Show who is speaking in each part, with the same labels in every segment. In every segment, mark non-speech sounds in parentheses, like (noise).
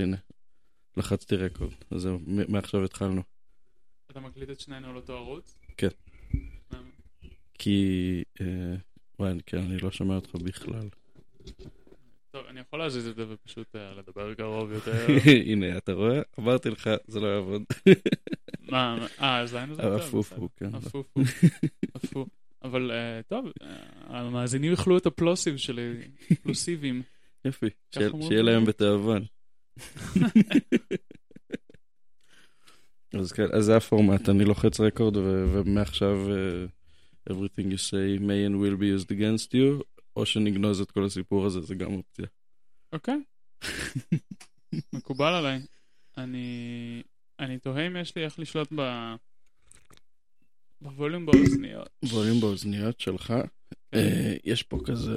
Speaker 1: הנה, לחצתי רקורד, אז זהו, מעכשיו התחלנו.
Speaker 2: אתה מקליט את שנינו על אותו ערוץ?
Speaker 1: כן.
Speaker 2: למה?
Speaker 1: כי, אה, וואי, כן, אני לא שומע אותך בכלל.
Speaker 2: טוב, אני יכול להזיז את זה ופשוט אה, לדבר קרוב יותר. (laughs)
Speaker 1: הנה, אתה רואה? אמרתי לך, זה לא יעבוד.
Speaker 2: מה, אה, אז היינו זה טוב.
Speaker 1: הפופו, כן.
Speaker 2: הפופו. הפו. אבל אה, טוב, המאזינים יאכלו את הפלוסיב שלי, (laughs) פלוסיבים.
Speaker 1: יופי, שיהיה-. להם בתיאבון. אז כן, אז זה הפורמט, אני לוחץ רקורד ו- ומעכשיו אה, everything you say may and will be used against you, או שנגנוז את כל הסיפור הזה, זה גם אופציה.
Speaker 2: אוקיי, מקובל עליי. אני אני תוהה אם יש לי איך לשלוט ב... בווליום באוזניות.
Speaker 1: דברים באוזניות שלך, אה, יש פה כזה,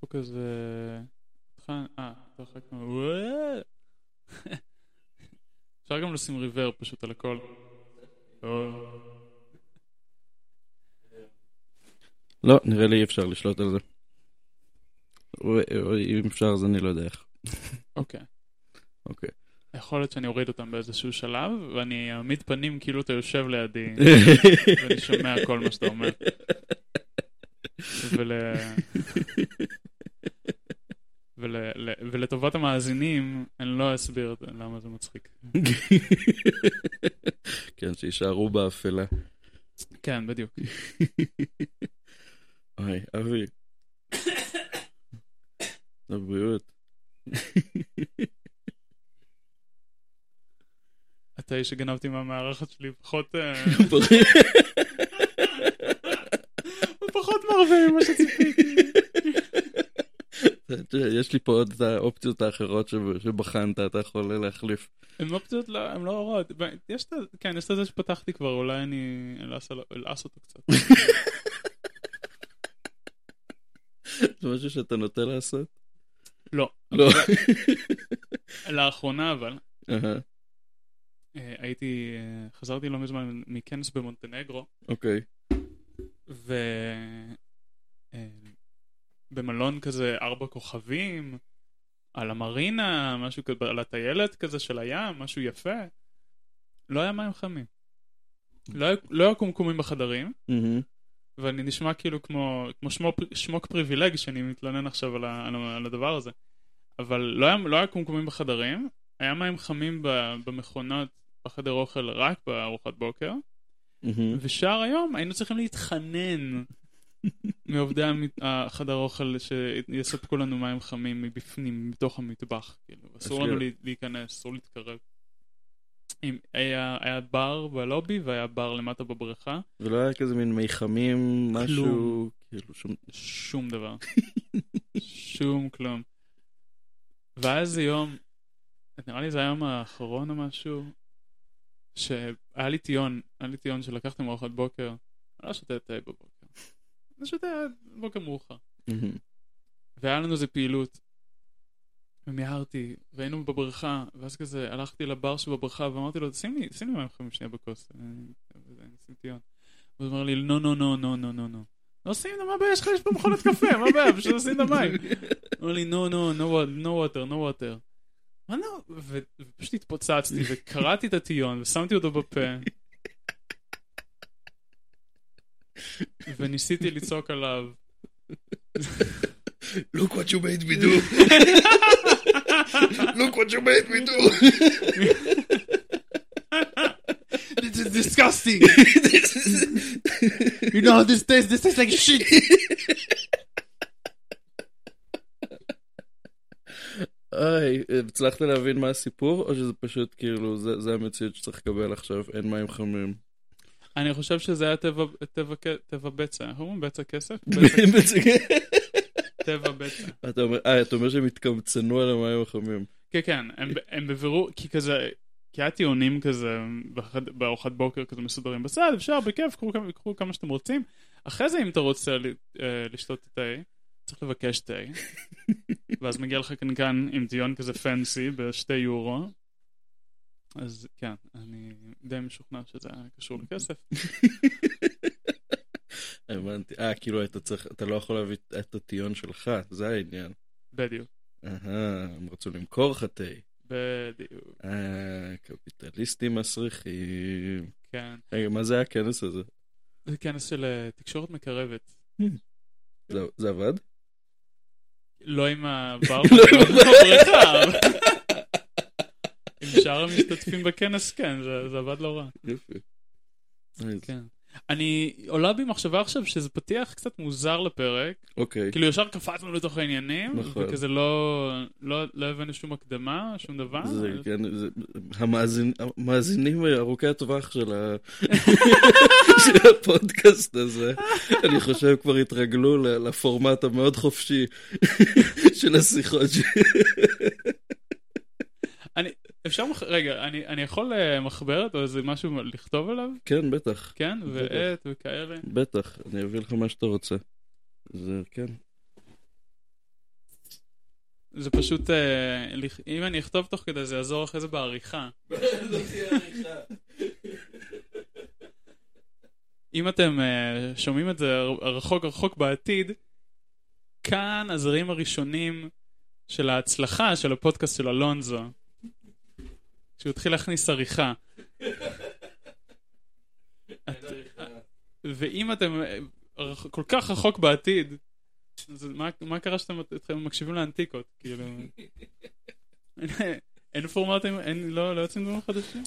Speaker 2: פה כזה... אה, כמו... וואו. אפשר גם לשים ריבר פשוט על הכל.
Speaker 1: לא, נראה לי אי אפשר לשלוט על זה. אם אפשר אז אני לא יודע איך.
Speaker 2: אוקיי.
Speaker 1: אוקיי.
Speaker 2: יכול להיות שאני אוריד אותם באיזשהו שלב, ואני אעמיד פנים כאילו אתה יושב לידי, (laughs) ואני שומע כל מה שאתה אומר. ול... ול... ל- ולטובת המאזינים, אני לא אסביר למה זה מצחיק. (laughs)
Speaker 1: כן, שיישארו באפלה.
Speaker 2: כן, בדיוק. (laughs)
Speaker 1: אוי, אבי. (coughs) לבריאות. (laughs)
Speaker 2: אתה איש שגנבתי מהמארחת שלי פחות... אה, פחות מרווה ממה שציפיתי.
Speaker 1: תראה, יש לי פה עוד את האופציות האחרות שב- שבחנת, אתה יכול להחליף.
Speaker 2: הן אופציות לא, הן לא רעות. יש את. כן, יש את זה שפתחתי כבר, אולי אני אלעס אלעס אותו קצת.
Speaker 1: זה משהו שאתה נוטה לעשות?
Speaker 2: לא.
Speaker 1: לא.
Speaker 2: לאחרונה אבל, אה, הייתי, אה, חזרתי לא מזמן מכנס במונטנגרו,
Speaker 1: אוקיי.
Speaker 2: ו... במלון כזה ארבע כוכבים, על המרינה, משהו כזה, על הטיילת כזה של הים, משהו יפה. לא היה מים חמים. לא היה- לא קומקומים בחדרים,
Speaker 1: מהמם.
Speaker 2: ואני נשמע כאילו כמו, כמו שמו, שמוק פריבילג שאני מתלונן עכשיו על, ה, על, על הדבר הזה. אבל לא היה, לא היה קומקומים בחדרים, היה מים חמים ב- במכונות בחדר אוכל רק בארוחת בוקר,
Speaker 1: מהמם.
Speaker 2: ושאר היום היינו צריכים להתחנן מעובדי החדר אוכל שיספקו לנו מים חמים מבפנים, מתוך המטבח. כאילו, אסור לנו
Speaker 1: אשכרה.
Speaker 2: לי- להיכנס, אסור להתקרב. עם- היה, היה בר בלובי והיה בר למטה בבריכה,
Speaker 1: ולא היה כזה מין מיחמים, משהו, כאילו שום...
Speaker 2: שום דבר. (laughs) שום כלום. ואז יום, נראה לי זה היום האחרון או משהו, שהיה לי טיון, היה לי טיון שלקחתי מארוחת בוקר, אני לא שותה תה בבוקר. אני שותה בוקר מאוחר. והיה לנו איזה פעילות. ומיהרתי, והיינו בבריכה, ואז כזה הלכתי לבר שבבריכה ואמרתי לו, שים לי, שים לי מים חמים שנייה בכוס, אני אני אשים טיון. הוא אומר לי, נו נו נו נו נו נו נו. לא שים, מה הבעיה שלך? יש פה מכונת קפה, מה הבעיה? (laughs) פשוט שים את המים. הוא אומר לי, נו נו, נו water, נו water. מה? ו- ופשוט התפוצצתי וקרעתי את הטיון ושמתי אותו בפה. וניסיתי לצעוק עליו.
Speaker 1: Look what you made me do. Look what you made me do.
Speaker 2: This is disgusting! You know how this tastes? This tastes like shit!
Speaker 1: היי, הצלחת להבין מה הסיפור, או שזה פשוט כאילו, זה, זה המציאות שצריך לקבל עכשיו, אין מים חמים.
Speaker 2: אני חושב שזה היה טבע, טבע, טבע בצע. איך אומרים (laughs) בצע כסף? טבע בצע.
Speaker 1: אתה אומר, אה, אתה אומר שהם התקמצנו על המים החמים.
Speaker 2: כן, כן, הם, בבירור, כי כזה, כי היה טיעונים כזה בארוחת בוקר כזה מסודרים בצד, אפשר, בכיף, קחו, כמה- שאתם רוצים. אחרי זה אם אתה רוצה אה, לשתות תה, צריך לבקש תה, (laughs) ואז מגיע לך קנקן עם טיון כזה פנסי בשתי יורו. אז כן, אני די משוכנע שזה היה קשור לכסף. (laughs)
Speaker 1: הבנתי. אה, כאילו אתה צריך, אתה לא יכול להביא את הטיון שלך, זה העניין.
Speaker 2: בדיוק.
Speaker 1: אהה, הם רצו למכור לך תה.
Speaker 2: בדיוק.
Speaker 1: אה, קפיטליסטים מסריחים.
Speaker 2: כן.
Speaker 1: רגע, מה זה הכנס הזה?
Speaker 2: זה כנס של אה, תקשורת מקרבת.
Speaker 1: זה- זה עבד?
Speaker 2: לא עם (laughs) הבר
Speaker 1: לא עם
Speaker 2: בבריכה. (laughs) עם שאר המשתתפים בכנס, כן, זה זה עבד לא רע.
Speaker 1: יופי.
Speaker 2: כן. אני, עולה בי מחשבה עכשיו שזה פתיח קצת מוזר לפרק.
Speaker 1: אוקיי.
Speaker 2: כאילו ישר קפצנו לתוך העניינים,
Speaker 1: נכון.
Speaker 2: וכזה לא, לא, לא הבאנו שום הקדמה, שום דבר.
Speaker 1: זה, כן, זה, המאזין, המאזינים ארוכי הטווח של, ה... (laughs) של הפודקאסט הזה, אני חושב כבר התרגלו לפורמט המאוד חופשי של השיחות.
Speaker 2: אפשר, מח... רגע, אני, אני יכול אה, מחברת או איזה משהו לכתוב עליו?
Speaker 1: כן, בטח,
Speaker 2: כן? ועט וכאלה?
Speaker 1: בטח, אני אביא לך מה שאתה רוצה. זה, כן.
Speaker 2: זה פשוט, אה, לכ- אם אני אכתוב תוך כדי זה יעזור אחרי זה בעריכה. (laughs) אם אתם אה, שומעים את זה רחוק רחוק בעתיד, כאן הזרים הראשונים של ההצלחה של הפודקאסט של אלונזו. שהוא התחיל להכניס עריכה. את- ואם אתם כל כך רחוק בעתיד, אז מה, מה קרה שאתם אתם מקשיבים לאנטיקות? כאילו... (laughs) אין פורמטים, אין, לא, לא יוצאים דברים חדשים?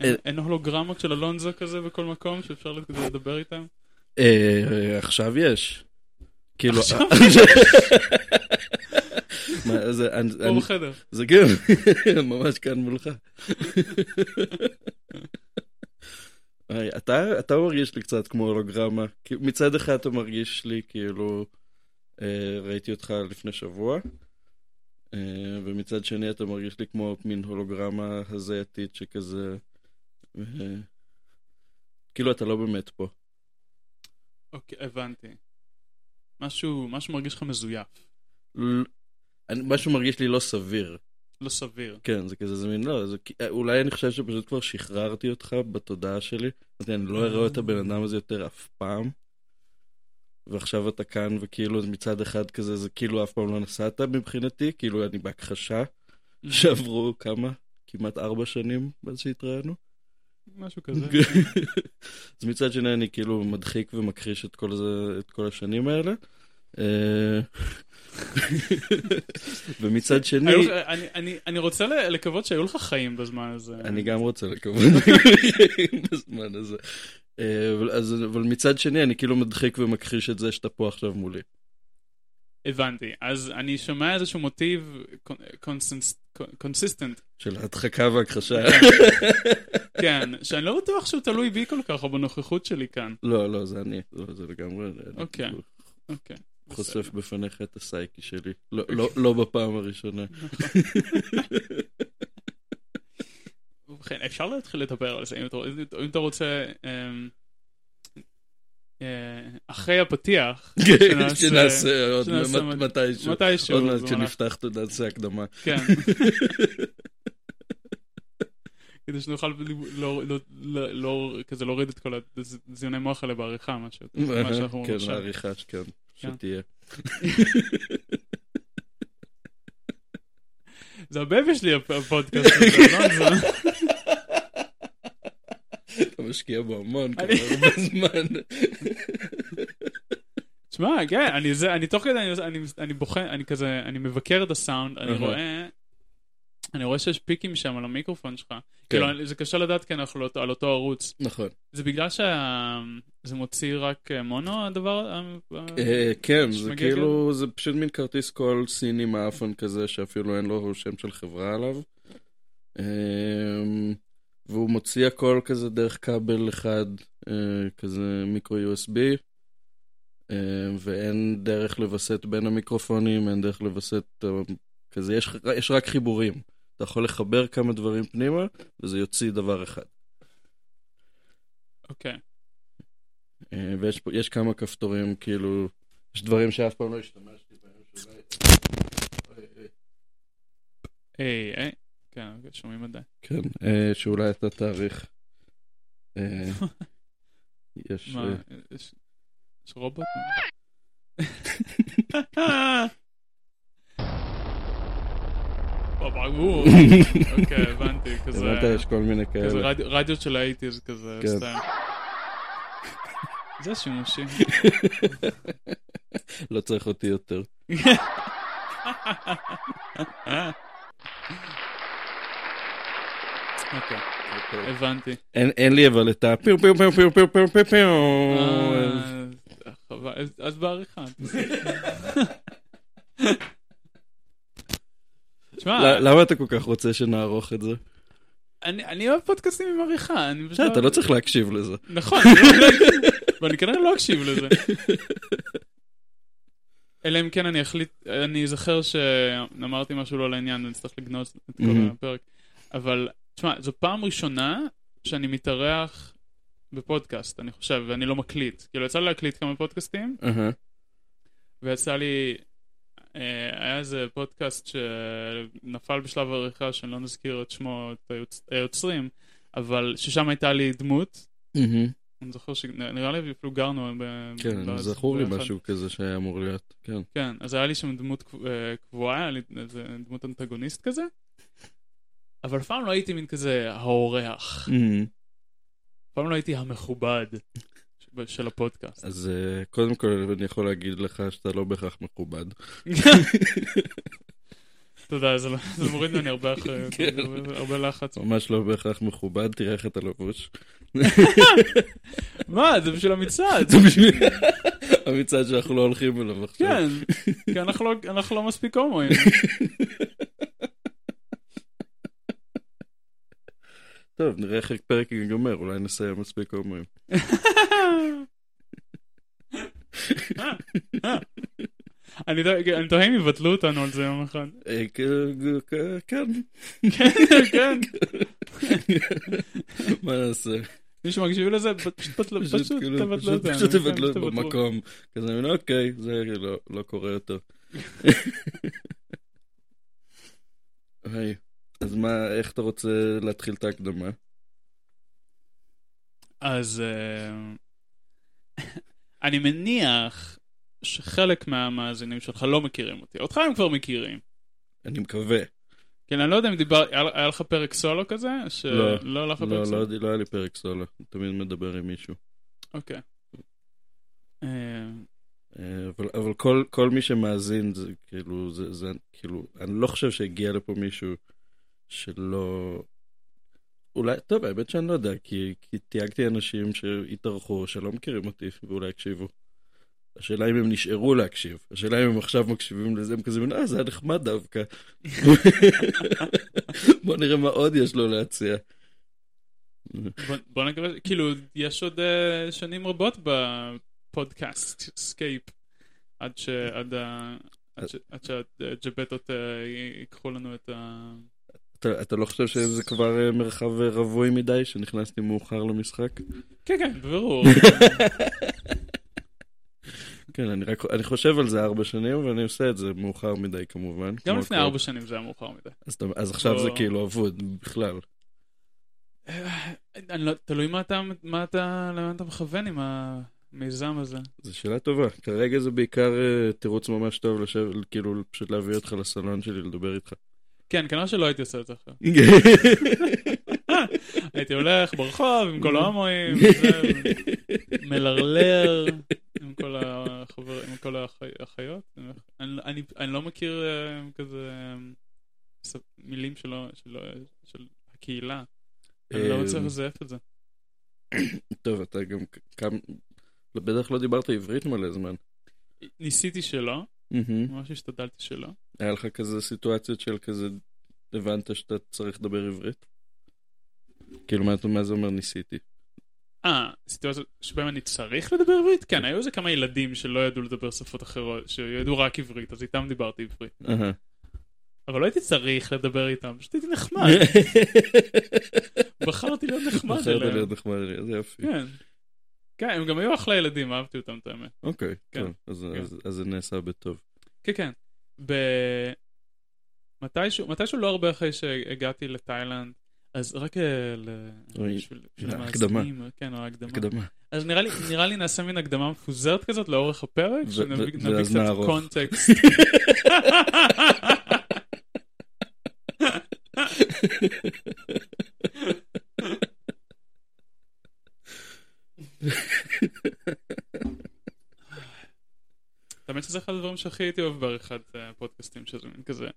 Speaker 2: אין,
Speaker 1: אה.
Speaker 2: אין הולוגרמות של אלונזו כזה בכל מקום שאפשר לדבר איתם?
Speaker 1: אה, עכשיו יש. כאילו... (laughs) מה, זה, אני,
Speaker 2: פה
Speaker 1: אני,
Speaker 2: בחדר.
Speaker 1: זה כן, (laughs) ממש כאן מולך. אתה, אתה מרגיש לי קצת כמו הולוגרמה. מצד אחד אתה מרגיש לי כאילו אה, ראיתי אותך לפני שבוע, אה, ומצד שני אתה מרגיש לי כמו מין הולוגרמה הזייתית שכזה... כאילו אתה לא באמת פה.
Speaker 2: אוקיי, הבנתי. משהו, משהו מרגיש לך מזויף.
Speaker 1: אני- משהו מרגיש לי לא סביר.
Speaker 2: לא סביר.
Speaker 1: כן, זה כזה, זה מין, לא, זה, אה, אולי אני חושב שפשוט כבר שחררתי אותך בתודעה שלי. אז אני לא אראה את הבן אדם הזה יותר אף פעם. ועכשיו אתה כאן, וכאילו מצד אחד כזה, זה כאילו אף פעם לא נסעת מבחינתי, כאילו אני בהכחשה, שעברו כמה? כמעט ארבע שנים מאז שהתראינו.
Speaker 2: משהו כזה. (laughs)
Speaker 1: אז מצד שני אני כאילו מדחיק ומכחיש את כל זה, את כל השנים האלה. אה, (laughs) ומצד שני,
Speaker 2: היו לך- אני- אני- אני רוצה לקוות שהיו לך חיים בזמן הזה.
Speaker 1: אני גם רוצה לקוות (laughs) בזמן הזה. אה, אבל- אז- אבל מצד שני אני כאילו מדחיק ומכחיש את זה שאתה פה עכשיו מולי.
Speaker 2: הבנתי. אז אני שומע איזשהו מוטיב consistent.
Speaker 1: של הדחקה והכחשה.
Speaker 2: כן, שאני לא בטוח שהוא תלוי בי כל כך, או בנוכחות שלי כאן.
Speaker 1: לא, לא, זה אני. לא, זה לגמרי.
Speaker 2: אוקיי.
Speaker 1: כאילו
Speaker 2: אוקיי.
Speaker 1: חושף בפניך את הסייקי שלי. לא- לא- לא בפעם הראשונה. (laughs)
Speaker 2: ובכן, אפשר להתחיל לדבר על זה, אם אתה, אם אתה רוצה, אמ, אה, אחרי הפתיח, (laughs) שנעשה-
Speaker 1: שנעשה עוד מתישהו. עוד מעט כשנפתח נעשה הקדמה.
Speaker 2: כן. (laughs) כדי שנוכל לא, לא, כזה להוריד את כל הזיוני מוח האלה בעריכה, מה שאנחנו אומרים
Speaker 1: כן,
Speaker 2: עכשיו.
Speaker 1: העריכה שכן,
Speaker 2: כן.
Speaker 1: שתהיה.
Speaker 2: זה ה baby שלי הפ- הפודקאסט הזה, לא? (laughs) זה-
Speaker 1: אתה משקיע בו המון, כבר הרבה זמן.
Speaker 2: תשמע, כן, אני זה, אני תוך כדי, אני, בוחן, אני כזה, אני מבקר את הסאונד, אני. רואה, אני רואה שיש פיקים שם על המיקרופון שלך.
Speaker 1: כן.
Speaker 2: כאילו, זה קשה לדעת כי אנחנו על אותו- על אותו ערוץ.
Speaker 1: נכון.
Speaker 2: זה בגלל שזה מוציא רק אה, מונו, הדבר? ה- ה-
Speaker 1: אה, כן, זה
Speaker 2: שמגיע
Speaker 1: כאילו, זה פשוט מין כרטיס קול סיני מעפן כזה, שאפילו אין לו שם של חברה עליו. אמ, והוא מוציא הכל כזה דרך כבל אחד, אה, כזה מיקרו USB, אה, ואין דרך לווסת בין המיקרופונים, אין דרך לווסת, אה, כזה, יש, יש רק חיבורים. אתה יכול לחבר כמה דברים פנימה, וזה יוציא דבר אחד.
Speaker 2: אוקיי.
Speaker 1: אה, ויש כמה כפתורים, כאילו, יש דברים שאף פעם לא השתמשתי בהם, שאולי... אוי, אוי.
Speaker 2: היי, היי. כן, אוקיי, שומעים עדיין.
Speaker 1: כן, אה, שאולי אתה תאריך. אה, יש...
Speaker 2: מה,
Speaker 1: אה,
Speaker 2: יש רובוט? (laughs) (laughs) או, ברור. אוקיי, (laughs) הבנתי, כזה...
Speaker 1: הבנת, יש כל מיני
Speaker 2: כזה
Speaker 1: כאלה.
Speaker 2: רדיו- רדיו של האייטיז כזה,
Speaker 1: כן.
Speaker 2: סטייל. זה שימושי. (laughs)
Speaker 1: לא צריך אותי יותר.
Speaker 2: אוקיי, הבנתי.
Speaker 1: אין לי אבל את הפיו פיו פיו פיו פיו פיו פיו פיו.
Speaker 2: אה, אז בעריכה. (laughs) תשמע,
Speaker 1: למה אתה כל כך רוצה שנערוך את זה?
Speaker 2: אני אני אוהב פודקאסטים עם עריכה. אני פשוט
Speaker 1: אתה לא צריך להקשיב לזה.
Speaker 2: נכון, אני לא- (laughs) ואני כנראה לא אקשיב לזה. אלא אם כן אני אחליט, אני אזכר שאמרתי משהו לא לעניין ונצטרך לגנוז את כל
Speaker 1: מהמם.
Speaker 2: הפרק. אבל, תשמע, זו פעם ראשונה שאני מתארח בפודקאסט, אני חושב, ואני לא מקליט. כאילו, יצא לי להקליט כמה פודקאסטים,
Speaker 1: אהה.
Speaker 2: ויצא לי, היה איזה פודקאסט שנפל בשלב העריכה, שאני לא נזכיר את שמו, את היוצ- היוצרים, אבל ששם הייתה לי דמות. אני זוכר שנראה לי אפילו גרנו
Speaker 1: כן, זכור לי. משהו כזה שהיה אמור להיות. כן.
Speaker 2: כן, אז היה לי שם דמות אה, קבועה, היה לי איזה דמות אנטגוניסט כזה, אבל אף פעם לא הייתי מין כזה האורח. אף פעם לא הייתי המכובד של- הפודקאסט.
Speaker 1: אז אה, קודם כל אני יכול להגיד לך שאתה לא בהכרח מכובד.
Speaker 2: תודה, זה לא- זה מוריד ממני הרבה אחריות,
Speaker 1: כן.
Speaker 2: הרבה- לחץ.
Speaker 1: ממש לא בהכרח מכובד, תראה איך אתה לבוש.
Speaker 2: מה, זה בשביל המצעד.
Speaker 1: זה בשביל המצעד שאנחנו לא הולכים אליו עכשיו.
Speaker 2: כן, כי אנחנו לא- אנחנו לא מספיק הומואים.
Speaker 1: טוב, נראה איך הפרק ייגמר, אולי נסיים מספיק הומואים. (laughs)
Speaker 2: אני תוהה אם יבטלו אותנו על זה יום אחד.
Speaker 1: אה, כן,
Speaker 2: כן, כן.
Speaker 1: מה נעשה?
Speaker 2: מי שמקשיב לזה, פשוט פשוט
Speaker 1: פשוט כאילו,
Speaker 2: תבטלו
Speaker 1: פשוט-
Speaker 2: אותנו.
Speaker 1: פשוט
Speaker 2: כן,
Speaker 1: תבטלו
Speaker 2: תבטלו.
Speaker 1: במקום. כזה, אוקיי, זה לא- לא קורה יותר. (laughs) היי, אז מה, איך אתה רוצה להתחיל את ההקדמה?
Speaker 2: אז אה, (laughs) אני מניח שחלק מהמאזינים שלך לא מכירים אותי. אותך הם כבר מכירים.
Speaker 1: אני מקווה.
Speaker 2: כן, אני לא יודע אם דיבר, היה היה לך פרק סולו כזה?
Speaker 1: לא,
Speaker 2: שלא היה לך פרק
Speaker 1: לא,
Speaker 2: סולו?
Speaker 1: לא, לא היה לי פרק סולו, אני תמיד מדבר עם מישהו.
Speaker 2: אוקיי. אה,
Speaker 1: אה, אבל, אבל כל, כל מי שמאזין, זה כאילו, זה, זה, כאילו, אני לא חושב שהגיע לפה מישהו שלא... אולי, טוב, האמת שאני לא יודע, כי, כי תייגתי אנשים שהתארחו, שלא מכירים אותי, ואולי הקשיבו. השאלה אם הם נשארו להקשיב, השאלה אם הם עכשיו מקשיבים לזה, הם כזה, אה, זה היה נחמד דווקא. (laughs) בוא נראה מה עוד יש לו להציע.
Speaker 2: בוא- בוא נקווה, כאילו, יש עוד אה, שנים רבות ב podcast scape, עד ש... עד ה... עד ש- עד שהג'בטות אה, ייקחו לנו את ה...
Speaker 1: אתה, אתה לא חושב שזה כבר אה, מרחב אה, רווי מדי, שנכנסתי מאוחר למשחק?
Speaker 2: כן, כן, בבירור. (laughs)
Speaker 1: כן, אני, רק, אני חושב על זה ארבע שנים, ואני עושה את זה מאוחר מדי כמובן.
Speaker 2: גם לפני. ארבע שנים זה היה מאוחר מדי.
Speaker 1: אז, אז עכשיו זה
Speaker 2: לא.
Speaker 1: כאילו אבוד בכלל.
Speaker 2: אה, אני לא, תלוי מה אתה, מה אתה, לאן אתה מכוון עם המיזם הזה.
Speaker 1: זו שאלה טובה. כרגע זה בעיקר תירוץ ממש טוב לשבת, כאילו פשוט להביא אותך לסלון שלי לדבר איתך.
Speaker 2: כן, כנראה שלא הייתי עושה את זה עכשיו. (laughs) הייתי הולך ברחוב עם כל ההומואים, (laughs) מלרלר עם כל החבר... עם כל האחי- האחיות. אני, לא מכיר אה, כזה אה, מילים של הקהילה. אני לא מצליח
Speaker 1: אה,
Speaker 2: לזייף את זה. (clears throat)
Speaker 1: טוב, אתה גם כמה... בטח לא דיברת עברית מלא זמן.
Speaker 2: ניסיתי שלא. ממש השתדלתי שלא.
Speaker 1: היה לך כזה סיטואציות של כזה, הבנת שאתה צריך לדבר עברית? כאילו, מה, מה זה אומר ניסיתי?
Speaker 2: אה, סיטואציות שבהן אני צריך לדבר עברית? כן, היו איזה כמה ילדים שלא ידעו לדבר שפות אחרות, שידעו רק עברית, אז איתם דיברתי עברית. אבל לא הייתי צריך לדבר איתם, פשוט הייתי נחמד. (laughs) בחרתי להיות נחמד
Speaker 1: בחרת
Speaker 2: אליהם.
Speaker 1: להיות נחמד אליהם, זה יופי.
Speaker 2: כן. כן, הם גם היו אחלה ילדים, אהבתי אותם, את האמת.
Speaker 1: אוקיי,
Speaker 2: כן.
Speaker 1: טוב,
Speaker 2: כן.
Speaker 1: אז זה נעשה בטוב.
Speaker 2: כן, כן. ב... מתישהו, מתישהו לא הרבה אחרי שהגעתי לתאילנד, אז רק אה, בשביל
Speaker 1: הקדמה.
Speaker 2: המאזינים, כן, או ההקדמה.
Speaker 1: הקדמה.
Speaker 2: אז נראה לי, נראה לי נעשה מין הקדמה מפוזרת כזאת לאורך הפרק, שנביא קצת
Speaker 1: נערוך.
Speaker 2: קונטקסט. (laughs) (laughs) האמת שזה אחד הדברים שהכי הייתי אוהב בעריכת אה, פודקאסטים, שזה מין כזה,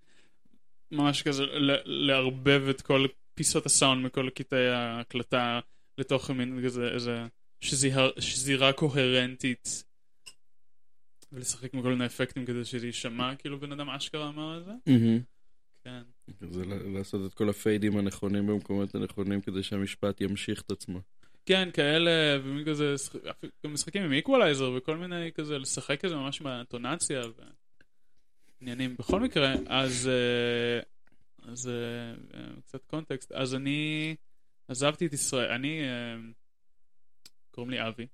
Speaker 2: ממש כזה ל- לערבב את כל פיסות הסאונד מכל קטעי ההקלטה לתוך מין כזה איזה שזירה קוהרנטית ולשחק עם כל מיני אפקטים כדי שזה יישמע כאילו בן אדם אשכרה אמר את זה. כן.
Speaker 1: זה לעשות את כל הפיידים הנכונים במקומות הנכונים כדי שהמשפט ימשיך את עצמו.
Speaker 2: כן, כאלה, ומין כזה, גם משחקים עם איקוולייזר וכל מיני כזה, לשחק כזה ממש עם האינטונציה ועניינים. בכל מקרה, אז, אה, אז אה, קצת context. אז אני עזבתי את ישראל, אני, אה, קוראים לי אבי.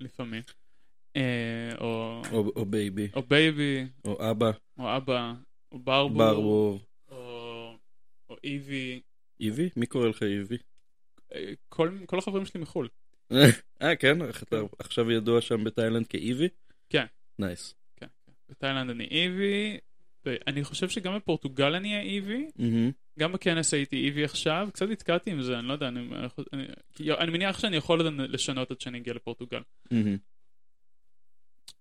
Speaker 2: לפעמים. או,
Speaker 1: או או בייבי,
Speaker 2: או בייבי,
Speaker 1: או אבא,
Speaker 2: או אבא, או ברבור,
Speaker 1: ברבור.
Speaker 2: או, איבי.
Speaker 1: איבי? מי קורא לך איבי?
Speaker 2: אה, כל, כל החברים שלי מחו"ל.
Speaker 1: אה, כן? אתה עכשיו ידוע שם בתאילנד כאיבי?
Speaker 2: כן.
Speaker 1: נייס.
Speaker 2: כן, כן. בתאילנד אני איבי, ואני חושב שגם בפורטוגל אני אהיה איבי,
Speaker 1: מהמם.
Speaker 2: גם בכנס הייתי איבי עכשיו, קצת נתקעתי עם זה, אני לא יודע, אני, אני, אני מניח שאני יכול לשנות עד שאני אגיע לפורטוגל.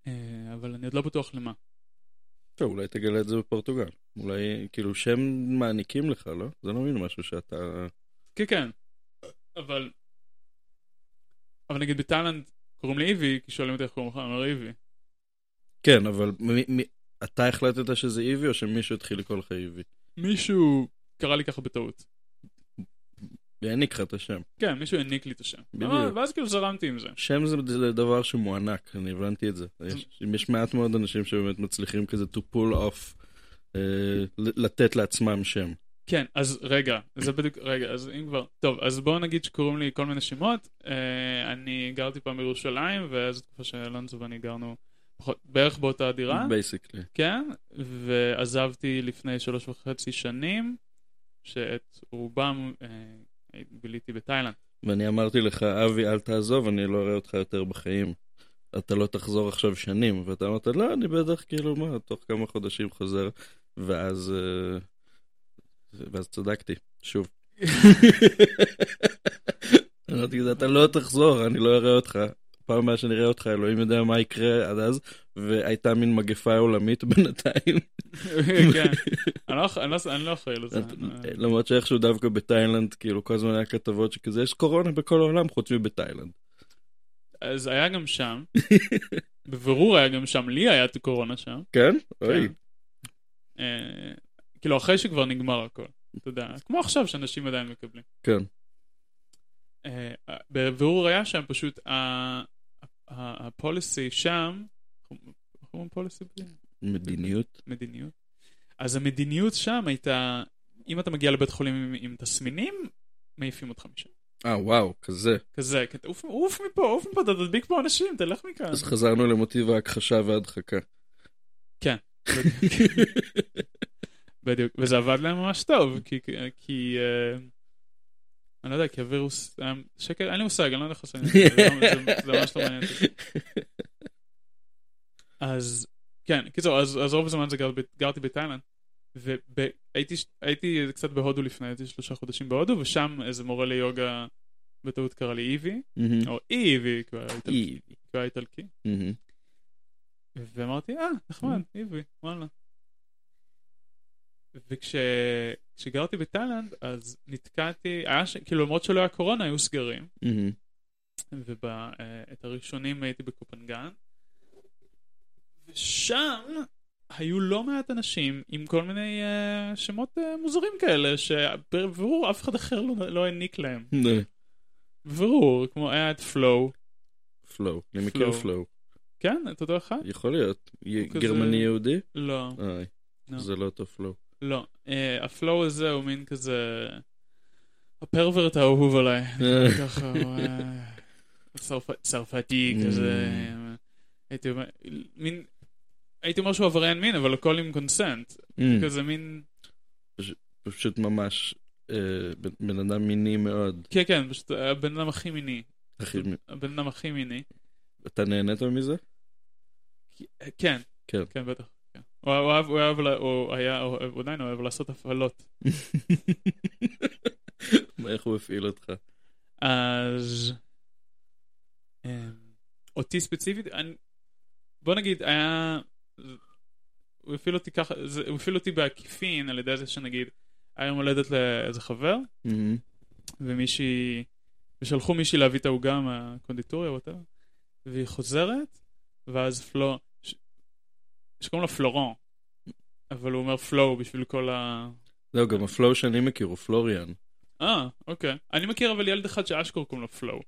Speaker 2: אה, אבל אני עוד לא בטוח למה.
Speaker 1: טוב, אולי תגלה את זה בפורטוגל. אולי, כאילו, שם מעניקים לך, לא? זה לא מין משהו שאתה...
Speaker 2: כן, כן, אבל, אבל נגיד בתאילנד קוראים לי איבי, כי שואלים אותי איך קוראים לך, אני אומר איבי.
Speaker 1: כן, אבל מי- מי- אתה החלטת שזה איבי, או שמישהו התחיל לקרוא לך איבי?
Speaker 2: מישהו קרא לי ככה בטעות.
Speaker 1: והעניק לך את השם.
Speaker 2: כן, מישהו העניק לי את השם.
Speaker 1: בדיוק.
Speaker 2: ואז כאילו זרמתי עם זה.
Speaker 1: שם זה דבר שמוענק, אני הבנתי את זה. יש, יש מעט מאוד אנשים שבאמת מצליחים כזה to pull off, אה, לתת לעצמם שם.
Speaker 2: כן, אז רגע, זה בדיוק, רגע, אז אם כבר, טוב, אז בואו נגיד שקוראים לי כל מיני שמות. אה, אני גרתי פעם בירושלים, וזו תקופה שאלונזו ואני גרנו בערך באותה דירה,
Speaker 1: basically.
Speaker 2: כן, ועזבתי לפני שלוש וחצי שנים, שאת רובם אה, ביליתי בתאילנד.
Speaker 1: ואני אמרתי לך, אבי, אל תעזוב, אני לא אראה אותך יותר בחיים. אתה לא תחזור עכשיו שנים. ואתה אמרת, לא, אני בטח, כאילו, מה, תוך כמה חודשים חוזר. ואז... אה, ואז צדקתי, שוב. (laughs) אמרתי, אתה לא תחזור, אני לא אראה אותך. פעם הבאה שאני אראה אותך, אלוהים יודע מה יקרה עד אז, והייתה מין מגפה עולמית (laughs) בינתיים.
Speaker 2: כן, אני לא- לא- לא אחראי לזה.
Speaker 1: למרות שאיכשהו דווקא בתאילנד, כאילו, כל הזמן היה כתבות שכזה, יש קורונה בכל העולם חוץ מבתאילנד.
Speaker 2: אז היה גם שם, (laughs) בבירור היה גם שם, לי היה את הקורונה שם.
Speaker 1: כן? אוי.
Speaker 2: כן. אה, כאילו אחרי שכבר נגמר הכל, אתה יודע, כמו עכשיו שאנשים עדיין מקבלים.
Speaker 1: כן.
Speaker 2: אה, בבירור היה שם פשוט הפוליסי שם, איך אומרים פוליסי?
Speaker 1: מדיניות.
Speaker 2: מדיניות. אז המדיניות שם הייתה, אם אתה מגיע לבית חולים עם, עם תסמינים, מעיפים אותך משם.
Speaker 1: אה, וואו, כזה.
Speaker 2: כזה, כזה, עוף, עוף מפה, עוף מפה, אתה תדביק פה אנשים, תלך מכאן.
Speaker 1: אז חזרנו למוטיב ההכחשה וההדחקה.
Speaker 2: בדיוק, (laughs) וזה עבד להם ממש טוב, כי, כי אה, אני לא יודע, כי הווירוס, היה שקר, אין לי מושג, אני לא יודע איך לעשות את זה- זה ממש לא מעניין אותי. (laughs) אז, כן, קיצור, אז, אז רוב הזמן זה גר, גרתי בתאילנד, והייתי הייתי קצת בהודו לפני, הייתי שלושה חודשים בהודו, ושם איזה מורה ליוגה בטעות קרא לי איבי,
Speaker 1: מהמם.
Speaker 2: או איבי, כי הוא היה איטלקי-. ואמרתי, אה, נחמד, איבי, וואלה. וכשגרתי בתאילנד, אז נתקעתי, היה ש... כאילו למרות שלא היה קורונה, היו סגרים,
Speaker 1: מהמם.
Speaker 2: ואת הראשונים הייתי בקופנגן, ושם היו לא מעט אנשים עם כל מיני uh, שמות uh, מוזרים כאלה, שבבירור אף אחד אחר לא, לא העניק להם.
Speaker 1: נה,
Speaker 2: בבירור, כמו היה את פלואו,
Speaker 1: פלואו. אני מכיר
Speaker 2: פלואו. כן? את אותו אחד?
Speaker 1: יכול להיות. י-
Speaker 2: הוא כזה-
Speaker 1: גרמני יהודי?
Speaker 2: לא. לא.
Speaker 1: זה לא אותו flow.
Speaker 2: לא, uh, ה flow הזה הוא מין כזה... ה pervert האהוב עליי. ככה, הוא, (laughs) צרפ- צרפתי. כזה. הייתי אומר, מין... הייתי אומר שהוא עבריין מין, אבל הכל עם consent.
Speaker 1: Mm,
Speaker 2: כזה מין...
Speaker 1: פשוט ממש אה, בן- בן אדם מיני מאוד.
Speaker 2: כן, כן, פשוט הבן אדם הכי מיני.
Speaker 1: הכי-
Speaker 2: הבן אדם הכי מיני.
Speaker 1: אתה נהנית מזה?
Speaker 2: כן.
Speaker 1: כן.
Speaker 2: כן, בטח. כן. הוא אוהב, הוא אוהב, הוא היה, הוא הוא עדיין אוהב לעשות הפעלות. (laughs)
Speaker 1: איך הוא הפעיל אותך?
Speaker 2: אז... אמ, אותי ספציפית, אני- בוא נגיד, היה... הוא הפעיל אותי ככה, זה- הוא הפעיל אותי בעקיפין על ידי זה שנגיד, היה יום הולדת לאיזה חבר. ומישהי, ושלחו מישהי להביא את העוגה מהקונדיטוריה או whatever, והיא חוזרת, ואז Flo, ש- שקוראים לו פלוריאן, אבל הוא אומר Flo בשביל כל ה...
Speaker 1: זהו, גם ה Flo שאני מכיר הוא פלוריאן.
Speaker 2: אה, אוקיי. אני מכיר אבל ילד אחד שאשכרה קוראים לו פלואו.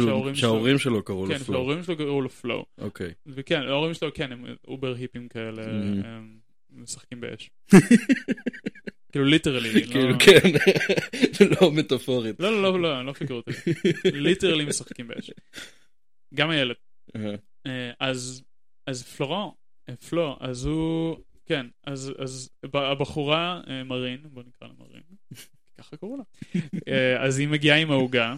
Speaker 1: כאילו,
Speaker 2: שההורים
Speaker 1: שלו קראו
Speaker 2: כן,
Speaker 1: לו Flow.
Speaker 2: שההורים שלו קראו לו Flow.
Speaker 1: אוקיי.
Speaker 2: וכן, ההורים שלו כן, הם over היפים כאלה,
Speaker 1: Mhm.
Speaker 2: הם משחקים באש. (laughs) כאילו literally,
Speaker 1: כאילו,
Speaker 2: לא...
Speaker 1: כן, (laughs) לא מטאפורית.
Speaker 2: לא, לא, לא, לא, לא פיגורטיבי. ליטרלי משחקים באש. גם הילד.
Speaker 1: אה,
Speaker 2: אה, אז, אז פלורן, אה, פלו, אז הוא, כן, אז, הבחורה, אה, מרין, בוא נקרא לה מרין, ככה קראו לה, (laughs) אה, אז היא מגיעה עם העוגה,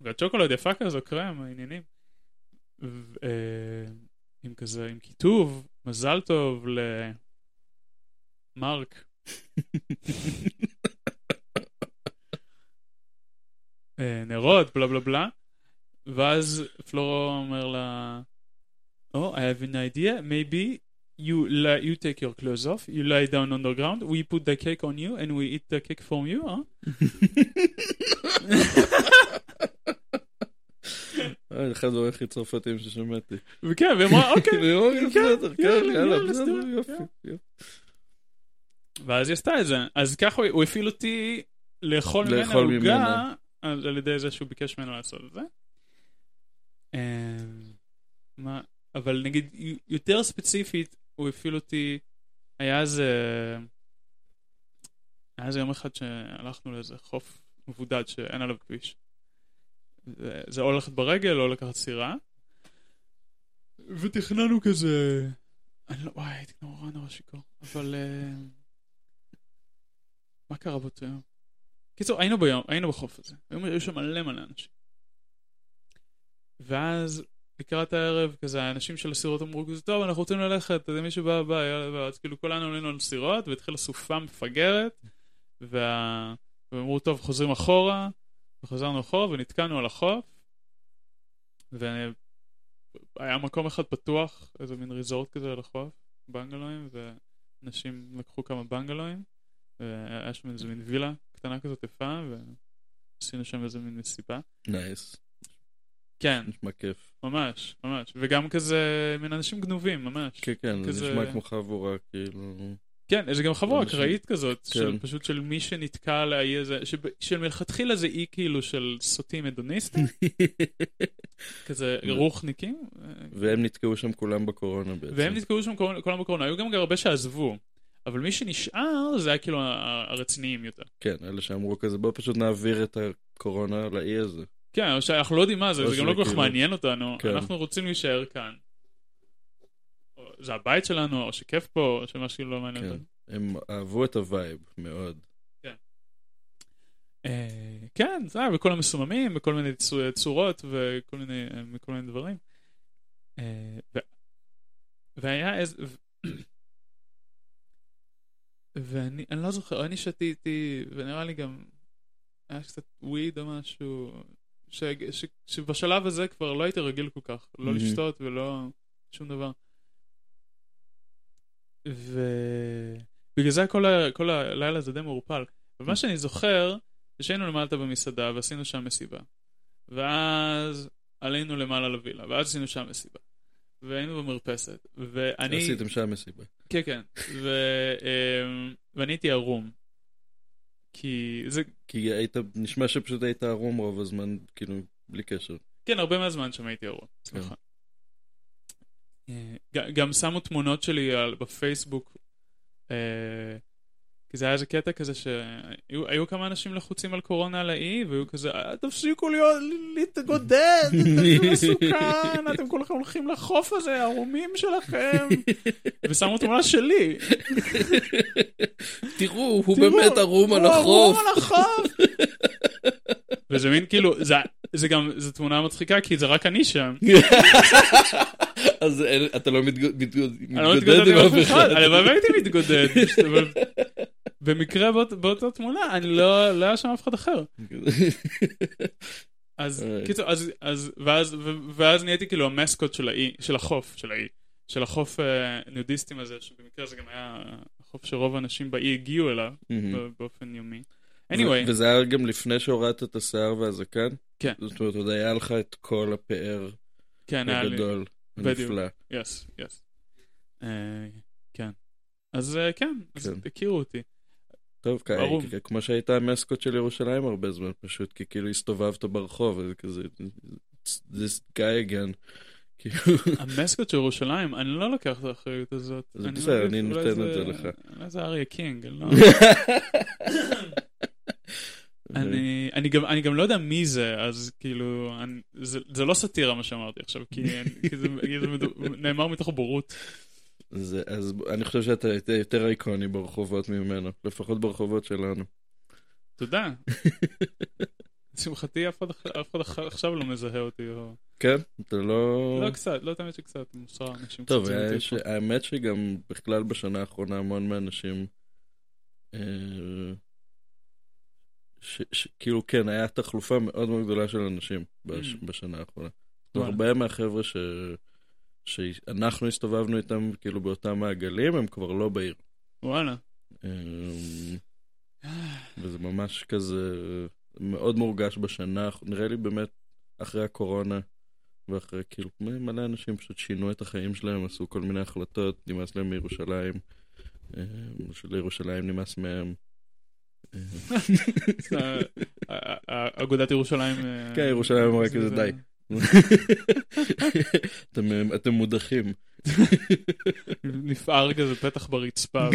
Speaker 2: והצ'וקולד יפה כזו, קרם, העניינים, ו- אה, עם כזה, עם כיתוב, מזל טוב למרק. אה, נרות, בלה בלה בלה. ואז פלורו אומר לה, Oh, I have an idea, maybe you, li- you take your clothes off, you lie down on the ground, we put the cake on you and we eat the cake from you, huh?
Speaker 1: אה, אחד הדברים הכי צרפתיים ששמעתי.
Speaker 2: וכן, והיא אמרה, אוקיי. כן,
Speaker 1: בסדר, כן,
Speaker 2: יאללה,
Speaker 1: בסדר, יופי.
Speaker 2: כן.
Speaker 1: יופי.
Speaker 2: ואז היא עשתה את זה. אז ככה הוא- הפעיל אותי לאכול ממנה עוגה. על ידי זה שהוא ביקש ממנו לעשות את זה. אמ, אבל נגיד יותר ספציפית, הוא הפעיל אותי, היה איזה, היה איזה יום אחד שהלכנו לאיזה חוף מבודד שאין עליו כביש. זה- זה או ללכת ברגל או לקחת סירה. ותכננו כזה, אני לא, וואי, הייתי נורא נורא שיכור, אבל אה, מה קרה באותו יום? קיצור, היינו ביום, היינו בחוף הזה, היו שם מלא מלא אנשים. ואז לקראת הערב, כזה האנשים של הסירות אמרו כזה, טוב, אנחנו רוצים ללכת, אז מישהו בא, בא, יאללה, בא, אז כאילו כולנו עלינו על סירות, והתחילה סופה מפגרת, וה... ואמרו, טוב, חוזרים אחורה, וחזרנו אחורה, ונתקענו על החוף, והיה מקום אחד פתוח, איזה מין ריזורט כזה על החוף, בנגלואים, ואנשים לקחו כמה בנגלואים, והיה שם איזה מין וילה קטנה כזאת יפה, ועשינו שם איזה מין מסיבה.
Speaker 1: נייס,
Speaker 2: כן,
Speaker 1: נשמע כיף.
Speaker 2: ממש, ממש. וגם כזה מין אנשים גנובים, ממש.
Speaker 1: כן, כן, זה
Speaker 2: כזה-
Speaker 1: נשמע כמו חבורה, כאילו...
Speaker 2: כן, זה גם חבורה אקראית כזאת, של
Speaker 1: כן.
Speaker 2: פשוט של מי שנתקע על האי הזה, שמלכתחילה זה אי כאילו של סוטים הדוניסטים, (laughs) כזה רוחניקים,
Speaker 1: והם נתקעו שם כולם בקורונה בעצם.
Speaker 2: והם נתקעו שם כולם בקורונה, היו גם הרבה שעזבו, אבל מי שנשאר זה היה כאילו הרציניים יותר.
Speaker 1: כן, אלה שאמרו כזה, בוא פשוט נעביר את הקורונה לאי הזה.
Speaker 2: כן, או שאנחנו לא יודעים מה זה,
Speaker 1: או
Speaker 2: זה גם לא כל כך
Speaker 1: שכאילו-
Speaker 2: מעניין אותנו,
Speaker 1: כן.
Speaker 2: אנחנו רוצים להישאר כאן. זה הבית שלנו, או שכיף פה, או שמשהו לא מעניין
Speaker 1: כן.
Speaker 2: אותנו.
Speaker 1: הם אהבו את ה vibe מאוד.
Speaker 2: אה, כן, זה היה בכל המסוממים, בכל מיני צו- צורות וכל מיני, אה, מכל מיני דברים. אה, ו- והיה איזה... ואני אני לא זוכר, אני שתיתי, ונראה לי גם היה קצת weed או משהו, ש, ש, שבשלב הזה כבר לא הייתי רגיל כל כך, לא. לשתות ולא שום דבר. ובגלל זה כל, ה... כל הלילה זה די מעורפל. ומה שאני זוכר, זה שהיינו למטה במסעדה ועשינו שם מסיבה. ואז עלינו למעלה לווילה, ואז עשינו שם מסיבה. והיינו במרפסת. ואני...
Speaker 1: עשיתם שם מסיבה.
Speaker 2: כן, כן. ו... אמ, ואני הייתי ערום. כי זה...
Speaker 1: כי היית, נשמע שפשוט היית ערום רוב הזמן, כאילו, בלי קשר.
Speaker 2: כן, הרבה מהזמן שם הייתי ערום. סליחה. אה, גם שמו תמונות שלי על, בפייסבוק, אה, כי זה היה איזה קטע כזה שהיו היו כמה אנשים לחוצים על קורונה על האי, והיו כזה, "אה, תפסיקו להיות, להתגודד, זה מסוכן, אתם כולכם הולכים לחוף הזה, ערומים שלכם. ושמו תמונה שלי. (laughs)
Speaker 1: תראו, הוא באמת ערום על
Speaker 2: הוא
Speaker 1: החוף.
Speaker 2: ערום על החוף. וזה מין כאילו, זה- זה גם, זו תמונה מצחיקה, כי זה רק אני שם. (laughs)
Speaker 1: אז אתה לא
Speaker 2: אני לא
Speaker 1: מתגודד עם אף אחד.
Speaker 2: הלוואי והייתי מתגודד. אבל (laughs) במקרה באות- באותה תמונה, אני לא לא היה שם אף אחד אחר. (laughs) אז. קיצור, אז, אז, ואז, נהייתי כאילו המסקוט של האי, של החוף, של האי, של החוף אה, נודיסטים הזה, שבמקרה זה גם היה החוף שרוב האנשים באי הגיעו אליו באופן יומי. anyway,
Speaker 1: וזה היה גם לפני שהורדת את השיער והזקן?
Speaker 2: כן.
Speaker 1: זאת אומרת, עוד היה לך את כל הפאר
Speaker 2: כן,
Speaker 1: הגדול,
Speaker 2: בדיוק.
Speaker 1: הנפלא.
Speaker 2: יס, יס. אה, כן. אז אה, כן, אז
Speaker 1: כן.
Speaker 2: הכירו אותי.
Speaker 1: טוב, כמו שהיית המסקוט של ירושלים הרבה זמן, פשוט כי כאילו הסתובבת ברחוב, וזה כזה, this guy again. (laughs) כאילו,
Speaker 2: המסקוט של ירושלים, אני לא לוקח את האחריות הזאת.
Speaker 1: זה בסדר, אני נותן את זה לך.
Speaker 2: אולי זה אריה קינג, אני לא... (laughs) אני, אני, גם, אני גם לא יודע מי זה, אז כאילו, אני, זה, זה לא סאטירה מה שאמרתי עכשיו, כי, (laughs) כי זה, כי זה מדו, נאמר מתוך בורות.
Speaker 1: זה, אז אני חושב שאתה יותר איקוני ברחובות ממנו, לפחות ברחובות שלנו.
Speaker 2: תודה. (laughs) לשמחתי אף אחד, עכשיו לא מזהה אותי, או...
Speaker 1: כן? אתה לא...
Speaker 2: לא קצת, לא תמיד שקצת, מוסר אנשים
Speaker 1: טוב, ש-. האמת שגם בכלל בשנה האחרונה המון מהאנשים, אה, ש- ש- כאילו כן, היה תחלופה מאוד מאוד גדולה של אנשים בש-
Speaker 2: Mm.
Speaker 1: בשנה האחרונה. הרבה מהחבר'ה ש... שאנחנו הסתובבנו איתם כאילו באותם מעגלים, הם כבר לא בעיר.
Speaker 2: וואלה.
Speaker 1: אמ, (sighs) וזה ממש כזה מאוד מורגש בשנה, נראה לי באמת אחרי הקורונה, ואחרי כאילו מלא אנשים פשוט שינו את החיים שלהם, עשו כל מיני החלטות, נמאס להם מירושלים, אמ, שלירושלים נמאס מהם.
Speaker 2: אה, אה, אה, אגודת ירושלים... אה,
Speaker 1: כן, ירושלים אמרה
Speaker 2: זה-
Speaker 1: כזה,
Speaker 2: זה-
Speaker 1: די. אתם, אתם מודחים.
Speaker 2: נפער כזה פתח ברצפה,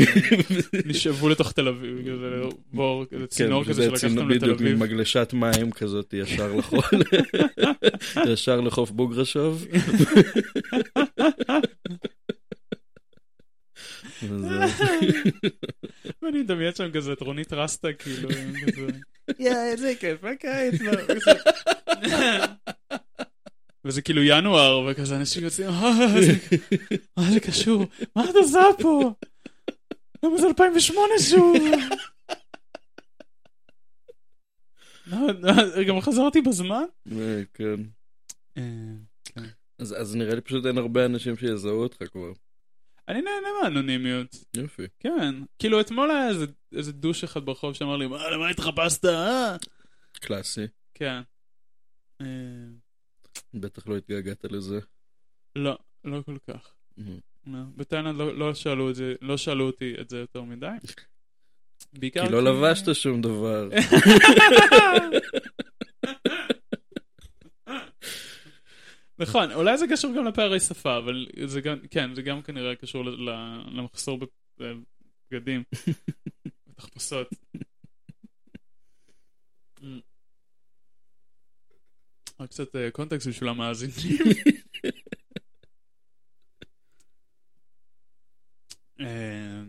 Speaker 2: נשאבו לתוך תל אביב, כזה בור, כזה צינור
Speaker 1: כן,
Speaker 2: כזה שלקח
Speaker 1: צינור
Speaker 2: אותם לתל
Speaker 1: בדיוק
Speaker 2: אביב.
Speaker 1: ממגלשת מים כזאת ישר לחול, (laughs) ישר לחוף בוגרשוב. (laughs)
Speaker 2: ואני מדמיין שם כזה את רונית רסטה, כאילו, (laughs) יא, איזה כיף, הקיץ, כזה. (laughs) וזה כאילו ינואר, וכזה אנשים יוצאים, "אה, מה זה קשור? מה את עושה פה? למה זה 2008 שוב? לא, לא, גם חזרתי בזמן?
Speaker 1: אה, כן.
Speaker 2: אה,
Speaker 1: אז אז נראה לי פשוט אין הרבה אנשים שיזהו אותך כבר.
Speaker 2: אני נהנה מהאנונימיות.
Speaker 1: יופי.
Speaker 2: כן. כאילו אתמול היה איזה- איזה דוש אחד ברחוב שאמר לי, מה, למה התחפשת, אה?
Speaker 1: קלאסי.
Speaker 2: כן. אה,
Speaker 1: בטח לא התגעגעת לזה.
Speaker 2: לא, לא כל כך. לא. בתאילנד לא, לא שאלו את זה, לא שאלו אותי את זה יותר מדי. (laughs) בעיקר
Speaker 1: כי לא לבשת שום דבר. (laughs)
Speaker 2: נכון, אולי זה קשור גם לפערי שפה, אבל זה גם, כן, זה גם כנראה קשור למחסור בבגדים, (laughs) בתחפושות. Mm. רק קצת אה, קונטקסט בשביל המאזינים. (laughs) אה,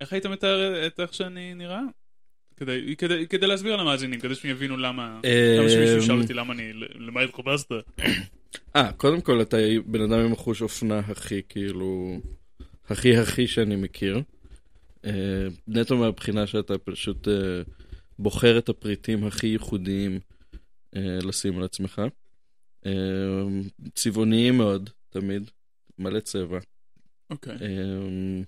Speaker 2: איך היית מתאר את איך שאני נראה? כדי, כדי, כדי להסביר למאזינים, כדי שהם יבינו למה, למה שמישהו ישאל אותי למה אני, למה התחפשת?
Speaker 1: אה, קודם כל אתה בן אדם עם החוש אופנה הכי כאילו, הכי הכי שאני מכיר. אה, נטו מהבחינה שאתה פשוט אה, בוחר את הפריטים הכי ייחודיים אה, לשים על עצמך. אה, צבעוניים מאוד, תמיד, מלא צבע.
Speaker 2: אוקיי.
Speaker 1: אמ,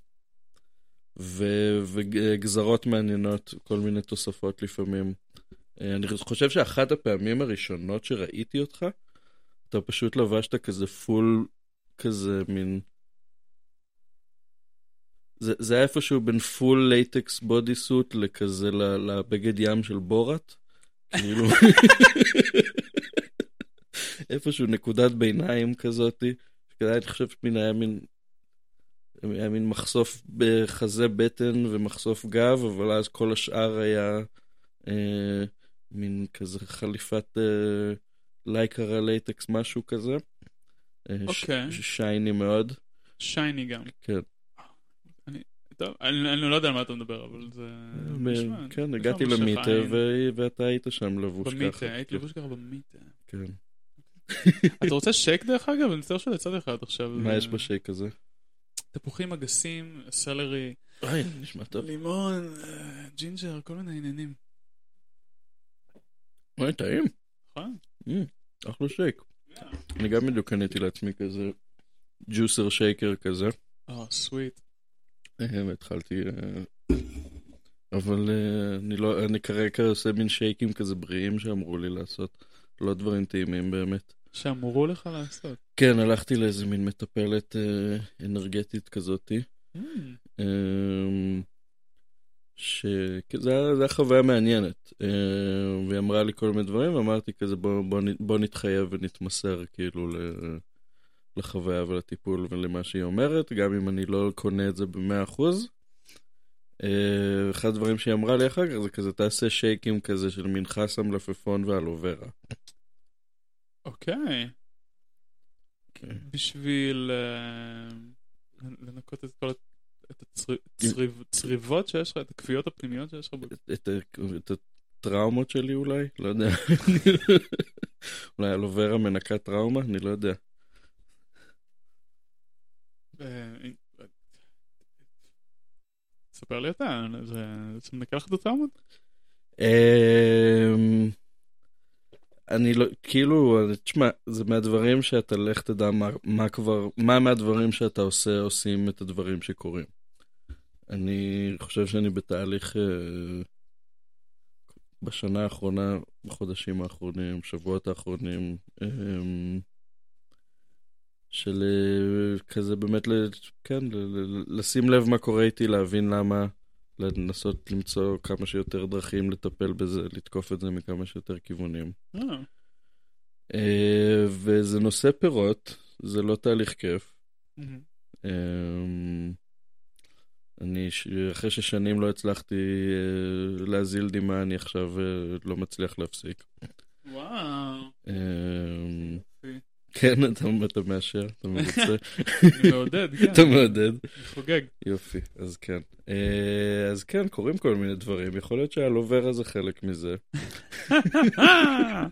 Speaker 1: ו- וגזרות מעניינות, כל מיני תוספות לפעמים. אה, אני חושב שאחת הפעמים הראשונות שראיתי אותך, אתה פשוט לבשת כזה פול, כזה מין... זה, זה היה איפשהו בין full latex body suit לכזה לבגד ים של בוראט. כאילו... (laughs) איפשהו נקודת ביניים כזאתי. אני חושב שמין היה מין היה מין מחשוף בחזה בטן ומחשוף גב, אבל אז כל השאר היה אה, מין כזה חליפת אה, לייקרה latex, משהו כזה. אה, ש-
Speaker 2: אוקיי.
Speaker 1: shiny מאוד.
Speaker 2: shiny גם.
Speaker 1: כן.
Speaker 2: טוב, אני אני לא יודע על מה אתה מדבר, אבל זה... נשמע-
Speaker 1: כן, הגעתי למיטה. ו- ואתה היית שם לבוש ככה.
Speaker 2: במיטה, הייתי לבוש ככה במיטה.
Speaker 1: כן.
Speaker 2: אתה רוצה שייק דרך אגב? אני מצטער שלא יצאתי לך עד עכשיו.
Speaker 1: מה יש בשייק הזה?
Speaker 2: תפוחים אגסים, סלרי,
Speaker 1: אוי, נשמע טוב.
Speaker 2: לימון, אה, ג'ינג'ר, כל מיני עניינים.
Speaker 1: אוי, טעים.
Speaker 2: נכון?
Speaker 1: אחלה שייק. אני גם בדיוק קניתי לעצמי כזה ג'וסר שייקר כזה.
Speaker 2: או, סוויט.
Speaker 1: אה, והתחלתי... אה, אבל אה, אני לא, אני כרגע עושה מין שייקים כזה בריאים שאמרו לי לעשות. לא דברים טעימים באמת.
Speaker 2: שאמרו לך לעשות.
Speaker 1: כן, הלכתי לאיזה מין מטפלת אה, אנרגטית כזאתי. אמ, שזה היה- חוויה מעניינת. אמ, והיא אמרה לי כל מיני דברים, ואמרתי כזה בוא, בוא, בוא נתחייב ונתמסר כאילו ל- לחוויה ולטיפול ולמה שהיא אומרת, גם אם אני לא קונה את זה במאה אחוז. אה, אחד הדברים שהיא אמרה לי אחר כך זה כזה תעשה שייקים כזה של מין חסה מלפפון ואלוברה.
Speaker 2: אוקיי.
Speaker 1: כן.
Speaker 2: בשביל אה, לנקות את כל הצריבות שיש לך, את הכוויות הפנימיות שיש לך.
Speaker 1: את, הטראומות שלי אולי? לא יודע. (laughs) אולי אלוברה מנקה טראומה? אני לא יודע.
Speaker 2: אה, ספר לי אתה, זה זה מנקה לך את הטראומות?
Speaker 1: אני לא, כאילו, תשמע, זה מהדברים שאתה לך תדע מה, מה כבר, מה מהדברים שאתה עושה עושים את הדברים שקורים. אני חושב שאני בתהליך אה, בשנה האחרונה, בחודשים האחרונים, שבועות האחרונים, אמ, של אה, כזה באמת, כן, לשים לב מה קורה איתי, להבין למה, לנסות למצוא כמה שיותר דרכים לטפל בזה, לתקוף את זה מכמה שיותר כיוונים.
Speaker 2: אה,
Speaker 1: אה, וזה נושא פירות, זה לא תהליך כיף. אמ, אני, אחרי ששנים לא הצלחתי אה, להזיל דמעה, אני עכשיו אה, לא מצליח להפסיק.
Speaker 2: וואו.
Speaker 1: כן, אתה, אתה מאשר, אתה מרוצה,
Speaker 2: אני מעודד, כן.
Speaker 1: אתה מעודד.
Speaker 2: חוגג.
Speaker 1: יופי, אז כן. אה, אז כן, קורים כל מיני דברים, יכול להיות שהלוברה זה חלק מזה. אה,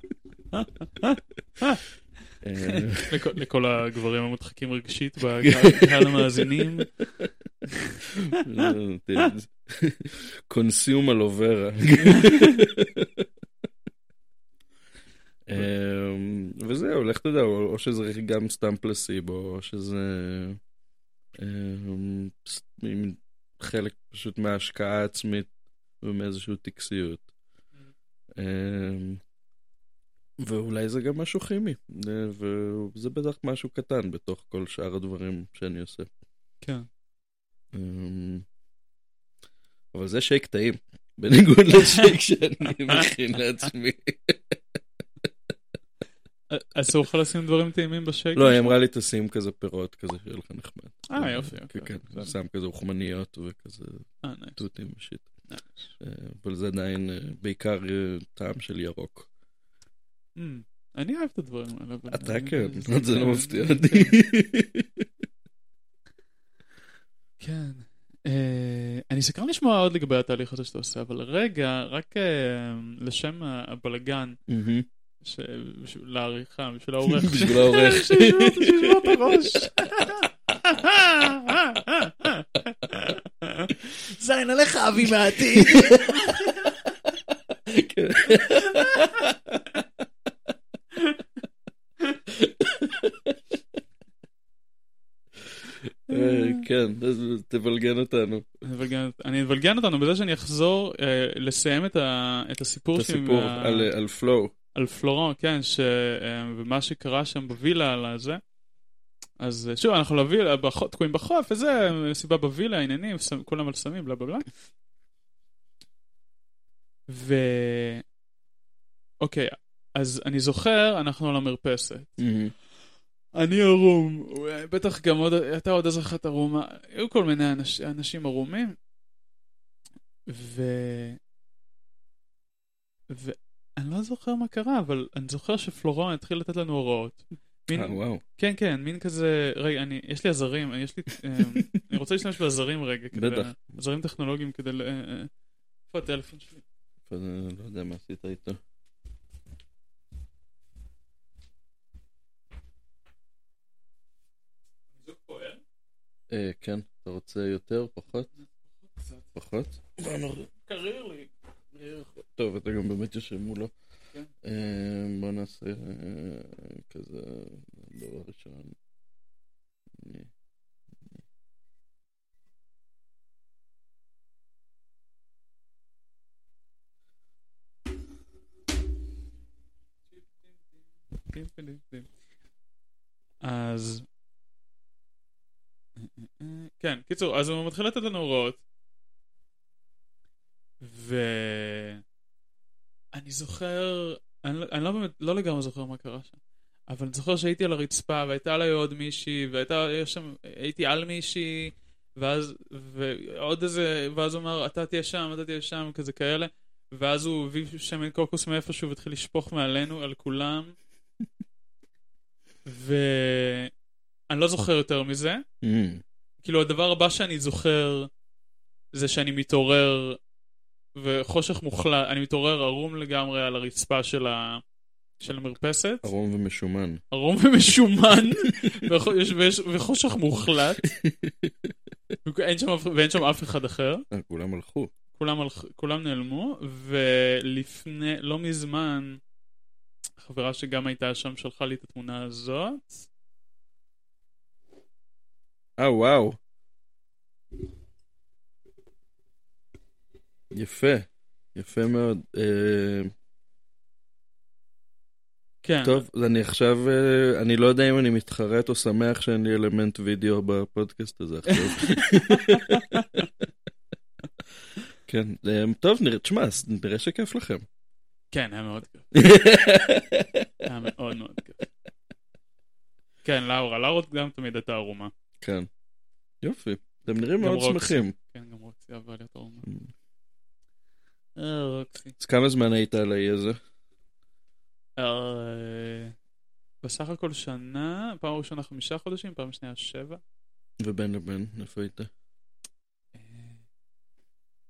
Speaker 2: לכל- הגברים המודחקים רגשית בקהל המאזינים.
Speaker 1: קונסיום אלוברה. (laughs) אמ, וזהו, לך תדע, או שזה גם סתם פלסיבו, או שזה אמ, חלק פשוט מההשקעה העצמית ומאיזושהי טקסיות. אמ, ואולי זה גם משהו כימי, אה, וזה בטח משהו קטן בתוך כל שאר הדברים שאני עושה.
Speaker 2: כן.
Speaker 1: אבל זה שייק טעים, בניגוד לשייק (laughs) שאני מכין לעצמי.
Speaker 2: אסור לך לשים דברים טעימים בשייק?
Speaker 1: לא, היא אמרה לי תשים כזה פירות כזה שיהיה לך נחמד.
Speaker 2: אה, יופי,
Speaker 1: כן,
Speaker 2: אוקיי.
Speaker 1: כן,
Speaker 2: בסדר.
Speaker 1: שם כזה אוכמניות וכזה
Speaker 2: אה.
Speaker 1: תותים ושיט. אה, אבל זה עדיין אה, בעיקר אה, טעם של ירוק.
Speaker 2: אמ, אני אוהב את הדברים האלה.
Speaker 1: אתה כן,
Speaker 2: זה-
Speaker 1: לא
Speaker 2: כן,
Speaker 1: מפתיע
Speaker 2: כן. (laughs)
Speaker 1: אותי.
Speaker 2: כן. אה, אני סקרן לשמוע עוד לגבי התהליך הזה שאתה עושה, אבל רגע, רק אה, לשם הבלגן, בשביל (laughs) לעריכה, (laughs) בשביל העורך.
Speaker 1: בשביל העורך.
Speaker 2: שישבור את הראש. (laughs)
Speaker 3: זין עליך אבי מהעתיד.
Speaker 1: כן. אה, כן, אז תבלגן אותנו.
Speaker 2: אני אבלגן- אותנו בזה שאני אחזור אה, לסיים את את הסיפור
Speaker 1: את
Speaker 2: שלי
Speaker 1: הסיפור
Speaker 2: מה-
Speaker 1: על- על פלואו.
Speaker 2: על פלורן, כן, ש... אה, ומה שקרה שם בווילה על הזה. אז אה, שוב, אנחנו לווילה, בח... תקועים בחוף, וזה, סיבה בווילה, עניינים, סמ... כולם על סמים, בלה בלה בלה. ו... אוקיי, אז אני זוכר, אנחנו על המרפסת.
Speaker 1: מהמם.
Speaker 2: אני ערום, בטח גם עוד, אתה עוד איזה אחת ערומה, היו כל מיני אנש, אנשים ערומים, ו... ואני לא זוכר מה קרה, אבל אני זוכר שפלורון התחיל לתת לנו הוראות. מין,
Speaker 1: אה, וואו.
Speaker 2: כן, כן, מין כזה, רגע, אני, יש לי עזרים, יש לי, אמ, (laughs) אני רוצה להשתמש בעזרים רגע, כדי,
Speaker 1: בטח.
Speaker 2: עזרים טכנולוגיים כדי, ל- אה, אה, איפה הטלפון שלי?
Speaker 1: אני לא יודע מה עשית איתו. אה, כן, אתה רוצה יותר? פחות? פחות?
Speaker 2: קריר לי.
Speaker 1: טוב, אתה גם באמת יושב מולו.
Speaker 2: כן.
Speaker 1: אה, בוא נעשה אה, כזה, דבר ראשון.
Speaker 2: אז... כן, קיצור, אז הוא מתחיל לתת לנו הוראות. ואני זוכר, אני, לא- אני לא באמת, לא לגמרי זוכר מה קרה שם, אבל אני זוכר שהייתי על הרצפה והייתה עליי עוד מישהי, והייתה, שם, הייתי על מישהי, ואז, ועוד איזה, ואז הוא אמר, אתה תהיה שם, אתה תהיה שם, כזה כאלה, ואז הוא הביא שמן קוקוס מאיפשהו והתחיל לשפוך מעלינו, על כולם. (laughs) ואני לא זוכר יותר מזה.
Speaker 1: אמ,
Speaker 2: כאילו הדבר הבא שאני זוכר זה שאני מתעורר וחושך מוחלט, אני מתעורר ערום לגמרי על הרצפה של, ה... של המרפסת,
Speaker 1: ערום ומשומן.
Speaker 2: ערום ומשומן וח... יש- ויש... וחושך מוחלט, ואין שם, ואין שם אף אחד אחר,
Speaker 1: אה, כולם הלכו.
Speaker 2: כולם, הלכ... כולם נעלמו, ולפני, לא מזמן, חברה שגם הייתה שם שלחה לי את התמונה הזאת.
Speaker 1: אה, וואו. יפה. יפה מאוד. אה,
Speaker 2: כן,
Speaker 1: טוב, אז אני עכשיו, אה, אני לא יודע אם אני מתחרט או שמח שאין לי אלמנט וידאו בפודקאסט הזה עכשיו. (laughs) כן, אה, טוב, נראה, תשמע, נראה שכיף לכם.
Speaker 2: כן, היה מאוד כיף. (laughs) היה מאוד מאוד כיף. כן, לאורה, לאורה גם תמיד הייתה ערומה.
Speaker 1: כן. יופי. אתם נראים מאוד. שמחים.
Speaker 2: כן, גם רוקסי אהבה להיות ערומה. אה, רוקסי.
Speaker 1: אז כמה זמן היית על האי הזה?
Speaker 2: אה, בסך הכל שנה, פעם ראשונה חמישה חודשים, פעם שנייה שבע.
Speaker 1: ובין לבין, איפה היית?
Speaker 2: אה,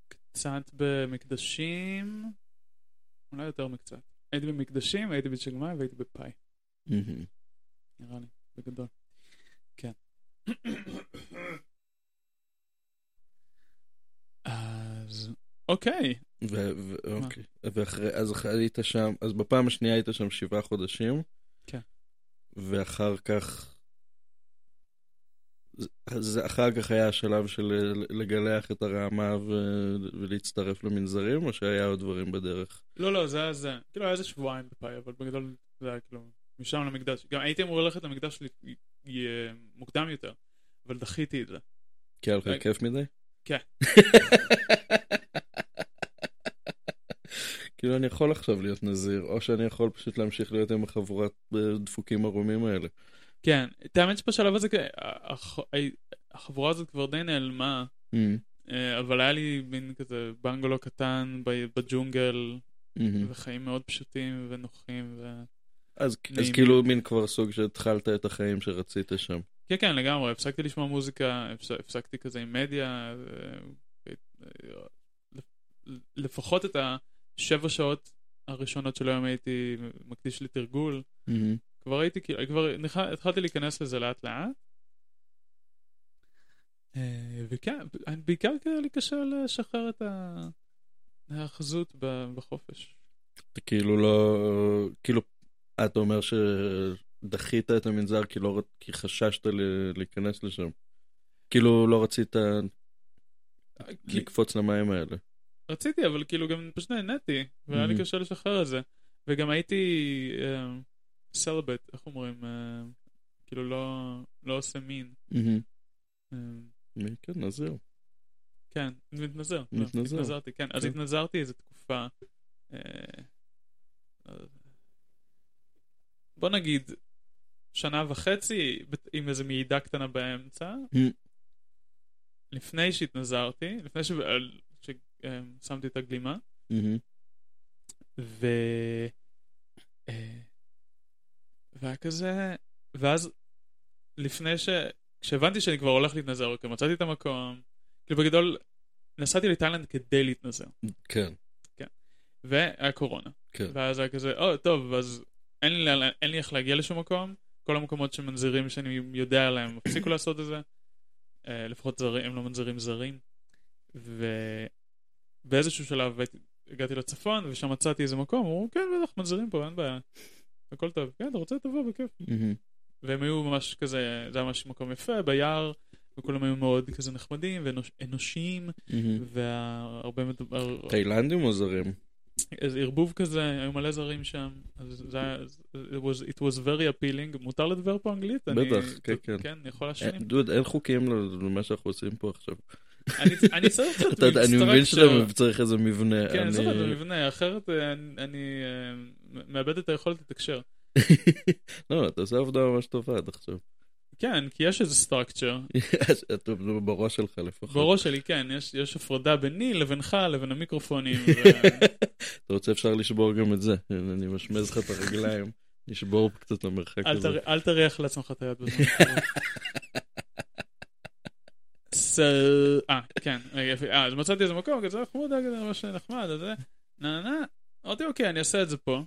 Speaker 2: קצת במקדשים, אולי יותר מקצת. הייתי במקדשים, הייתי בצ'גמאי והייתי בפאי. נראה לי, בגדול. כן. (coughs) אז אוקיי,
Speaker 1: ו- ו- אוקיי. ואחרי, אז היית שם, אז בפעם השנייה היית שם שבעה חודשים.
Speaker 2: כן.
Speaker 1: ואחר כך, אז אחר כך היה השלב של לגלח את הרעמה ו- ולהצטרף למנזרים, או שהיה עוד דברים בדרך?
Speaker 2: לא, לא, זה היה זה. כאילו היה איזה שבועיים בפאי, אבל בגדול זה היה כאילו משם למקדש. גם הייתי אמור ללכת למקדש מוקדם יותר, אבל דחיתי את זה.
Speaker 1: כי היה לך. כיף מדי?
Speaker 2: כן. (laughs)
Speaker 1: כאילו אני יכול עכשיו להיות נזיר, או שאני יכול פשוט להמשיך להיות עם החבורת אה, דפוקים ערומים האלה.
Speaker 2: כן, את האמת שבשלב הזה הח- החבורה הזאת כבר די נעלמה,
Speaker 1: אמ,
Speaker 2: אה, אבל היה לי מין כזה בנגלו קטן בג'ונגל,
Speaker 1: אמ.
Speaker 2: וחיים מאוד פשוטים ונוחים. ו...
Speaker 1: אז, אז. כאילו מין כבר סוג שהתחלת את החיים שרצית שם.
Speaker 2: כן, כן, לגמרי, הפסקתי לשמוע מוזיקה, הפס... הפסקתי כזה עם מדיה, ו... לפחות את השבע שעות הראשונות של היום הייתי מקדיש לתרגול. כבר הייתי, כאילו, כבר התחלתי להיכנס לזה לאט לאט. אה, וכן, בעיקר לי קשה לשחרר את ההאחזות בחופש.
Speaker 1: אתה כאילו לא, כאילו, אתה אומר שדחית את המנזר כי לא, כי חששת ל- להיכנס לשם. כאילו לא רצית
Speaker 2: כי-
Speaker 1: לקפוץ למים האלה.
Speaker 2: רציתי, אבל כאילו גם פשוט נהניתי, והיה לי. קשה לשחרר את זה. וגם הייתי סלבט, איך אומרים? אה, כאילו לא לא עושה מין. אה,
Speaker 1: כן, נזיר.
Speaker 2: כן, מתנזר. לא,
Speaker 1: מתנזר.
Speaker 2: התנזרתי, כן. אז
Speaker 1: כן.
Speaker 2: התנזרתי איזו תקופה. אה, בוא נגיד, שנה וחצי עם איזו מעידה קטנה באמצע. לפני שהתנזרתי, לפני ששמתי את הגלימה. ו... אה, והיה כזה, ואז לפני ש... כשהבנתי שאני כבר הולך להתנזר, אוקיי, מצאתי את המקום, כאילו בגדול, נסעתי לתאילנד כדי להתנזר,
Speaker 1: כן,
Speaker 2: והיה קורונה.
Speaker 1: כן.
Speaker 2: ואז היה כזה, או, טוב, אז אין לי, אין לי איך להגיע לשום מקום, כל המקומות שמנזירים שאני יודע עליהם הפסיקו לעשות את זה, אה, לפחות זרים, הם לא מנזירים זרים, ובאיזשהו שלב הגעתי לצפון, ושם מצאתי איזה מקום, אמרו, כן, בטח, מנזירים פה, אין בעיה, הכל טוב, כן, אתה רוצה, תבוא, בכיף.
Speaker 1: מהמם.
Speaker 2: והם היו ממש כזה, זה היה ממש מקום יפה, ביער, וכולם היו מאוד כזה נחמדים ואנושיים,
Speaker 1: מהמם.
Speaker 2: והרבה,
Speaker 1: תאילנדים או זרים?
Speaker 2: איזה ערבוב כזה, היו מלא זרים שם, אז זה היה, it was, it was very appealing, מותר לדבר פה אנגלית? אני-
Speaker 1: בטח, כן, כן.
Speaker 2: כן, אני יכול
Speaker 1: אה,
Speaker 2: להשלים?
Speaker 1: דוד, אין חוקים למה שאנחנו עושים פה עכשיו.
Speaker 2: אני- צריך קצת
Speaker 1: יודע, אני מבין שאתה. צריך איזה מבנה.
Speaker 2: כן,
Speaker 1: אני-
Speaker 2: זה זה מבנה, אחרת אה, אני- אה, מאבד את היכולת לתקשר. (laughs)
Speaker 1: לא, אתה עושה עבודה ממש טובה עד עכשיו.
Speaker 2: כן, כי יש איזה
Speaker 1: אתה בראש שלך לפחות.
Speaker 2: בראש שלי, כן, יש- יש הפרדה ביני לבינך לבין המיקרופונים, ו- (laughs)
Speaker 1: אתה רוצה אפשר לשבור גם את זה. אני משמז לך את הרגליים, נשבור קצת למרחק הזה.
Speaker 2: אל תריח לעצמך את היד בזמן. (laughs) אה, כן, רגע. אה, אז מצאתי איזה מקום, כזה חמודה, כזה ממש נחמד, אז זה, נה נה נה, אמרתי אוקיי, אני אעשה את זה פה.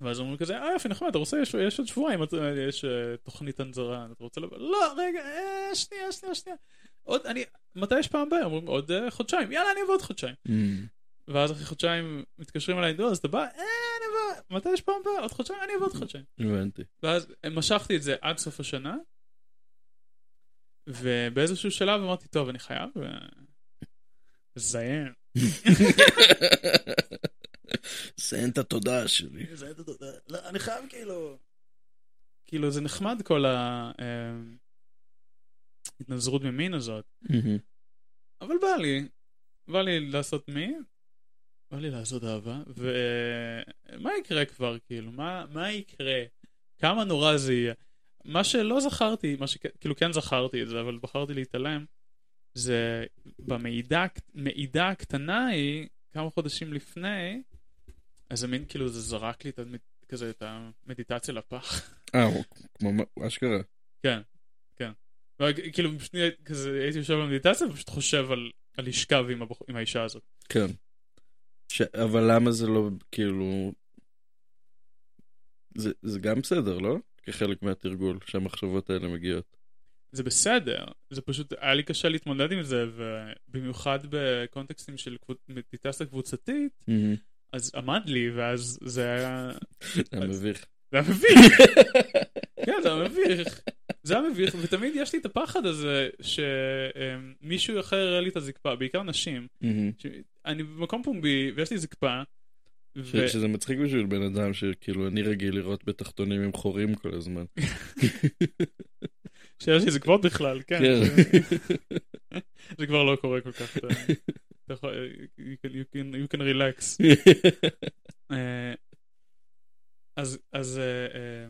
Speaker 2: ואז אומרים כזה, אה יופי, נחמד, אתה רוצה, יש- יש עוד שבועיים, אתה- יש אה, תוכנית הנזרה, אתה רוצה לבוא? לא, רגע, אה, שנייה, שנייה, שנייה. עוד, אני, מתי יש פעם הבאה? אומרים, עוד אה, חודשיים, יאללה, אני אבוא עוד חודשיים.
Speaker 1: אמ,
Speaker 2: ואז אחרי חודשיים מתקשרים אליי, נו, אז אתה בא? אה, אני בא. מתי יש פעם הבאה? עוד חודשיים? אני אבוא עוד חודשיים.
Speaker 1: הבנתי.
Speaker 2: ואז משכתי את זה עד סוף השנה, ובאיזשהו שלב אמרתי, טוב, אני חייב אה, לזיין.
Speaker 1: זיין את התודעה שלי.
Speaker 3: לזיין את התודעה. לא, אני חייב כאילו...
Speaker 2: כאילו, זה נחמד כל ההתנזרות ממין הזאת, אבל בא לי, בא לי לעשות מין, בא לי לעשות אהבה, ומה יקרה כבר, כאילו, מה, מה יקרה? כמה נורא זה יהיה? מה שלא זכרתי, מה שכאילו כן זכרתי את זה, אבל בחרתי להתעלם, זה במעידה מעידה הקטנה היא, כמה חודשים לפני, איזה מין כאילו זה זרק לי את. כזה, את המדיטציה לפח.
Speaker 1: אה, כמו אשכרה.
Speaker 2: כן, כן. כאילו, כזה, הייתי יושב במדיטציה ופשוט חושב על, על לשכב עם, הבח... עם האישה הזאת.
Speaker 1: כן. ש... אבל למה זה לא, כאילו... זה, זה גם בסדר, לא? כחלק מהתרגול, שהמחשבות האלה מגיעות.
Speaker 2: זה בסדר, זה פשוט, היה לי קשה להתמודד עם זה, ובמיוחד בקונטקסטים של. מדיטציה קבוצתית,
Speaker 1: אמ,
Speaker 2: אז עמד לי, ואז זה היה...
Speaker 1: זה היה מביך.
Speaker 2: זה היה מביך. (laughs) כן, זה היה מביך. זה היה מביך, ותמיד יש לי את הפחד הזה שמישהו אחר יראה לי את הזקפה, בעיקר נשים. ש- אני במקום פומבי, ויש לי זקפה,
Speaker 1: ש...
Speaker 2: ו-
Speaker 1: שזה מצחיק בשביל בן אדם שכאילו אני רגיל לראות בתחתונים עם חורים כל הזמן.
Speaker 2: שיש לי זקפות בכלל, כן.
Speaker 1: כן.
Speaker 2: זה- (laughs) זה כבר לא קורה כל כך. אתה- יכול- you can- you can- you can relax. (laughs) אה, אז, אז, אה, אה,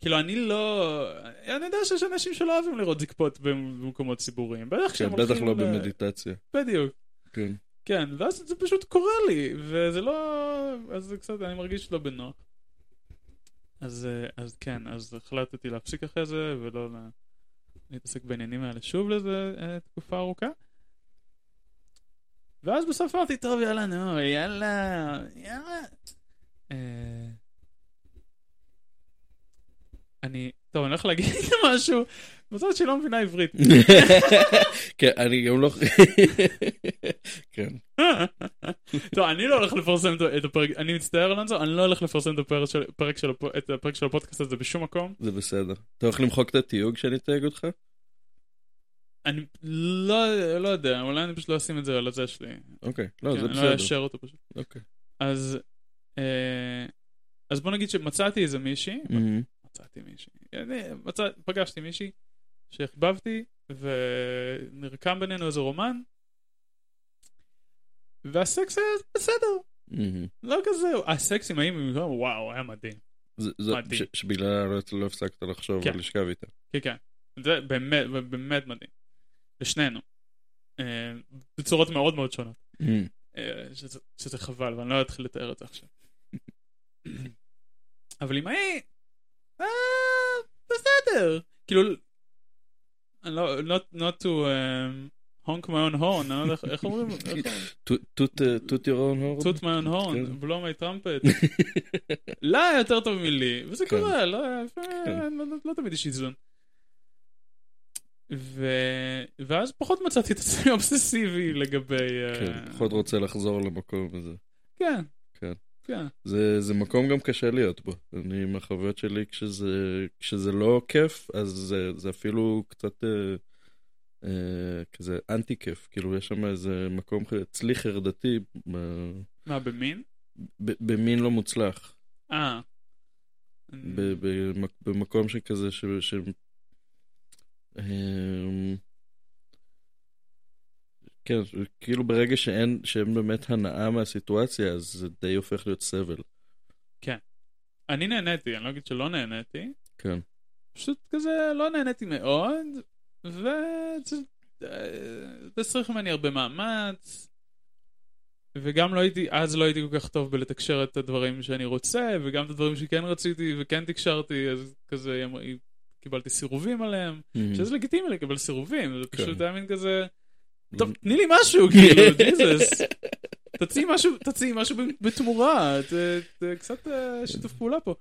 Speaker 2: כאילו, אני לא... אני יודע שיש אנשים שלא אוהבים לראות זקפות במקומות ציבוריים. בטח
Speaker 1: כן, בטח לא
Speaker 2: ל-
Speaker 1: במדיטציה.
Speaker 2: בדיוק.
Speaker 1: כן.
Speaker 2: כן, ואז זה פשוט קורה לי, וזה לא... אז זה קצת, אני מרגיש לא בנוח. אז, אה, אז כן, אז החלטתי להפסיק אחרי זה, ולא לה- להתעסק בעניינים האלה שוב לאיזה אה, תקופה ארוכה. ואז בסוף אמרתי, טוב, יאללה, נו, יאללה, יאללה. אה, אני, טוב, אני הולך להגיד (laughs) משהו, בצד שהיא לא מבינה עברית. (laughs)
Speaker 1: כן, אני גם לא... (laughs) כן.
Speaker 2: טוב, אני לא הולך לפרסם את- הפרק, אני מצטער אלונזו, אני לא הולך לפרסם את הפרק של- הפודקאסט הזה בשום מקום.
Speaker 1: זה בסדר. אתה הולך למחוק את התיוג שאני אתייג אותך?
Speaker 2: אני לא לא יודע, אולי אני פשוט לא אשים את זה על הזה שלי.
Speaker 1: אוקיי. לא,
Speaker 2: כן,
Speaker 1: זה
Speaker 2: אני לא
Speaker 1: בסדר.
Speaker 2: אאשר אותו פשוט.
Speaker 1: אוקיי.
Speaker 2: אז אה, אז בוא נגיד שמצאתי איזה מישהי,
Speaker 1: אמ,
Speaker 2: מצאתי מישהי, מצא- פגשתי מישהי שהחבבתי ונרקם בינינו איזה רומן והסקס היה בסדר, לא כזה, הסקס עם האם, וואו, היה מדהים.
Speaker 1: זה- זה-
Speaker 2: מדהים.
Speaker 1: ש- שבגללה לא- לא הפסקת לחשוב
Speaker 2: כן.
Speaker 1: על לשכב איתה.
Speaker 2: כן, כן. זה באמת, באמת מדהים. לשנינו. אה, בצורות מאוד מאוד שונות. אה, שזה, שזה חבל, ואני לא אתחיל לתאר את זה עכשיו. (laughs) אבל עם ההיא, אה, בסדר. כאילו, לא, not, not to um, honk my own horn, אני לא יודע איך- אומרים, איך אומרים? (laughs)
Speaker 1: תות ירון הור?
Speaker 2: toot my own
Speaker 1: כן.
Speaker 2: horn, blow my trumpet. (laughs) לה היה יותר טוב מלי, וזה
Speaker 1: כן.
Speaker 2: קורה, לא, לפעמים,
Speaker 1: כן.
Speaker 2: לא, לא תמיד יש איזון. ו... ואז פחות מצאתי את עצמי (laughs) אובססיבי לגבי... אה,
Speaker 1: כן, פחות רוצה לחזור למקום הזה.
Speaker 2: כן.
Speaker 1: כן. זה, זה מקום גם קשה להיות בו. אני, מהחוויות שלי, כשזה, כשזה לא כיף, אז זה, זה אפילו קצת אה, אה, כזה אנטי כיף. כאילו, יש שם איזה מקום אצלי חרדתי, ב,
Speaker 2: מה, במין?
Speaker 1: ב, במין לא מוצלח.
Speaker 2: אה.
Speaker 1: במקום שכזה, ש... ש אה, כן, כאילו ברגע שאין, שאין באמת הנאה מהסיטואציה, אז זה די הופך להיות סבל.
Speaker 2: אני נהניתי, אני לא אגיד שלא נהניתי.
Speaker 1: כן.
Speaker 2: פשוט כזה לא נהניתי מאוד, וזה זה צריך ממני הרבה מאמץ. וגם לא הייתי, אז לא הייתי כל כך טוב בלתקשר את הדברים שאני רוצה, וגם את הדברים שכן רציתי וכן תקשרתי, אז כזה קיבלתי סירובים עליהם, שזה לגיטימי לקבל סירובים, זה פשוט
Speaker 1: כן.
Speaker 2: היה מין כזה, טוב, תני לי משהו, (laughs) כאילו, ג'יזוס. תציעי משהו, תציעי משהו בתמורה, קצת אה, שיתוף פעולה פה.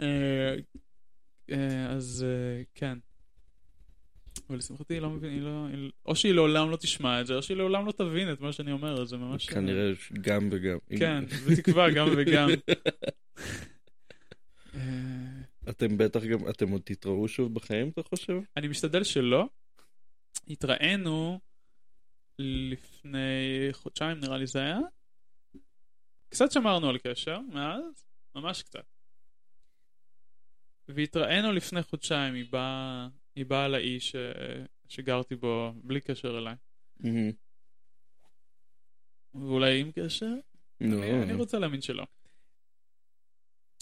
Speaker 2: אה, אה, אז כן. אבל לשמחתי היא לא מבינה, היא לא, או שהיא לעולם לא תשמע את זה, או שהיא לעולם לא תבין את מה שאני אומר, זה ממש...
Speaker 1: כנראה גם וגם.
Speaker 2: כן, בתקווה גם וגם. (laughs)
Speaker 1: אתם בטח גם, אתם עוד תתראו שוב בחיים, אתה חושב?
Speaker 2: אני משתדל שלא. התראינו לפני חודשיים נראה לי זה היה. קצת שמרנו על קשר מאז, ממש קצת. והתראינו לפני חודשיים, היא באה, היא באה לאי ש... שגרתי בו בלי קשר אליי. ואולי עם קשר?
Speaker 1: נו,
Speaker 2: אני, אני רוצה להאמין שלא.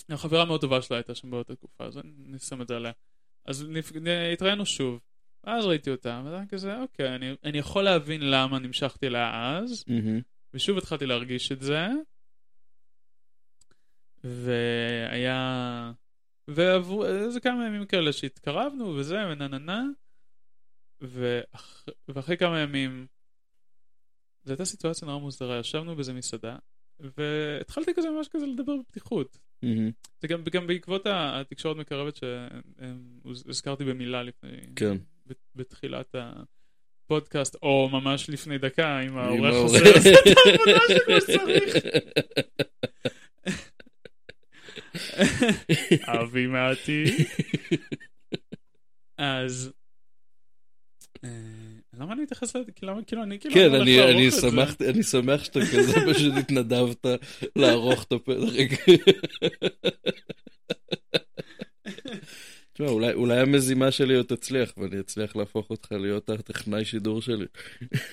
Speaker 2: החברה מאוד טובה שלה הייתה שם באותה תקופה, אז אני שם את זה עליה. אז נפ... התראינו שוב, ואז ראיתי אותה, וזה היה כזה, אוקיי, אני, אני יכול להבין למה נמשכתי אליה אז,
Speaker 1: מהמם.
Speaker 2: ושוב התחלתי להרגיש את זה, והיה... ועברו איזה כמה ימים כאלה שהתקרבנו וזה, ונה נה נה, ואח... ואחרי כמה ימים, זו הייתה סיטואציה נורא מוזרה, ישבנו באיזה מסעדה, והתחלתי כזה ממש כזה לדבר בפתיחות.
Speaker 1: מהמם.
Speaker 2: זה גם, גם בעקבות התקשורת מקרבת שהזכרתי במילה לפני,
Speaker 1: כן.
Speaker 2: בתחילת הפודקאסט, או ממש לפני דקה, אם העורך. עושה את העבודה שלו שצריך. אבי מעטי. אז... אה, למה אני מתייחס לזה? למה כאילו אני כאילו...
Speaker 1: כן, אני, אני. שמח, אני שמח שאתה כזה (laughs) פשוט התנדבת לערוך את הפרק. תשמע, אולי, אולי המזימה שלי עוד תצליח, ואני אצליח להפוך אותך להיות הטכנאי שידור שלי.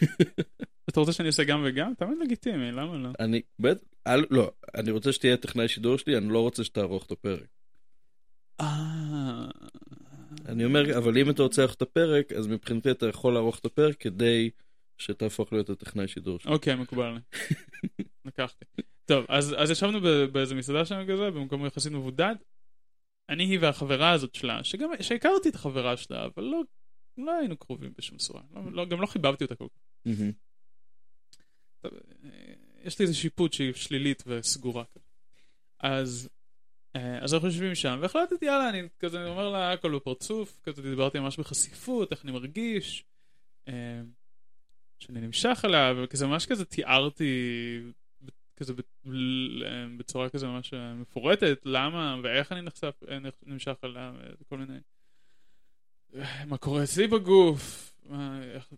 Speaker 1: (laughs)
Speaker 2: אתה רוצה שאני אעשה גם וגם? תמיד לגיטימי, למה לא?
Speaker 1: אני, בטח, אל, לא, אני רוצה שתהיה טכנאי שידור שלי, אני לא רוצה שתערוך את הפרק.
Speaker 2: אה...
Speaker 1: אני אומר, אבל אם אתה רוצה לערוך את הפרק, אז מבחינתי אתה יכול לערוך את הפרק כדי שתהפוך להיות הטכנאי שידור שלי.
Speaker 2: אוקיי, מקובל. (laughs) לקחתי. טוב, אז, אז ישבנו באיזה מסעדה שם כזה, במקום יחסית מבודד. אני, היא והחברה הזאת שלה, שגם, שהכרתי את החברה שלה, אבל לא, לא היינו קרובים בשום צורה. לא, לא, גם לא חיבבתי אותה כל כך. אה, יש לי איזה שיפוט שהיא שלילית וסגורה. אז, אה, אז אנחנו יושבים שם, והחלטתי, יאללה, אני כזה אני אומר לה הכל בפרצוף, כזה דיברתי ממש בחשיפות, איך אני מרגיש, אה, שאני נמשך אליה, וכזה ממש כזה תיארתי, כזה אה, בצורה כזה ממש אה, מפורטת, למה ואיך אני נחשף, אה, נמשך אליה, וכל מיני, מה קורה אצלי בגוף, מה, איך,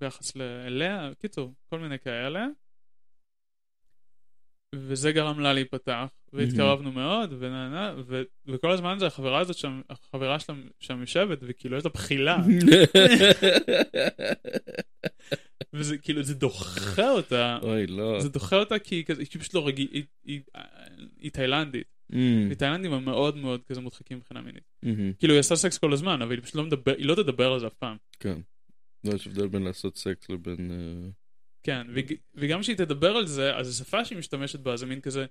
Speaker 2: ביחס אליה, קיצור, כל מיני כאלה. וזה גרם לה להיפתח, והתקרבנו מאוד, ונהנה, ו- וכל הזמן זה החברה הזאת שם, החברה שלה שם יושבת, וכאילו יש לה בחילה, (laughs) וזה כאילו, זה דוחה אותה,
Speaker 1: אוי, לא.
Speaker 2: זה דוחה אותה כי היא כזה- היא פשוט לא רגיל, היא- היא- היא תאילנדית,
Speaker 1: אמ,
Speaker 2: מתאילנדים הם מאוד מאוד כזה מודחקים מבחינה מינית.
Speaker 1: אמ,
Speaker 2: כאילו, היא עושה סקס כל הזמן, אבל היא פשוט לא מדבר, היא לא תדבר על זה אף פעם.
Speaker 1: כן. לא, יש הבדל בין לעשות סקס לבין...
Speaker 2: כן, וג- וגם כשהיא תדבר על זה, אז השפה שהיא משתמשת בה זה מין כזה,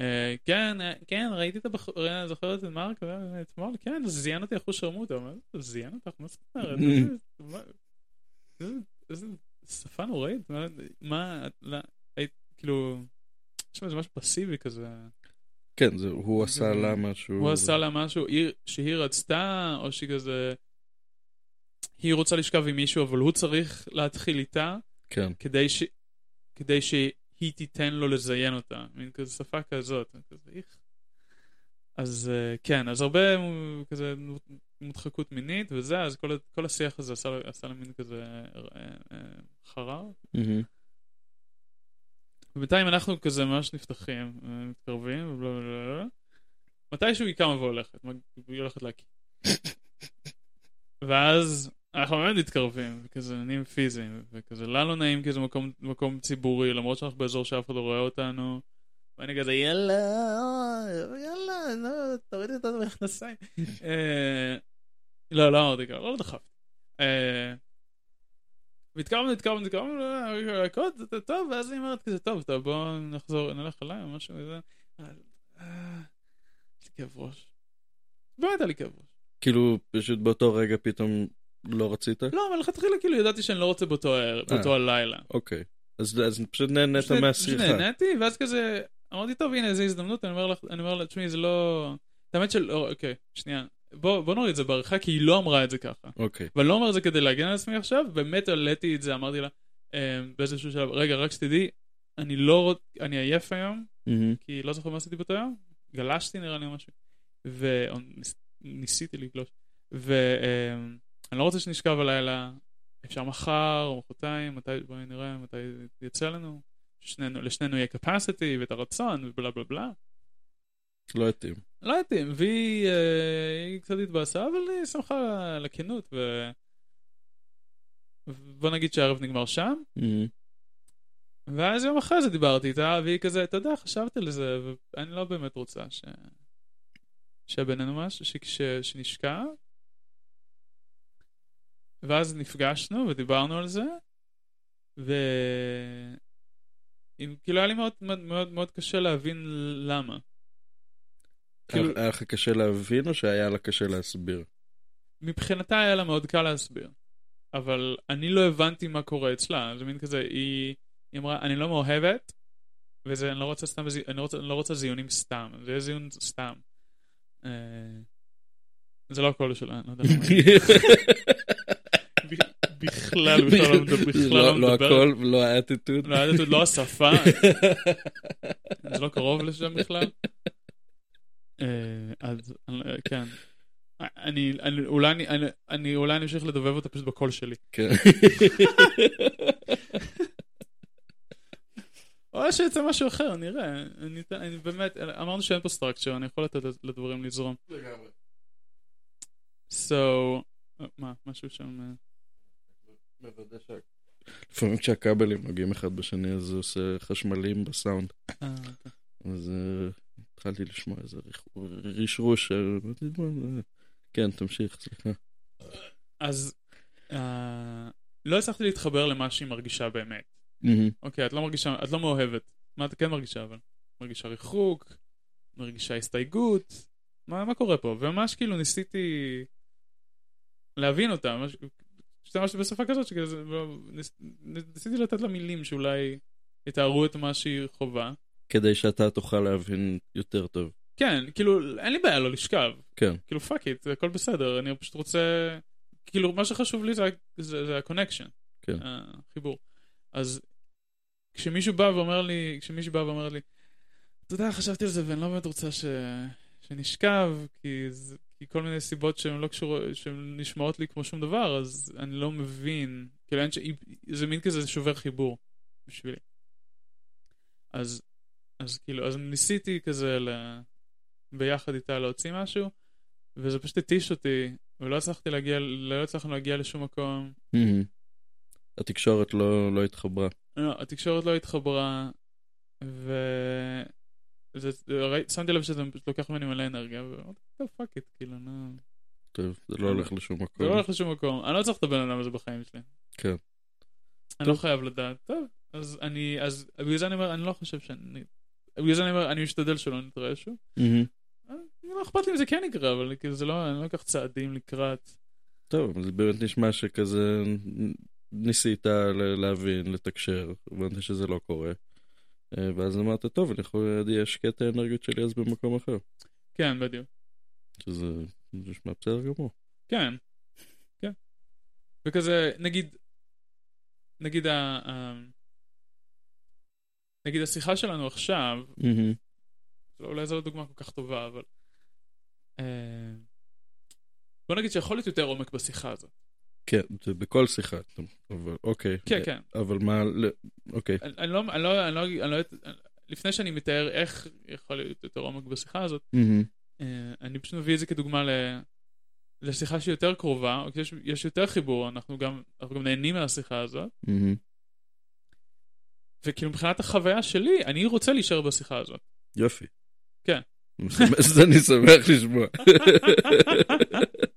Speaker 2: אה, כן, אה, כן, ראיתי את הבחור, אה, זוכרת את מרק אתמול, כן, זיין אותי אחוז שרמוטה, זיין אותך, מה זאת אומרת? (laughs) איזה- שפה נוראית, מה- מה, לא, היית- כאילו, יש שם איזה משהו פסיבי כזה.
Speaker 1: כן, זה, הוא עשה לה משהו.
Speaker 2: הוא עשה לה משהו היא- שהיא רצתה, או שהיא כזה... היא רוצה לשכב עם מישהו, אבל הוא צריך להתחיל איתה,
Speaker 1: כן.
Speaker 2: כדי, ש... כדי שהיא תיתן לו לזיין אותה. מין כזה שפה כזאת. כזה, איך. אז אה, כן, אז הרבה כזה מודחקות מינית וזה, אז כל, כל השיח הזה עשה, עשה לה מין כזה אה, אה, חרר. ובינתיים אנחנו כזה ממש נפתחים, מתקרבים, ובלה בלה בלה בלה. מתישהו היא קמה והולכת, היא הולכת להקיא. (laughs) ואז אנחנו באמת מתקרבים, וכזה נהיים פיזיים, וכזה לה לא נעים כי זה מקום, מקום ציבורי, למרות שאנחנו באזור שאף אחד לא רואה אותנו. ואני כזה יאללה, יאללה, לא, תורידי אותנו מהכנסיים. (laughs) אה, לא, לא אמרתי ככה, לא דחפתי. אה, והתקרבנו, התקרבנו, התקרבנו, להכות, טוב, ואז היא אומרת כזה, טוב, טוב, בואו נחזור, נלך אליי או משהו כזה. אה, אה, כאב ראש. באמת היה לי כאב ראש.
Speaker 1: כאילו, פשוט באותו רגע פתאום לא רצית?
Speaker 2: לא, אבל לכתחילה כאילו ידעתי שאני לא רוצה באותו
Speaker 1: אה.
Speaker 2: באותו הלילה.
Speaker 1: אוקיי. אז אז פשוט נהנית מהשיחה.
Speaker 2: פשוט נהניתי, ואז כזה, אמרתי, טוב, הנה, זו הזדמנות, אני אומר לך, אני אומר לה, תשמעי, זה לא... את האמת של, אוקיי, שנייה. בוא בוא נוריד את זה בעריכה, כי היא לא אמרה את זה ככה.
Speaker 1: אוקיי.
Speaker 2: ואני לא אומר את זה כדי להגן על עצמי עכשיו, באמת העליתי את זה, אמרתי לה, אה, באיזשהו שלב, רגע, רק שתדעי, אני לא רוצ... אני עייף היום,
Speaker 1: אמ,
Speaker 2: כי לא זוכר מה עשיתי באותו יום, גלשתי נראה לי משהו, וניסיתי לגלוש, ואני לא רוצה שנשכב הלילה, אפשר מחר או מחרתיים, מתי, בואי נראה מתי יצא לנו, שנינו, לשנינו יהיה capacity ואת הרצון ובלה בלה בלה.
Speaker 1: לא התאים.
Speaker 2: לא יודעים, והיא אה, קצת התבאסה, אבל היא שמחה על הכנות, ו... בוא נגיד שהערב נגמר שם,
Speaker 1: אמ,
Speaker 2: ואז יום אחרי זה דיברתי איתה, והיא כזה, אתה יודע, חשבתי על זה, ואני לא באמת רוצה ש... שיהיה בינינו משהו, שכש... שנשקע. ואז נפגשנו ודיברנו על זה, ו... אם- כאילו היה לי מאוד מאוד מאוד, מאוד קשה להבין למה. כאילו-
Speaker 1: היה לך קשה להבין או שהיה לה קשה להסביר?
Speaker 2: מבחינתה היה לה מאוד קל להסביר, אבל אני לא הבנתי מה קורה אצלה, זה מין כזה, היא, היא אמרה, אני לא מאוהבת, וזה, אני לא רוצה סתם, אני, רוצה, אני לא רוצה זיונים סתם, זה יהיה זיון סתם. אה, זה לא הקול שלה, אני לא יודע (laughs) בכלל, בכלל לא מדבר, בכלל
Speaker 1: לא
Speaker 2: לא
Speaker 1: לא. הכל, לא האטיטוד.
Speaker 2: לא, האטיטוד, לא השפה, זה לא קרוב לשם בכלל. אה, אז אה, כן. אני, אני, אולי אני, אני, אני, אולי אני אמשיך לדובב אותה פשוט בקול שלי.
Speaker 1: כן.
Speaker 2: או שיצא משהו אחר, נראה. אני, אני באמת, אמרנו שאין פה סטרקצ'ר, אני יכול לתת לדברים לזרום. So, אה, מה, משהו שם...
Speaker 1: לפעמים כשהכבלים נוגעים אחד בשני אז זה עושה חשמלים בסאונד.
Speaker 2: אה.
Speaker 1: אז אה, התחלתי לשמוע איזה רשרוש. אה, כן, תמשיך, סליחה.
Speaker 2: אז לא הצלחתי להתחבר למה שהיא מרגישה באמת. אוקיי, את לא מרגישה, את לא מאוהבת. מה את כן מרגישה אבל? מרגישה ריחוק, מרגישה הסתייגות, מה, מה קורה פה? וממש כאילו ניסיתי להבין אותה, ממש- השתמשתי בשפה כזאת שכזה, לא- ניס- ניסיתי לתת לה מילים שאולי יתארו את מה שהיא חווה.
Speaker 1: כדי שאתה תוכל להבין יותר טוב.
Speaker 2: כן, כאילו, אין לי בעיה לא לשכב.
Speaker 1: כן.
Speaker 2: כאילו, fuck it, הכל בסדר, אני פשוט רוצה... כאילו, מה שחשוב לי זה, זה, זה ה-connection.
Speaker 1: כן.
Speaker 2: החיבור. אז כשמישהו בא ואומר לי, כשמישהו בא ואומר לי, אתה יודע, חשבתי על זה ואני לא באמת רוצה ש... שנשכב, כי, זה... כי כל מיני סיבות שהן לא קשורות, שהן נשמעות לי כמו שום דבר, אז אני לא מבין. כאילו, אין ש... זה מין כזה שובר חיבור בשבילי. אז, אז כאילו, אז ניסיתי כזה ל... ביחד איתה להוציא משהו, וזה פשוט התיש אותי, ולא הצלחתי להגיע, לא הצלחנו להגיע לשום מקום.
Speaker 1: התקשורת לא לא התחברה.
Speaker 2: לא, התקשורת לא התחברה, ו... זה, שמתי לב שזה לוקח ממני מלא אנרגיה, ואמרתי, טוב, fuck it, כאילו, נו...
Speaker 1: טוב, זה לא הולך לשום
Speaker 2: זה
Speaker 1: מקום.
Speaker 2: לא הולך לשום מקום, אני לא צריך את הבן אדם הזה בחיים שלי.
Speaker 1: כן.
Speaker 2: אני לא חייב לדעת. טוב, אז אני, אז בגלל זה אני אומר, אני לא חושב שאני... בגלל זה אני אומר, אני משתדל שלא נתראה שוב. אה, לא אכפת לי אם זה כן יקרה, אבל כאילו זה לא, אני לא אקח צעדים לקראת.
Speaker 1: טוב, זה באמת נשמע שכזה ניסית להבין, לתקשר, הבנתי שזה לא קורה. אה, ואז אמרת, טוב, אני יכול להשקיע את האנרגיות שלי אז במקום אחר.
Speaker 2: כן, בדיוק.
Speaker 1: שזה נשמע בסדר גמור.
Speaker 2: כן, כן. וכזה, נגיד, נגיד ה... ה- נגיד השיחה שלנו עכשיו,
Speaker 1: מהמם.
Speaker 2: אולי זו לא דוגמה כל כך טובה, אבל... אה, בוא נגיד שיכול להיות יותר עומק בשיחה הזאת.
Speaker 1: כן, זה בכל שיחה, אבל אוקיי.
Speaker 2: כן, כן.
Speaker 1: אבל מה, ל- אוקיי.
Speaker 2: אני לא, אני לא, אני לא, אני לא, לפני שאני מתאר איך יכול להיות יותר עומק בשיחה הזאת. אה, אני פשוט מביא את זה כדוגמה ל... לשיחה שהיא יותר קרובה, או יש, יש יותר חיבור, אנחנו גם, אנחנו גם נהנים מהשיחה הזאת. וכאילו מבחינת החוויה שלי, אני רוצה להישאר בשיחה הזאת.
Speaker 1: יופי.
Speaker 2: כן.
Speaker 1: אז אני שמח לשמוע. (laughs)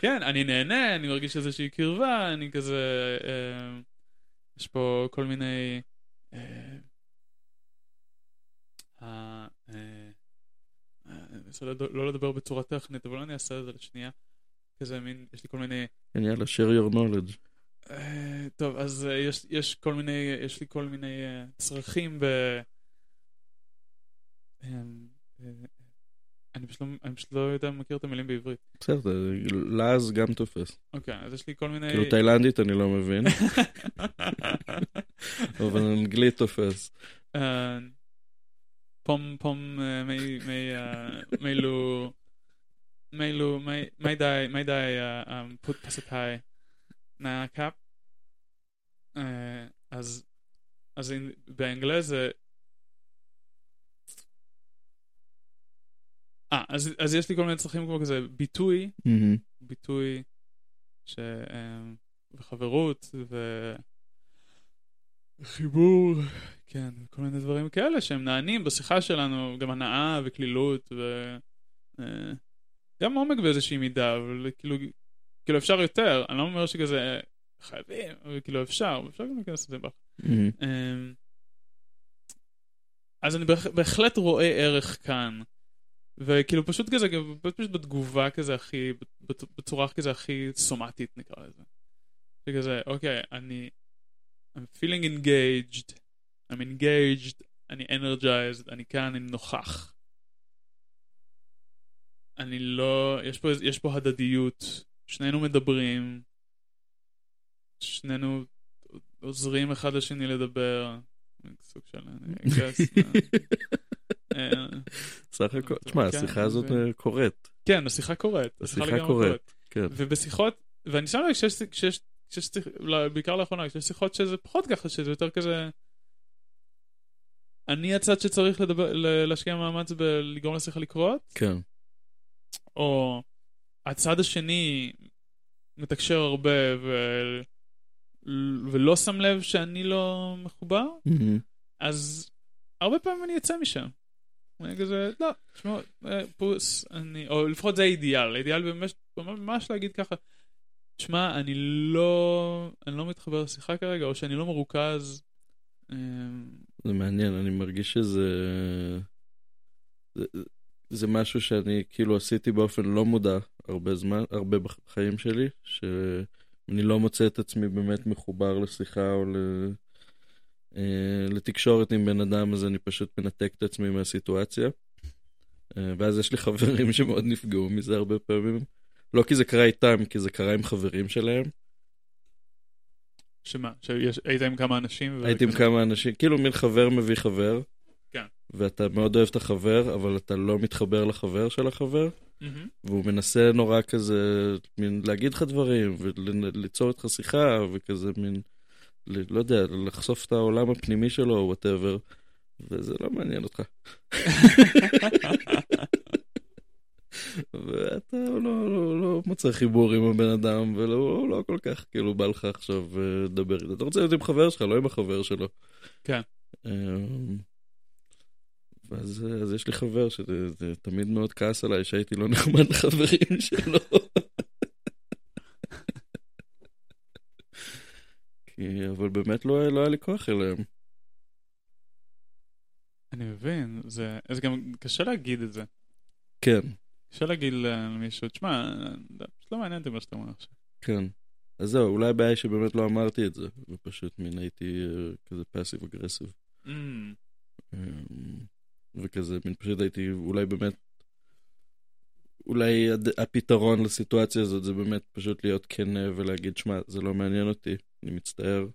Speaker 2: כן, אני נהנה, אני מרגיש איזושהי קרבה, אני כזה... אה, יש פה כל מיני... אה, אה, אני מנסה לא לדבר בצורה טכנית, אבל אני אעשה את זה לשנייה. כזה מין, יש לי כל מיני...
Speaker 1: כן, יאללה, share your knowledge.
Speaker 2: אה, טוב, אז אה, יש, יש כל מיני, יש לי כל מיני אה, צרכים ב... אני פשוט לא, אני פשוט לא יודע, מכיר את המילים בעברית.
Speaker 1: בסדר, לעז גם תופס.
Speaker 2: אוקיי, אז יש לי כל מיני...
Speaker 1: כאילו תאילנדית אני לא מבין, (laughs) אבל אנגלית תופס.
Speaker 2: אה, פום פום אה, מי מי אה, מיילו מיילו מי די מי די פוט פסטאי נקאפ אה, אז באנגלית זה אה, אז, אז יש לי כל מיני צרכים כמו כזה ביטוי,
Speaker 1: מהמם.
Speaker 2: ביטוי ש... אה, וחברות ו... חיבור, כן, כל מיני דברים כאלה שהם נענים בשיחה שלנו, גם הנאה וקלילות ו... אה, גם עומק באיזושהי מידה, אבל כאילו, כאילו אפשר יותר, אני לא אומר שכזה חייבים, אבל כאילו אפשר, אפשר גם להיכנס לזה.
Speaker 1: מהמם.
Speaker 2: אמ, אז אני בהח- בהחלט רואה ערך כאן. וכאילו פשוט כזה, פשוט בתגובה כזה הכי, בצורה כזה הכי סומטית נקרא לזה. שכזה, אוקיי, אני, I'm feeling engaged, I'm engaged, אני energized, אני כאן, אני נוכח. אני לא, יש פה, יש פה הדדיות, שנינו מדברים, שנינו עוזרים אחד לשני לדבר. סוג של... Guess, (laughs) אה, אה,
Speaker 1: סך הכל, תשמע,
Speaker 2: כן,
Speaker 1: השיחה הזאת אה, קורית.
Speaker 2: כן, השיחה קורית.
Speaker 1: השיחה קורית, כן.
Speaker 2: ובשיחות, ואני שם לב כשיש, לא, בעיקר לאחרונה, כשיש שיחות שזה פחות ככה, שזה יותר כזה... אני הצד שצריך לדבר, להשקיע מאמץ בלגרום לשיחה לקרות,
Speaker 1: כן.
Speaker 2: או הצד השני מתקשר הרבה ו... ולא שם לב שאני לא מחובר,
Speaker 1: מהמם.
Speaker 2: אז הרבה פעמים אני אצא משם. אני כזה, לא, תשמעו, אה, פוס, אני, או לפחות זה האידיאל, האידיאל ממש, ממש להגיד ככה, תשמע, אני לא, אני לא מתחבר לשיחה כרגע, או שאני לא מרוכז.
Speaker 1: זה מעניין, אני מרגיש שזה... זה, זה משהו שאני כאילו עשיתי באופן לא מודע הרבה זמן, הרבה בחיים שלי, שאני לא מוצא את עצמי באמת מחובר לשיחה או ל... אה, לתקשורת עם בן אדם, אז אני פשוט מנתק את עצמי מהסיטואציה. אה, ואז יש לי חברים (laughs) שמאוד נפגעו מזה הרבה פעמים. לא כי זה קרה איתם, כי זה קרה עם חברים שלהם.
Speaker 2: שמה, שהיית עם כמה אנשים? ו-
Speaker 1: הייתי עם כמה אנשים, כאילו מין חבר מביא חבר.
Speaker 2: כן.
Speaker 1: ואתה מאוד אוהב את החבר, אבל אתה לא מתחבר לחבר של החבר,
Speaker 2: מהמם.
Speaker 1: והוא מנסה נורא כזה, מין להגיד לך דברים, וליצור איתך שיחה, וכזה מין, לא יודע, לחשוף את העולם הפנימי שלו, או וואטאבר, וזה לא מעניין אותך. ואתה לא, לא, לא מוצא חיבור עם הבן אדם, ולא לא כל כך כאילו בא לך עכשיו אה, לדבר איתו. אתה רוצה להיות עם חבר שלך, לא עם החבר שלו.
Speaker 2: כן.
Speaker 1: אמ, ואז אז יש לי חבר שתמיד מאוד כעס עליי שהייתי לא נחמד לחברים שלו. כי, אבל באמת לא, לא היה לי כוח אליהם.
Speaker 2: אני מבין, זה, זה גם קשה להגיד את זה.
Speaker 1: כן,
Speaker 2: קשה להגיד למישהו, תשמע, זה פשוט לא מעניין אותי מה שאתה אומר עכשיו.
Speaker 1: כן. אז זהו, אולי הבעיה היא שבאמת לא אמרתי את זה, ופשוט מין הייתי אה, כזה פאסיב אגרסיב.
Speaker 2: Mm,
Speaker 1: וכזה, מין פשוט הייתי, אולי באמת, אולי הפתרון לסיטואציה הזאת זה באמת פשוט להיות כן ולהגיד, שמע, זה לא מעניין אותי, אני מצטער,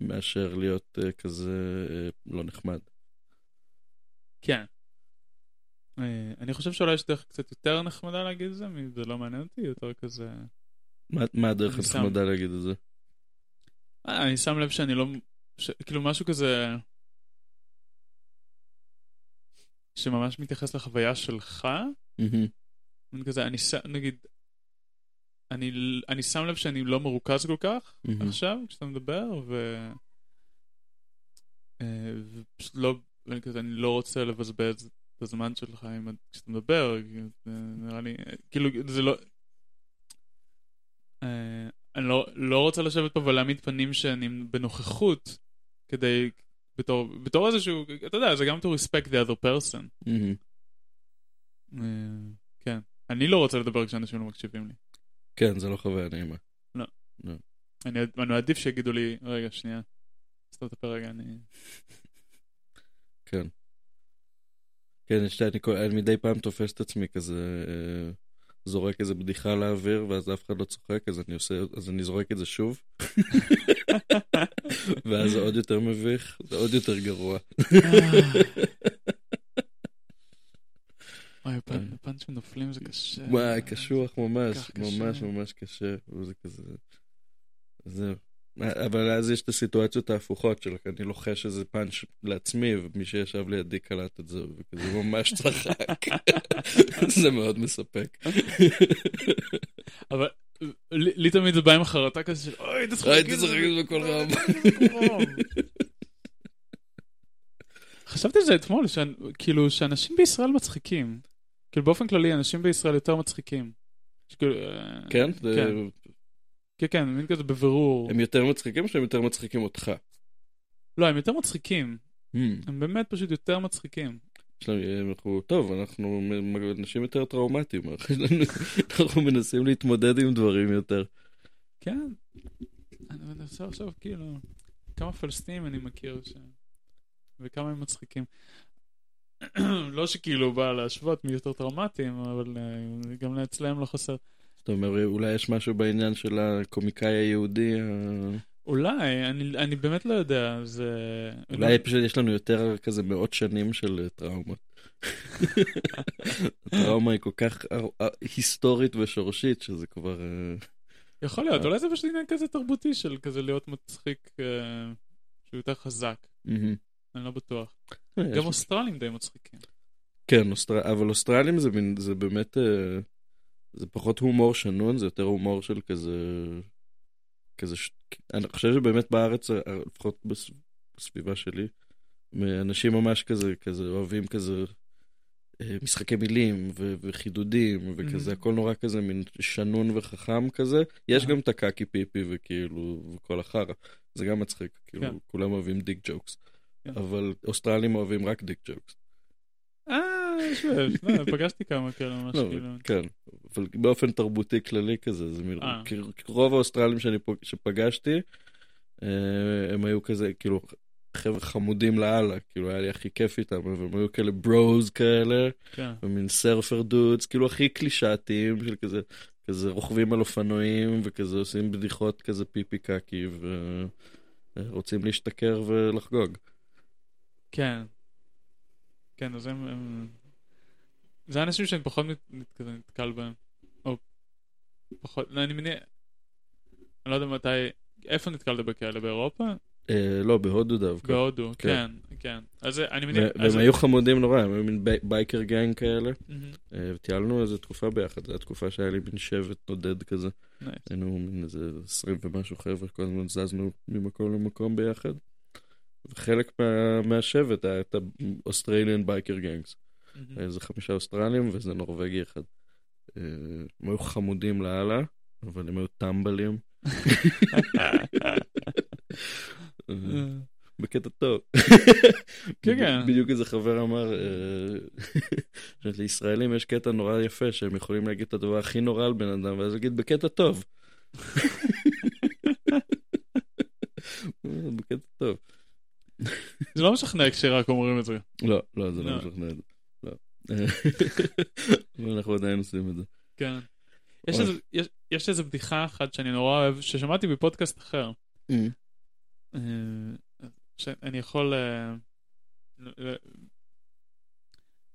Speaker 1: מאשר להיות אה, כזה אה, לא נחמד.
Speaker 2: כן. אה, אני חושב שאולי יש דרך קצת יותר נחמדה להגיד את זה, זה לא מעניין אותי, יותר כזה...
Speaker 1: מה, מה הדרך
Speaker 2: אני שם.
Speaker 1: הנחמדה להגיד את זה?
Speaker 2: אה, אני שם לב שאני לא... ש... כאילו משהו כזה... שממש מתייחס לחוויה שלך,
Speaker 1: מהמם.
Speaker 2: מין כזה, אני ש... נגיד... אני, אני שם לב שאני לא מרוכז כל כך
Speaker 1: מהמם.
Speaker 2: עכשיו כשאתה מדבר, ו... אה, ופשוט לא, אני כזה, אני לא רוצה לבזבז את הזמן שלך עם, כשאתה מדבר, נראה לי, כאילו, זה לא... אה, אני לא, לא רוצה לשבת פה ולהעמיד פנים שאני בנוכחות, כדי, בתור, בתור איזשהו, אתה יודע, זה גם to respect the other person.
Speaker 1: מהמם.
Speaker 2: אה. אני לא רוצה לדבר כשאנשים לא מקשיבים לי.
Speaker 1: כן, זה לא חוויה נעימה.
Speaker 2: אני, אני מעדיף שיגידו לי, רגע, שנייה, את הפה רגע, אני...
Speaker 1: כן. כן, יש לי, אני, אני מדי פעם תופס את עצמי כזה, אה, זורק איזה בדיחה לאוויר, ואז אף אחד לא צוחק, אז אני עושה, אז אני זורק את זה שוב. (laughs) ואז זה עוד יותר מביך, זה עוד יותר גרוע.
Speaker 2: וואי, פאנ- פאנצ'ים נופלים זה קשה.
Speaker 1: וואי, קשוח ממש. ממש ממש קשה, וזה כזה... זהו. אבל אז יש את הסיטואציות ההפוכות של אני לוחש איזה פאנץ' לעצמי, ומי שישב לידי קלט את זה, וכזה ממש צחק. (laughs) זה מאוד מספק.
Speaker 2: אבל לי תמיד זה בא עם החרטה כזה של אוי, תצחק
Speaker 1: הייתי צוחק את זה בקול רם.
Speaker 2: חשבתי על זה אתמול, כאילו שאנשים בישראל מצחיקים. כאילו באופן כללי אנשים בישראל יותר מצחיקים. שכאילו, אה,
Speaker 1: כן?
Speaker 2: כן.
Speaker 1: זה-
Speaker 2: כן, כן, מין כזה בבירור.
Speaker 1: הם יותר מצחיקים או שהם יותר מצחיקים אותך?
Speaker 2: לא, הם יותר מצחיקים.
Speaker 1: Hmm.
Speaker 2: הם באמת פשוט יותר מצחיקים.
Speaker 1: לנו, אנחנו, טוב, אנחנו אנשים יותר טראומטיים, (laughs) אנחנו מנסים להתמודד עם דברים יותר.
Speaker 2: כן. אני מנסה עכשיו, כאילו, כמה פלסטינים אני מכיר ש... וכמה הם מצחיקים. (clears throat) לא שכאילו בא להשוות מי יותר טראומטיים, אבל אה, גם אצלם לא חסר.
Speaker 1: זאת אומרת, אולי יש משהו בעניין של הקומיקאי היהודי, ה-
Speaker 2: אולי, אני, אני באמת לא יודע, זה...
Speaker 1: אולי פשוט יש לנו יותר כזה מאות שנים של אה, טראומות. (laughs) הטראומה היא כל כך אה, אה, היסטורית ושורשית, שזה כבר... אה,
Speaker 2: יכול להיות, אולי זה פשוט עניין כזה תרבותי של כזה להיות מצחיק אה, שהוא יותר חזק. אני לא בטוח.
Speaker 1: יש-
Speaker 2: גם אוסטרלים די מצחיקים.
Speaker 1: כן, אוסטר... אבל אוסטרלים זה, מין- זה באמת, אה, זה פחות הומור שנון, זה יותר הומור של כזה, כזה, ש... אני חושב שבאמת בארץ, אה, לפחות בס... בסביבה שלי, אנשים ממש כזה, כזה אוהבים כזה אה, משחקי מילים ו... וחידודים וכזה,
Speaker 2: Mhm.
Speaker 1: הכל נורא כזה מין שנון וחכם כזה. יש
Speaker 2: אהה.
Speaker 1: גם את הקקי פיפי וכאילו, וכל החרא, זה גם מצחיק, כאילו,
Speaker 2: כן.
Speaker 1: כולם אוהבים dick jokes.
Speaker 2: כן.
Speaker 1: אבל אוסטרלים אוהבים רק דיק ג'וקס.
Speaker 2: אה, יש ויש, לא, פגשתי כמה כאלה ממש
Speaker 1: לא,
Speaker 2: כאילו.
Speaker 1: כן, אבל באופן תרבותי כללי כזה, זה מ...
Speaker 2: אה.
Speaker 1: רוב האוסטרלים. שפגשתי, אה, הם היו כזה, כאילו, חבר'ה חמודים לאללה, כאילו היה לי הכי כיף איתם, אבל הם היו כאלה bros כאלה,
Speaker 2: כן.
Speaker 1: ומין surfer dudes, כאילו הכי קלישאתיים של כזה, כזה רוכבים על אופנועים, וכזה עושים בדיחות כזה פיפי קקי, ורוצים להשתכר ולחגוג.
Speaker 2: כן. כן, אז הם... הם... זה אנשים שאני פחות מת- נתקל בהם. או פחות, לא, אני מניח... אני לא יודע מתי... איפה נתקלת בכאלה? באירופה?
Speaker 1: אה, לא, בהודו דווקא.
Speaker 2: בהודו,
Speaker 1: כן.
Speaker 2: כן, כן. אז אני מניח... אז-
Speaker 1: והם היו חמודים נורא, הם היו מין בי- בייקר גנג כאלה. אה, וטיילנו איזה תקופה ביחד, זו התקופה שהיה לי מין שבט נודד כזה.
Speaker 2: nice.
Speaker 1: היינו מין איזה עשרים ומשהו חבר'ה, כל הזמן זזנו ממקום למקום ביחד. וחלק מה, מהשבט היה את ה Australian biker gangs. איזה חמישה אוסטרלים ואיזה נורבגי אחד. אה, הם היו חמודים לאללה, אבל הם היו טמבלים. (laughs) בקטע טוב. (laughs)
Speaker 2: כן, כן.
Speaker 1: בדיוק איזה חבר אמר, אה, שלישראלים יש קטע נורא יפה שהם יכולים להגיד את הדבר הכי נורא על בן אדם, ואז להגיד בקטע טוב. (laughs) בקטע טוב.
Speaker 2: זה לא משכנע כשרק אומרים את זה.
Speaker 1: לא, לא, זה
Speaker 2: לא.
Speaker 1: לא משכנע את זה. לא. (laughs) עדיין עושים את זה.
Speaker 2: כן. יש. איזה- יש- יש איזה בדיחה אחת שאני נורא אוהב, ששמעתי בפודקאסט אחר. אה, שאני יכול אה,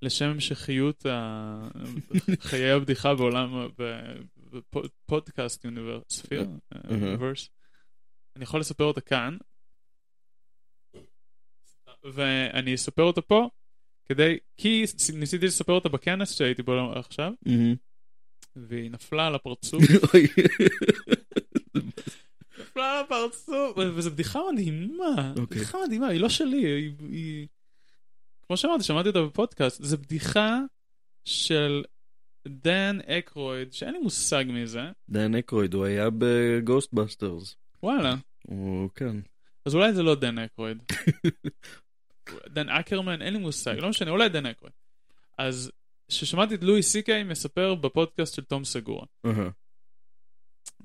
Speaker 2: לשם המשכיות ה- חיי הבדיחה בעולם, בפודקאסט ספיר, אוניברס. אני יכול לספר אותה כאן, ואני אספר אותה פה, כדי, כי ניסיתי לספר אותה בכנס שהייתי בו עכשיו, והיא נפלה על הפרצוף. (laughs) נפלה על הפרצוף, וזו בדיחה מדהימה,
Speaker 1: אוקיי.
Speaker 2: בדיחה מדהימה, היא לא שלי, היא, היא... כמו שאמרתי, שמעתי אותה בפודקאסט, זו בדיחה של דן אקרויד, שאין לי מושג מי זה,
Speaker 1: דן אקרויד, הוא היה ב Ghostbusters.
Speaker 2: וואלה,
Speaker 1: הוא כן.
Speaker 2: אז אולי זה לא דן אקרויד. (laughs) דן אקרמן, אין לי מושג, לא משנה, אולי דן אקרויד. אז כששמעתי את לואי סי קיי מספר בפודקאסט של תום סגורה.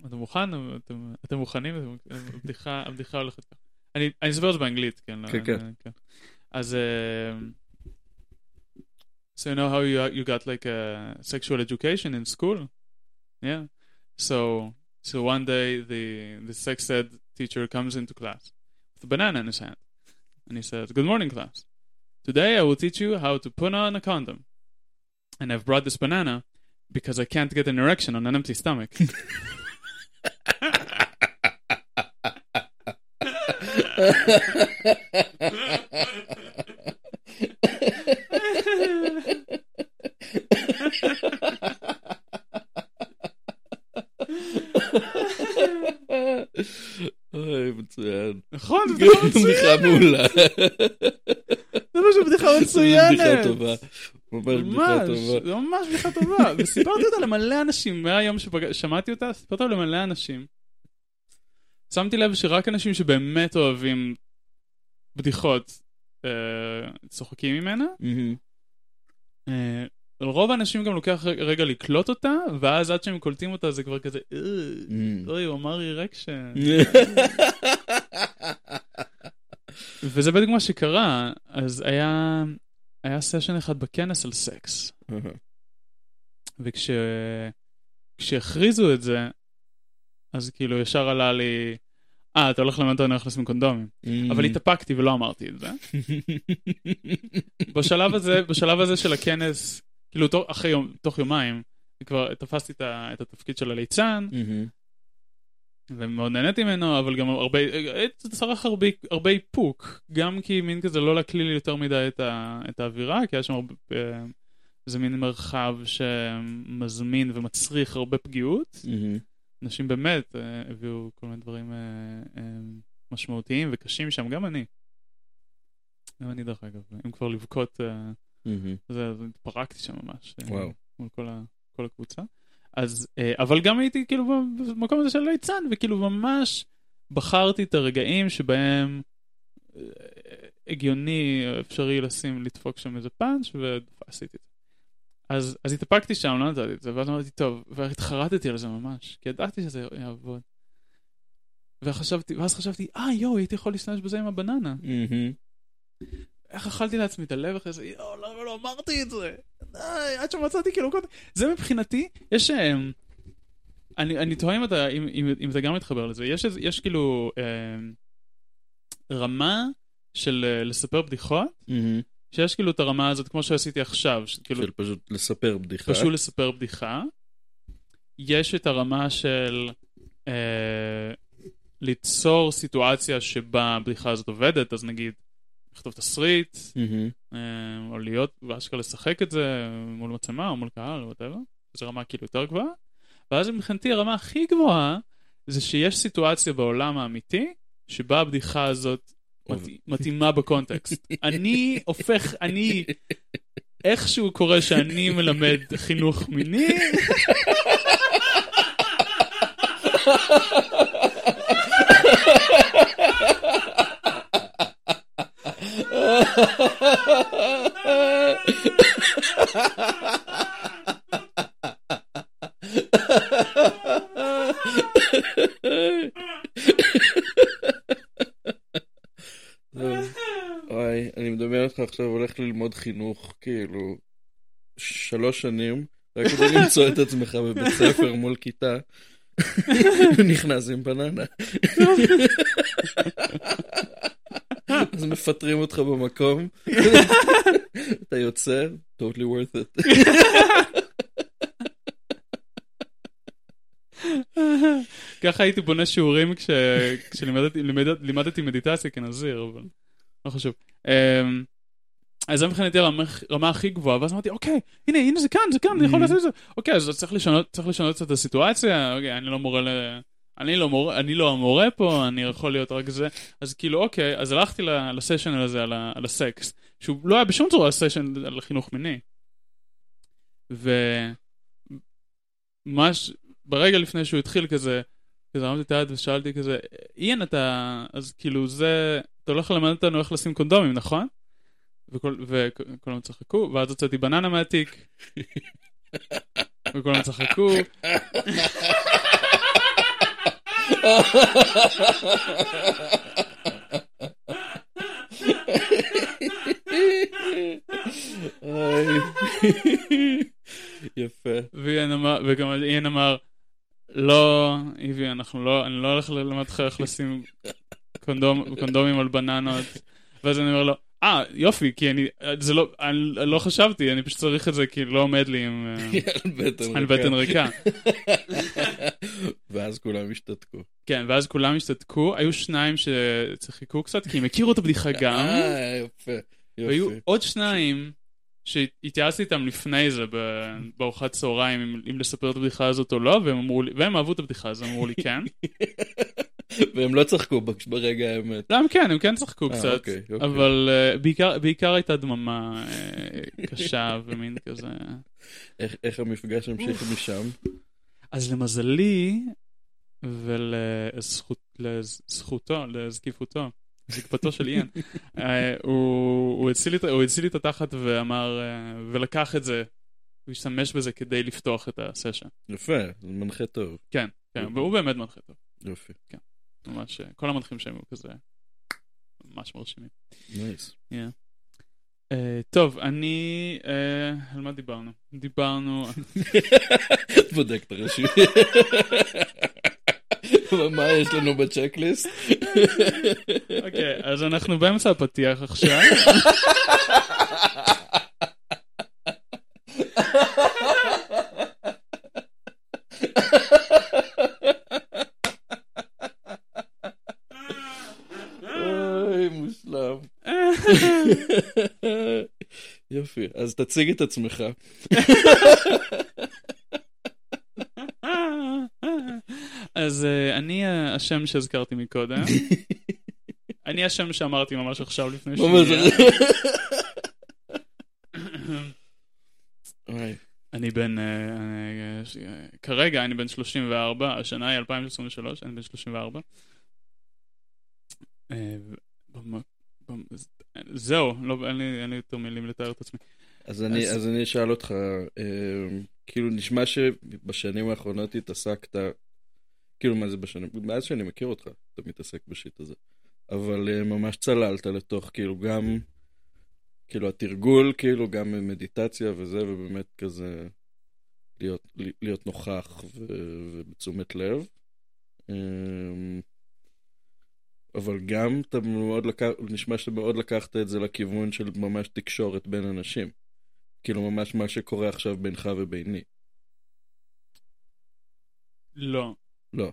Speaker 2: אתה מוכן? אתם, אתם מוכנים? הבדיחה, הבדיחה הולכת ככה. אני, אני אספר את זה באנגלית, כן? לא,
Speaker 1: כן, כן.
Speaker 2: כן. אז... um, so you know how you, you got like a sexual education in school? Yeah. So, so one day the, the sex ed teacher comes into class with a banana in his hand. And he says, Good morning, class. Today I will teach you how to put on a condom. And I've brought this banana because I can't get an erection on an empty stomach. (laughs) (laughs) (laughs)
Speaker 1: מצוין.
Speaker 2: נכון, זו בדיחה
Speaker 1: בדיחה
Speaker 2: מצוינת.
Speaker 1: מעולה.
Speaker 2: זה ממש בדיחה מצוינת.
Speaker 1: בדיחה טובה. ממש בדיחה טובה.
Speaker 2: זה ממש בדיחה טובה. וסיפרתי אותה למלא אנשים, מהיום ששמעתי אותה, סיפרתי אותה למלא אנשים. שמתי לב שרק אנשים שבאמת אוהבים בדיחות אה, צוחקים ממנה. לרוב האנשים גם לוקח רגע- לקלוט אותה, ואז עד שהם קולטים אותה זה כבר כזה, "אה,
Speaker 1: מהמם.
Speaker 2: אוי, הוא אמר אירקשן. (laughs) וזה בדיוק מה שקרה, אז היה, היה סשן אחד בכנס על סקס. (laughs) וכשהכריזו את זה, אז כאילו ישר עלה לי, אה, אתה הולך ללמד אותנו איך לשים קונדומים. אבל התאפקתי ולא אמרתי את זה. (laughs) בשלב הזה, בשלב הזה של הכנס, כאילו תוך, אחרי יום, תוך יומיים, כבר תפסתי את, ה, את התפקיד של הליצן,
Speaker 1: מהמם.
Speaker 2: ומאוד נהניתי ממנו, אבל גם הרבה, הייתי צריך הרבה, הרבה איפוק, גם כי מין כזה לא להקליל לי יותר מדי את, ה, את האווירה, כי היה שם הרבה, אה, איזה מין מרחב שמזמין ומצריך הרבה פגיעות.
Speaker 1: מהמם.
Speaker 2: אנשים באמת אה, הביאו כל מיני דברים אה, אה, משמעותיים וקשים שם, גם אני. גם אני דרך אגב, אם כבר לבכות, אה. זה, אז התפרקתי שם ממש. אה,
Speaker 1: וואו.
Speaker 2: מול כל, ה, כל הקבוצה. אז, אה, אבל גם הייתי כאילו במקום הזה של ליצן, וכאילו ממש בחרתי את הרגעים שבהם אה, הגיוני, אפשרי לשים, לדפוק שם איזה פאנץ', ועשיתי את זה. אז, אז התאפקתי שם, לא נתתי את זה, ואז אמרתי, טוב, והתחרטתי על זה ממש, כי ידעתי שזה יעבוד. וחשבתי, ואז חשבתי, אה, יואו, הייתי יכול להשתמש בזה עם הבננה.
Speaker 1: מהמם.
Speaker 2: איך אכלתי לעצמי את הלב אחרי זה, יואו, למה לא אמרתי את זה? די, עד שמצאתי כאילו, קודם- זה מבחינתי, יש... אמ, אני, אני תוהה אם, אתה, אם, אם, אם זה גם מתחבר לזה, יש, יש כאילו אמ, רמה של אה, לספר בדיחות,
Speaker 1: מהמם.
Speaker 2: שיש כאילו את הרמה הזאת, כמו שעשיתי עכשיו, כאילו
Speaker 1: של פשוט לספר בדיחה.
Speaker 2: פשוט לספר בדיחה. יש את הרמה של אה, ליצור סיטואציה שבה הבדיחה הזאת עובדת, אז נגיד, לכתוב תסריט. אה, או להיות, ואשכרה לשחק את זה מול מצלמה או מול קהל או whatever, זו רמה כאילו יותר גבוהה. ואז מבחינתי הרמה הכי גבוהה זה שיש סיטואציה בעולם האמיתי שבה הבדיחה הזאת מת- מתאימה בקונטקסט. אני הופך, אני איכשהו קורה שאני מלמד חינוך מיני, (laughs)
Speaker 1: וואי, אני מדמיין אותך עכשיו הולך ללמוד חינוך, כאילו, שלוש שנים, רק כדי למצוא את עצמך בבית ספר מול כיתה, נכנס עם בננה. אז מפטרים אותך במקום, (laughs) אתה יוצא, totally worth it. (laughs)
Speaker 2: ככה הייתי בונה שיעורים כש- כשלימדתי לימד- לימדתי מדיטציה כנזיר, אבל לא חשוב. אמ, אז זה מבחינתי הרמה הרמה הכי גבוהה, ואז אמרתי, אוקיי, הנה, הנה זה כאן, זה כאן, אני יכול לעשות את זה. אוקיי, אז צריך לשנות, צריך לשנות קצת את הסיטואציה, אוקיי, אני לא מורה ל... אני לא, מורה, אני לא המורה פה, אני יכול להיות רק זה. אז כאילו, אוקיי, אז הלכתי לסשן הזה על, ה- על הסקס, שהוא לא היה בשום צורה סשן על חינוך מיני. וממש ברגע לפני שהוא התחיל כזה, כזה הרמתי את היד ושאלתי כזה, איין אתה, אז כאילו זה, אתה הולך ללמד אותנו איך לשים קונדומים, נכון? וכולם צחקו, ואז הוצאתי בננה מהתיק, וכולם צחקו. (laughs)
Speaker 1: יפה.
Speaker 2: וגם איין אמר, לא, איבי, אנחנו לא, אני לא הולך ללמד אותך איך לשים קונדומים על בננות. ואז אני אומר לו, אה, יופי, כי אני, זה לא, אני לא חשבתי, אני פשוט צריך את זה כי לא עומד לי עם... אה, (laughs)
Speaker 1: על בטן ריקה. (laughs) ואז כולם השתתקו.
Speaker 2: כן, ואז כולם השתתקו, היו שניים שצחקו קצת, כי הם הכירו את הבדיחה (laughs) גם,
Speaker 1: אה, יפה.
Speaker 2: והיו
Speaker 1: יופי.
Speaker 2: עוד שניים שהתייעצתי איתם לפני זה בארוחת צהריים, אם, אם לספר את הבדיחה הזאת או לא, והם לי, והם אהבו את הבדיחה, אז אמרו לי כן.
Speaker 1: והם לא צחקו ברגע האמת.
Speaker 2: לא, הם כן, הם כן צחקו
Speaker 1: אה,
Speaker 2: קצת,
Speaker 1: אוקיי, אוקיי.
Speaker 2: אבל אה, בעיקר- הייתה דממה אה, קשה (laughs) ומין כזה.
Speaker 1: איך- המפגש המשיך משם?
Speaker 2: אז למזלי, ולזכותו, לזקיפותו, זקפתו של איין, (laughs) הוא הציל לי את- התחת ואמר, ולקח את זה, הוא השתמש בזה כדי לפתוח את הסשן.
Speaker 1: יפה, זה מנחה טוב.
Speaker 2: כן, כן, והוא באמת מנחה טוב,
Speaker 1: יופי.
Speaker 2: ממש, כל המנחים שהם היו כזה ממש מרשימים.
Speaker 1: נייס.
Speaker 2: אה, טוב, אני, אה, על מה דיברנו? דיברנו, (laughs)
Speaker 1: בודק את הראשי. מה יש לנו בצ'קליסט?
Speaker 2: אוקיי, אז אנחנו באמצע הפתיח עכשיו. (laughs)
Speaker 1: יופי, אז תציג את עצמך.
Speaker 2: אז אה, אני אה, השם שהזכרתי מקודם. אני השם שאמרתי ממש עכשיו לפני שנייה. אני בן, אה, כרגע אני בן 34, השנה היא 2023, אני בן 34. זהו, לא, אין לי אין לי יותר מילים לתאר את עצמי.
Speaker 1: אז אני,
Speaker 2: אז-
Speaker 1: אז אני אשאל אותך, אה, כאילו נשמע שבשנים האחרונות התעסקת, כאילו מה זה בשנים, מאז שאני מכיר אותך, אתה מתעסק בשיט הזה, אבל אה, ממש צללת לתוך כאילו גם, כאילו התרגול, כאילו גם מדיטציה וזה, ובאמת כזה להיות, להיות נוכח ו, ובתשומת לב. אה, אבל גם אתה מאוד לקח, נשמע שמאוד לקחת את זה לכיוון של ממש תקשורת בין אנשים. כאילו ממש מה שקורה עכשיו בינך וביני.
Speaker 2: לא,
Speaker 1: לא.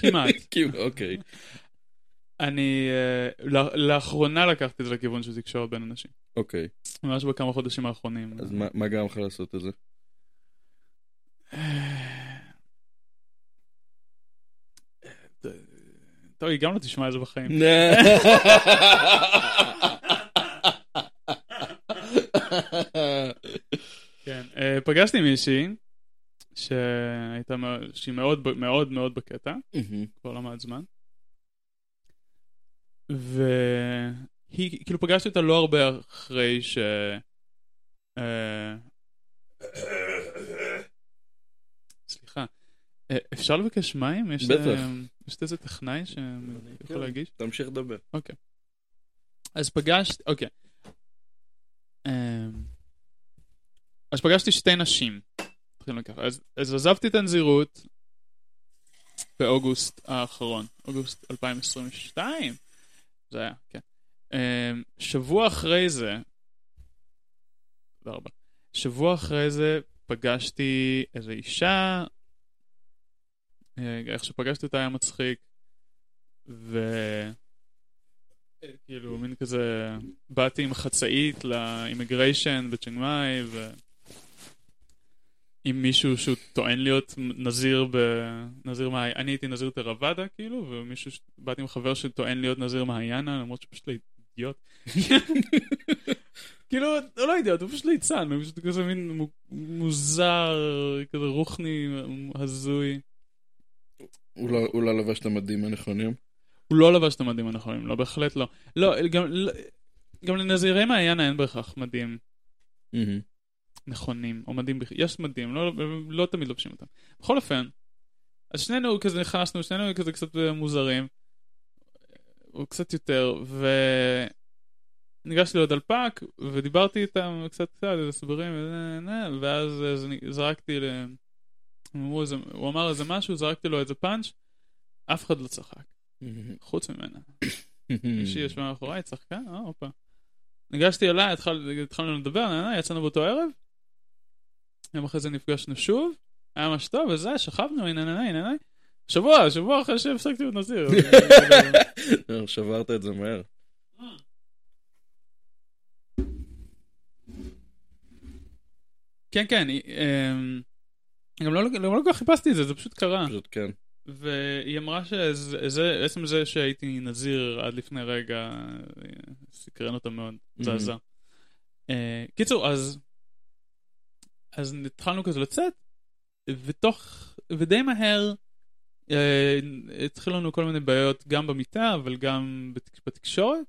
Speaker 2: כמעט. (laughs)
Speaker 1: כאילו, אוקיי.
Speaker 2: אני, אה, לא- לאחרונה לקחתי את זה לכיוון של תקשורת בין אנשים.
Speaker 1: אוקיי.
Speaker 2: ממש בכמה חודשים האחרונים.
Speaker 1: אז מה, מה גרם לך לעשות את זה?
Speaker 2: טוב, היא גם לא תשמע את זה בחיים. (laughs) כן, אה, פגשתי מישהי שהייתה, שהיא מאוד מאוד מאוד בקטע, כבר לא מעט זמן. והיא, כאילו פגשתי אותה לא הרבה אחרי ש... אה, סליחה, אה, אפשר לבקש מים?
Speaker 1: בטח.
Speaker 2: יש איזה טכנאי שיכול להגיש?
Speaker 1: תמשיך לדבר.
Speaker 2: אז פגשתי, אוקיי. אמ, אז פגשתי שתי נשים. אז, אז עזבתי את הנזירות באוגוסט האחרון, אוגוסט 2022. זה היה, כן. אמ, שבוע אחרי זה, תודה רבה. שבוע אחרי זה פגשתי איזו אישה, איך שפגשתי אותה היה מצחיק, ו... כאילו, מין כזה, באתי עם חצאית לאימיגריישן בצ'ינג מאי, ו... עם מישהו שהוא טוען להיות נזיר ב... נזיר מה... אני הייתי נזיר תרוואדה, כאילו, ומישהו, ש... באתי עם חבר שטוען להיות נזיר מהיאנה, למרות שפשוט לא אידיוט. (laughs) כאילו, הוא לא אידיוט, הוא פשוט ליצן, הוא פשוט כזה מין מו- מוזר, כזה רוחני, הזוי.
Speaker 1: הוא לא- הוא לא לבש את המדים הנכונים.
Speaker 2: הוא לא לבש את המדים הנכונים, לא, בהחלט לא. לא, גם, לא, גם לנזירי מעיינה אין בהכרח מדים
Speaker 1: מהמם.
Speaker 2: נכונים, או מדים, יש מדים, לא, לא תמיד לובשים אותם. בכל אופן, אז שנינו כזה נכנסנו, שנינו כזה קצת אה, מוזרים, או קצת יותר, וניגשתי לו דלפק, ודיברתי איתם קצת קצת, הסברים, נה, ואז אה, זרקתי, ל... אמרו איזה, הוא אמר איזה משהו, זרקתי לו איזה פאנץ', אף אחד לא צחק. חוץ ממנה. מישהי ישבה מאחוריי, צחקה, אה, הופה. ניגשתי אליי, התחל, התחלנו לדבר, נה, נה, יצאנו באותו ערב. יום אחרי זה נפגשנו שוב, היה ממש טוב, וזה, שכבנו, הנה, הנה, הנה, הנה. שבוע, שבוע אחרי שהפסקתי להיות נזיר. (laughs)
Speaker 1: אה, שברת את זה מהר.
Speaker 2: כן, כן, היא, אמ, גם לא, גם לא כל כך חיפשתי את זה, זה פשוט קרה.
Speaker 1: פשוט כן.
Speaker 2: והיא אמרה שזה, עצם זה שהייתי נזיר עד לפני רגע, סקרן אותה מאוד, זעזע. אה, קיצור, אז, אז התחלנו כזה לצאת, ותוך, ודי מהר אה, התחילו לנו כל מיני בעיות גם במיטה, אבל גם בת- בתקשורת,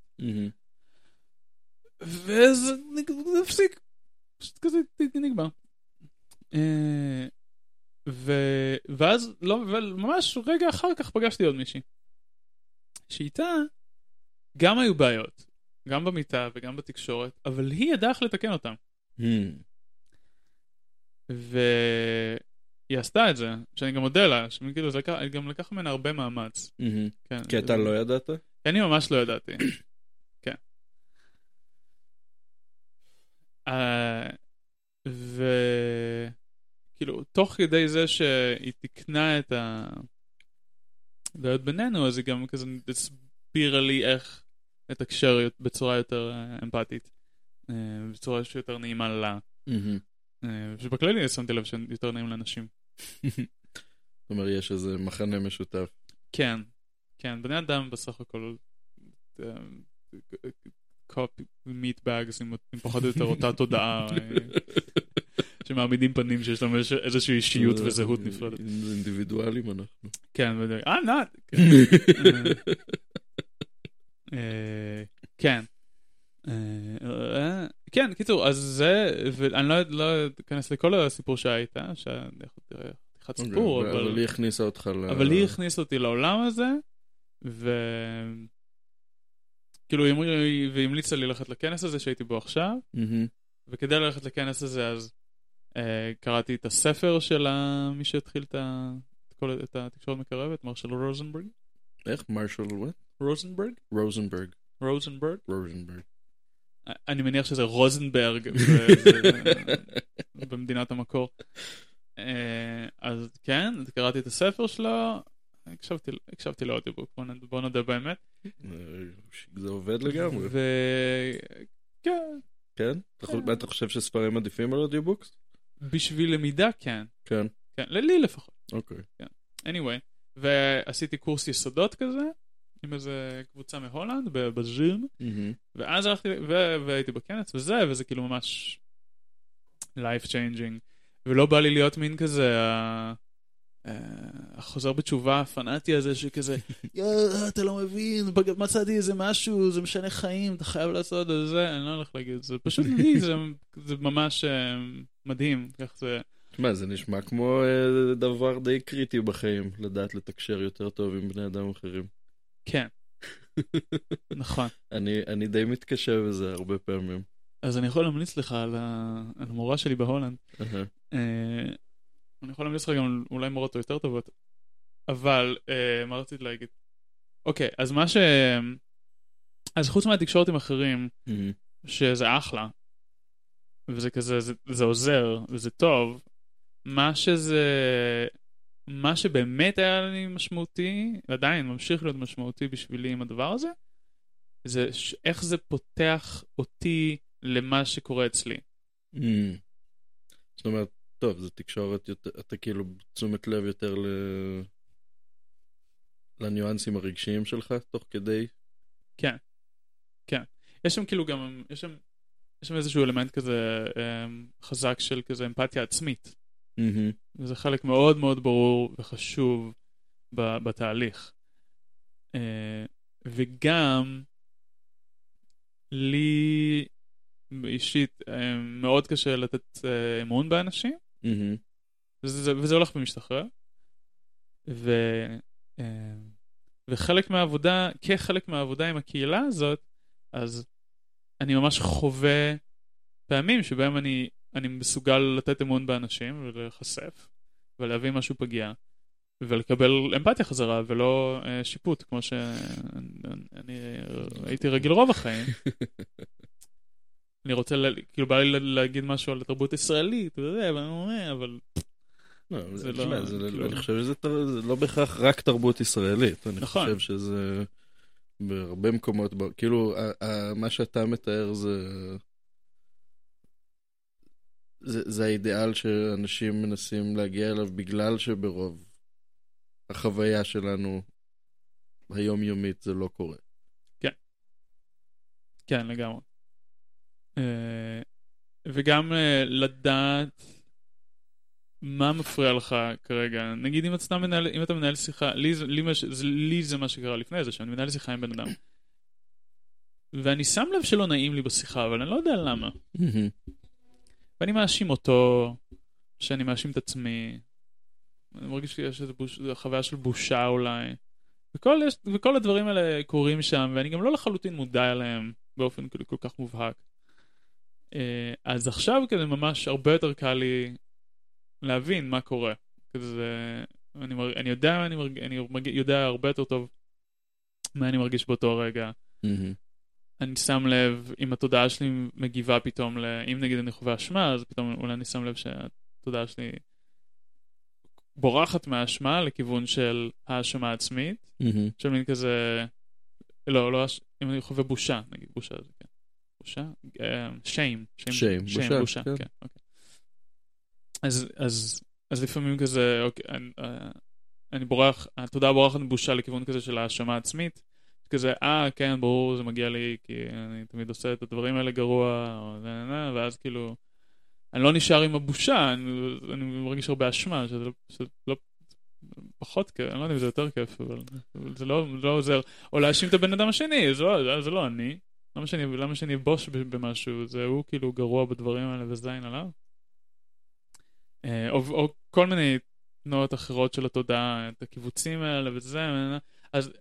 Speaker 2: נג- זה הפסיק, פשוט כזה נגמר. אה, ו... ואז, לא, וממש רגע אחר כך פגשתי עוד מישהי. שאיתה גם היו בעיות, גם במיטה וגם בתקשורת, אבל היא ידעה איך לתקן אותם.
Speaker 1: מהמם.
Speaker 2: והיא עשתה את זה, שאני גם מודה לה, שכאילו זה לקח, גם לקח ממנה הרבה מאמץ.
Speaker 1: מהמם.
Speaker 2: כן.
Speaker 1: כי אתה לא ידעת?
Speaker 2: אני ממש לא ידעתי. (coughs) כן. אה, וכאילו, תוך כדי זה שהיא תיקנה את הבעיות בינינו, אז היא גם כזה הסבירה לי איך לתקשר בצורה יותר אה, אמפתית, אה, בצורה שיותר נעימה לה. אה, שבכללי שמתי לב שיותר נעים לאנשים. (laughs)
Speaker 1: זאת אומרת, יש איזה מחנה משותף.
Speaker 2: כן, כן, בני אדם בסך הכל קופי מיטבאגס עם עם פחות או יותר אותה תודעה (laughs) שמעמידים פנים שיש להם איזוש- איזושהי אישיות וזהות נפרדת.
Speaker 1: אינדיבידואלים אנחנו.
Speaker 2: כן, בדיוק. I'm not. כן. אה, כן. אה, כן, קיצור, אז זה, ואני לא- לא אכנס לכל הסיפור שהיה איתה, שהיה חתיכת סיפור,
Speaker 1: אוקיי,
Speaker 2: אבל...
Speaker 1: אבל היא הכניסה אותך ל...
Speaker 2: אבל היא הכניסה אותי לעולם הזה, ו... כאילו, היא והיא המליצה לי ללכת לכנס הזה שהייתי בו עכשיו. וכדי ללכת לכנס הזה אז אה, קראתי את הספר של מי שהתחיל את, ה... את, התקשורת מקרבת, מרשל רוזנברג.
Speaker 1: איך? מרשל וואט?
Speaker 2: רוזנברג?
Speaker 1: רוזנברג.
Speaker 2: רוזנברג?
Speaker 1: רוזנברג.
Speaker 2: אה, אני מניח שזה רוזנברג (laughs) במדינת המקור. אה, אז כן, קראתי את הספר שלו, הקשבתי, הקשבתי ל audiobook, בוא, בוא נודה באמת.
Speaker 1: אה, זה עובד לגמרי.
Speaker 2: וכן,
Speaker 1: כן? חושב- מה אתה חושב שספרים עדיפים על audiobooks?
Speaker 2: בשביל למידה כן,
Speaker 1: כן.
Speaker 2: כן, לי לפחות.
Speaker 1: אוקיי.
Speaker 2: anyway, ועשיתי קורס יסודות כזה, עם איזה קבוצה מהולנד, בז'ים,
Speaker 1: מהמם.
Speaker 2: ואז הלכתי, ו- והייתי בכנס וזה, וזה כאילו ממש life changing, ולא בא לי להיות מין כזה, אה, החוזר בתשובה הפנאטי הזה שכזה, "יואו, אתה לא מבין, מצאתי איזה משהו, זה משנה חיים, אתה חייב לעשות את זה, אני לא הולך להגיד זה, פשוט לי, זה, זה ממש אה, מדהים, איך זה,
Speaker 1: מה, זה נשמע כמו אה, דבר די קריטי בחיים, לדעת לתקשר יותר טוב עם בני אדם אחרים.
Speaker 2: כן, (laughs) נכון.
Speaker 1: אני, אני די מתקשה בזה הרבה פעמים.
Speaker 2: אז אני יכול להמליץ לך על ה- על המורה שלי בהולנד. אה, אני יכול להמליץ לך גם אולי מורות יותר טובות. אבל, אה, מה רציתי להגיד? אוקיי, אז מה ש... אז חוץ מהתקשורת עם אחרים,
Speaker 1: מהמם.
Speaker 2: שזה אחלה, וזה כזה, זה, זה עוזר, וזה טוב, מה שזה... מה שבאמת היה לי משמעותי, ועדיין ממשיך להיות משמעותי בשבילי עם הדבר הזה, זה ש- איך זה פותח אותי למה שקורה אצלי.
Speaker 1: מהמם. זאת אומרת, טוב, זו תקשורת יותר, אתה כאילו תשומת לב יותר ל... לניואנסים הרגשיים שלך תוך כדי.
Speaker 2: יש שם כאילו גם, יש שם, יש שם איזשהו אלמנט כזה אמ, חזק של כזה אמפתיה עצמית.
Speaker 1: מהמם.
Speaker 2: וזה חלק מאוד מאוד ברור וחשוב ב- בתהליך. אה, וגם לי אישית אה, מאוד קשה לתת אה, אמון באנשים,
Speaker 1: מהמם.
Speaker 2: וזה, וזה הולך ומשתחרר. ו, וחלק מהעבודה, כחלק מהעבודה עם הקהילה הזאת, אז אני ממש חווה פעמים שבהם אני, אני מסוגל לתת אמון באנשים ולהיחשף ולהביא משהו פגיע ולקבל אמפתיה חזרה ולא אה, שיפוט כמו שאני הייתי רגיל רוב החיים. אני רוצה, לה, כאילו בא לי להגיד משהו על התרבות הישראלית וזה, אבל אני אומר, אבל
Speaker 1: לא,
Speaker 2: זה
Speaker 1: זה
Speaker 2: לא-
Speaker 1: לא, זה,
Speaker 2: כאילו-
Speaker 1: אני חושב שזה זה לא בהכרח רק תרבות ישראלית. אני
Speaker 2: נכון.
Speaker 1: חושב שזה בהרבה מקומות, כאילו, מה שאתה מתאר זה... זה, זה האידיאל שאנשים מנסים להגיע אליו בגלל שברוב החוויה שלנו היומיומית זה לא קורה.
Speaker 2: כן, לגמרי. אה, וגם אה, לדעת מה מפריע לך כרגע. נגיד אם אתה מנהל, אם אתה מנהל שיחה, לי, לי, לי זה מה שקרה לפני זה, שאני מנהל שיחה עם בן אדם. ואני שם לב שלא נעים לי בשיחה, אבל אני לא יודע למה. ואני מאשים אותו, שאני מאשים את עצמי. אני מרגיש שיש איזו בוש... חוויה של בושה אולי. וכל, יש... וכל הדברים האלה קורים שם, ואני גם לא לחלוטין מודע אליהם באופן כאילו כל כך מובהק. אה, אז עכשיו כזה ממש הרבה יותר קל לי להבין מה קורה. כזה, אני, מר... אני יודע, אני, מרג... אני מרג... יודע הרבה יותר טוב מה אני מרגיש באותו רגע. אני שם לב אם התודעה שלי מגיבה פתאום, ל... אם נגיד אני חווה אשמה, אז פתאום אולי אני שם לב שהתודעה שלי בורחת מהאשמה לכיוון של האשמה העצמית, של מין כזה, לא, לא, אם אני חווה בושה, נגיד בושה זה כן. בושה? שיים.
Speaker 1: Shame, בושה,
Speaker 2: בושה,
Speaker 1: כן.
Speaker 2: כן, אוקיי. אז, אז, אז לפעמים כזה, אוקיי, אני, אה, אני בורח, התודעה בורחת מבושה לכיוון כזה של האשמה עצמית. כזה, אה, כן, ברור, זה מגיע לי, כי אני תמיד עושה את הדברים האלה גרוע, או ואז כאילו, אני לא נשאר עם הבושה, אני, אני מרגיש הרבה אשמה, שזה לא, שזה לא פחות כיף, אני לא יודע אם זה יותר כיף, אבל, זה לא, לא עוזר. או להאשים את הבן אדם השני, זה לא, זה לא אני. למה שאני, למה שאני אבוש ב- במשהו? זה הוא כאילו גרוע בדברים האלה וזין עליו. אה, או, או כל מיני תנועות אחרות של התודעה, את הקיבוצים האלה וזה, אז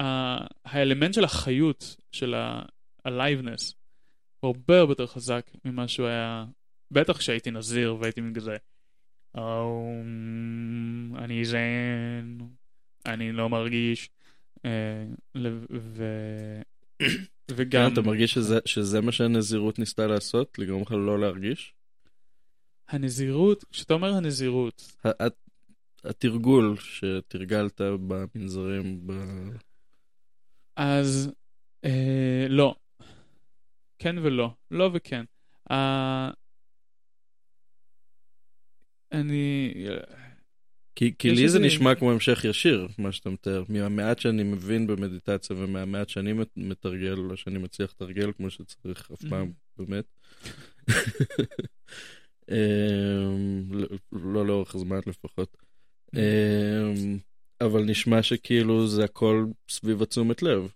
Speaker 2: ה- האלמנט של החיות, של ה-aliveness, הוא הרבה הרבה יותר חזק ממה שהוא היה, בטח כשהייתי נזיר והייתי מין כזה, "אום, אני זן, אני לא מרגיש, אה, ו- וגם,
Speaker 1: כן, אתה מרגיש שזה מה שהנזירות ניסתה לעשות? לגרום לך לא להרגיש?
Speaker 2: הנזירות, כשאתה אומר הנזירות,
Speaker 1: התרגול שתרגלת במנזרים, ב...
Speaker 2: אז אה, לא. כן ולא. לא וכן. אה, אני...
Speaker 1: כי, כי לי זה נשמע כמו המשך ישיר, מה שאתה מתאר. מהמעט שאני מבין במדיטציה ומהמעט שאני מת- מתרגל, לא שאני מצליח לתרגל כמו שצריך אף פעם, באמת. (laughs) אמ, לא- לא לאורך זמן לפחות. אמ, אבל נשמע שכאילו זה הכל סביב התשומת לב.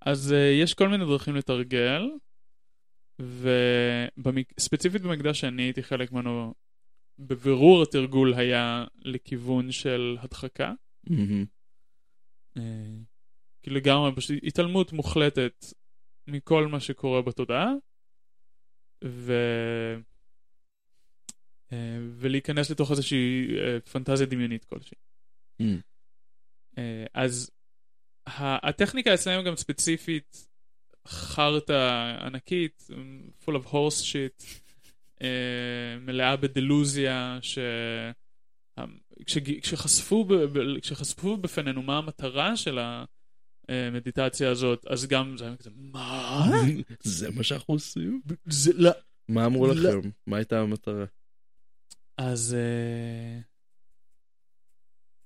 Speaker 2: אז uh, יש כל מיני דרכים לתרגל, וספציפית במקדש שאני הייתי חלק ממנו, בבירור התרגול היה לכיוון של הדחקה. אה, כאילו לגמרי, פשוט התעלמות מוחלטת מכל מה שקורה בתודעה, ו... אה, ולהיכנס לתוך איזושהי אה, פנטזיה דמיונית כלשהי.
Speaker 1: אמ,
Speaker 2: אה, אז הטכניקה אצלנו גם ספציפית חרטא ענקית, full of horse shit, אה, מלאה בדלוזיה, ש... כשג- כשחשפו, ב... ב- כשחשפו בפנינו מה המטרה של המדיטציה הזאת, אז גם זה היה כזה, מה? (laughs)
Speaker 1: זה מה שאנחנו עושים?
Speaker 2: זה לא...
Speaker 1: מה אמרו
Speaker 2: לא.
Speaker 1: לכם? מה הייתה המטרה?
Speaker 2: אז... אה,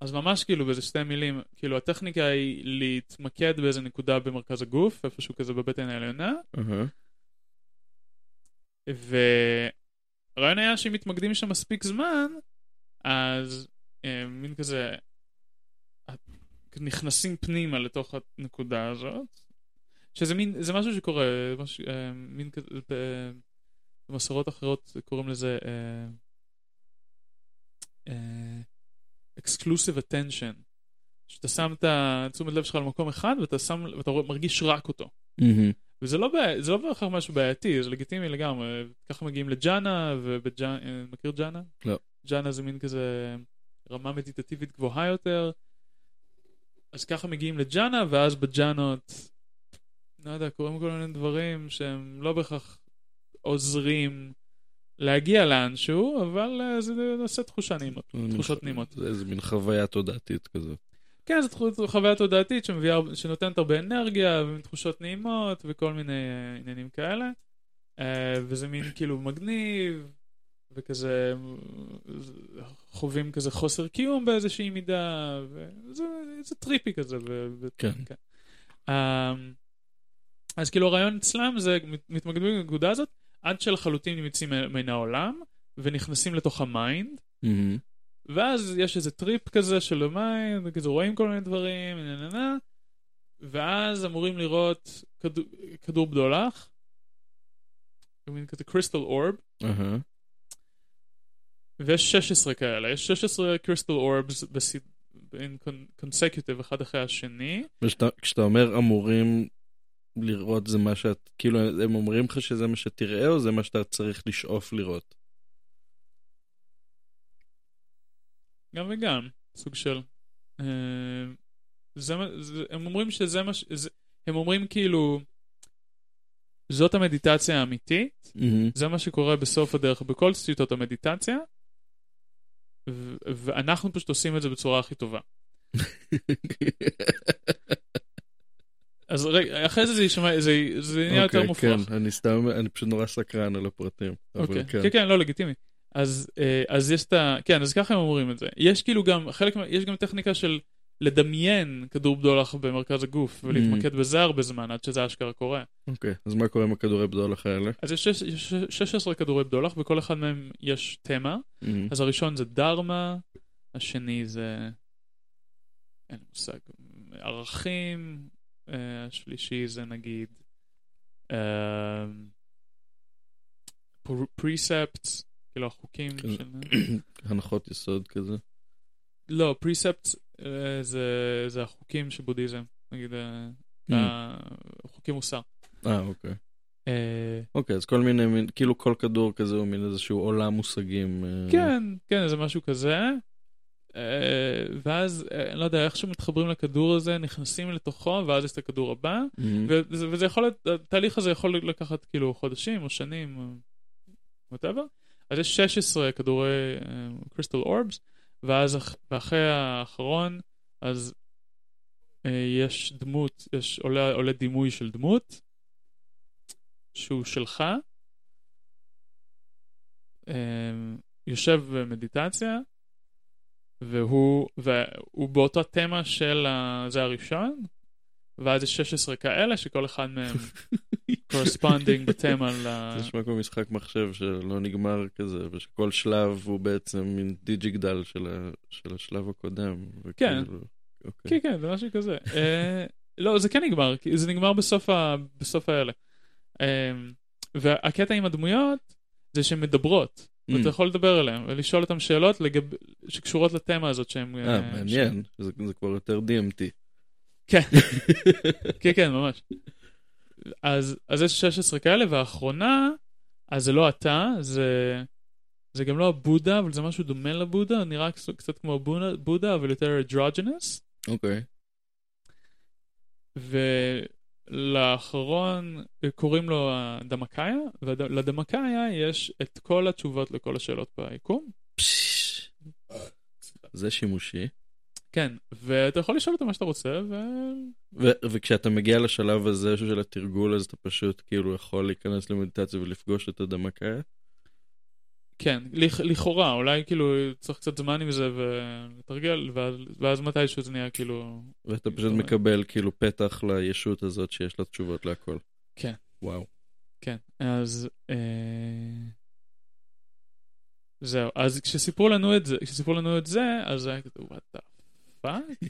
Speaker 2: אז ממש כאילו באיזה שתי מילים, כאילו הטכניקה היא להתמקד באיזה נקודה במרכז הגוף, איפשהו כזה בבטן העליונה. והרעיון היה שאם מתמקדים שם מספיק זמן, אז אה, מין כזה אה, נכנסים פנימה לתוך הנקודה הזאת, שזה מין, זה משהו שקורה, מש, אה, מין כזה, במסורות אחרות קוראים לזה אה, אה, exclusive attention. שאתה שם את תשומת לב שלך על מקום אחד ואתה שם, ואתה מרגיש רק אותו.
Speaker 1: מהמם.
Speaker 2: וזה לא, לא בהכרח משהו בעייתי, זה לגיטימי לגמרי. ככה מגיעים לג'אנה, ובג'אנה, מכיר ג'אנה?
Speaker 1: לא.
Speaker 2: ג'אנה זה מין כזה רמה מדיטטיבית גבוהה יותר. אז ככה מגיעים לג'אנה, ואז בג'אנות, לא יודע, קורים כל מיני דברים שהם לא בהכרח עוזרים להגיע לאנשהו, אבל אה, זה עושה תחושה נעימות, תחושות נעימות.
Speaker 1: זה איזה מין חוויה תודעתית כזאת.
Speaker 2: כן, זו חוויה תודעתית שמביאה, שנותנת הרבה אנרגיה ותחושות נעימות וכל מיני אה, עניינים כאלה. אה, וזה מין כאילו מגניב, וכזה חווים כזה חוסר קיום באיזושהי מידה, וזה זה טריפי כזה. ו, ו,
Speaker 1: כן.
Speaker 2: אה, אז כאילו הרעיון אצלם זה מת- מתמקדים בנקודה הזאת, עד שלחלוטין נמצאים מן העולם, ונכנסים לתוך ה mind.
Speaker 1: מהמם.
Speaker 2: ואז יש איזה טריפ כזה של המים, וכזה רואים כל מיני דברים, נה נה נה, ואז אמורים לראות כדור, כדור בדולח, מין כזה crystal
Speaker 1: orb.
Speaker 2: ויש 16 כאלה, יש 16 crystal orbs קונסקיוטיב אחד אחרי השני,
Speaker 1: ושאתה- כשאתה אומר אמורים לראות זה מה שאת, כאילו הם אומרים לך שזה מה שתראה או זה מה שאתה צריך לשאוף לראות?
Speaker 2: גם וגם, סוג של... אה, זה, זה, הם אומרים שזה מה ש... זה, הם אומרים כאילו, זאת המדיטציה האמיתית,
Speaker 1: מהמם.
Speaker 2: זה מה שקורה בסוף הדרך בכל שיטות המדיטציה, ו- ואנחנו פשוט עושים את זה בצורה הכי טובה. (laughs) אז רגע, אחרי זה זה יישמע, זה, זה נהיה יותר
Speaker 1: אוקיי,
Speaker 2: מופרך.
Speaker 1: כן, אני סתם, אני פשוט נורא סקרן על הפרטים. אבל
Speaker 2: אוקיי.
Speaker 1: כן.
Speaker 2: כן, כן, לא, לגיטימי. אז, אה, אז יש את ה... כן, אז ככה הם אומרים את זה. יש כאילו גם, חלק, יש גם טכניקה של לדמיין כדור בדולח במרכז הגוף, ולהתמקד בזה הרבה זמן, עד שזה אשכרה קורה.
Speaker 1: אוקיי, אז מה קורה עם הכדורי בדולח האלה?
Speaker 2: אז יש שש- יש 16 כדורי בדולח, בכל אחד מהם יש תמה.
Speaker 1: מהמם.
Speaker 2: אז הראשון זה דרמה, השני זה... אין מושג. ערכים, אה, השלישי זה נגיד... פריספטס, כאילו החוקים
Speaker 1: כן.
Speaker 2: של... (coughs)
Speaker 1: הנחות יסוד כזה.
Speaker 2: לא, פריספטס זה זה החוקים של בודהיזם, נגיד אה,
Speaker 1: Mm.
Speaker 2: חוקי מוסר.
Speaker 1: אה, אוקיי.
Speaker 2: אה,
Speaker 1: אוקיי, אז כל מיני, מין- כאילו כל כדור כזה הוא מין איזשהו עולם מושגים. אה,
Speaker 2: כן, כן, זה משהו כזה. ואז, אה, אני לא יודע, איכשהו מתחברים לכדור הזה, נכנסים לתוכו, ואז יש את הכדור הבא.
Speaker 1: מהמם.
Speaker 2: וזה, וזה יכול התהליך הזה יכול לקחת כאילו חודשים או שנים, whatever. אז יש 16 כדורי קריסטל אורבס, ואז אח- ואחרי האחרון, אז אה, יש דמות, יש עולה, עולה דימוי של דמות, שהוא שלך, אה, יושב במדיטציה, והוא, והוא באותו תמה של ה- זה הראשון, ואז יש 16 כאלה שכל אחד מהם (laughs) corresponding בתמה ל...
Speaker 1: זה נשמע כמו משחק מחשב שלא נגמר כזה, ושכל שלב הוא בעצם מין דיג'יגדל של ה- של השלב הקודם.
Speaker 2: כן.
Speaker 1: וכאילו, אוקיי.
Speaker 2: כן, כן, זה משהו כזה. אה, לא, זה כן נגמר, זה נגמר בסוף, ה... בסוף האלה. אה, והקטע עם הדמויות זה שהן מדברות,
Speaker 1: Mm.
Speaker 2: ואתה יכול לדבר אליהן ולשאול אותן שאלות לגב... שקשורות לתמה הזאת שהן...
Speaker 1: אה, מעניין, זה זה כבר יותר DMT.
Speaker 2: כן, (laughs) כן, כן, ממש. אז, אז יש 16 כאלה, והאחרונה, אז זה לא אתה, זה, זה גם לא הבודה, אבל זה משהו דומה לבודה, נראה קצת, כמו בודה, בודה, אבל יותר androgynous.
Speaker 1: אוקיי.
Speaker 2: ולאחרון קוראים לו הדמקאיה, ולדמקאיה יש את כל התשובות לכל השאלות ביקום.
Speaker 1: זה שימושי.
Speaker 2: כן, ואתה יכול לשאול אותו מה שאתה רוצה, ו...
Speaker 1: ו- וכשאתה מגיע לשלב הזה של התרגול, אז אתה פשוט כאילו יכול להיכנס למדיטציה ולפגוש את הדמקאיה?
Speaker 2: כן, לכ- לכאורה, אולי כאילו צריך קצת זמן עם זה ולתרגל, ואז, ואז מתישהו זה נהיה כאילו...
Speaker 1: ואתה פשוט
Speaker 2: אומרת-
Speaker 1: מקבל כאילו פתח לישות הזאת שיש לה תשובות להכל.
Speaker 2: כן.
Speaker 1: וואו.
Speaker 2: כן, אז... אה... זהו, אז כשסיפרו לנו את זה, כשסיפרו לנו את זה, אז זה היה כזה, what the fuck?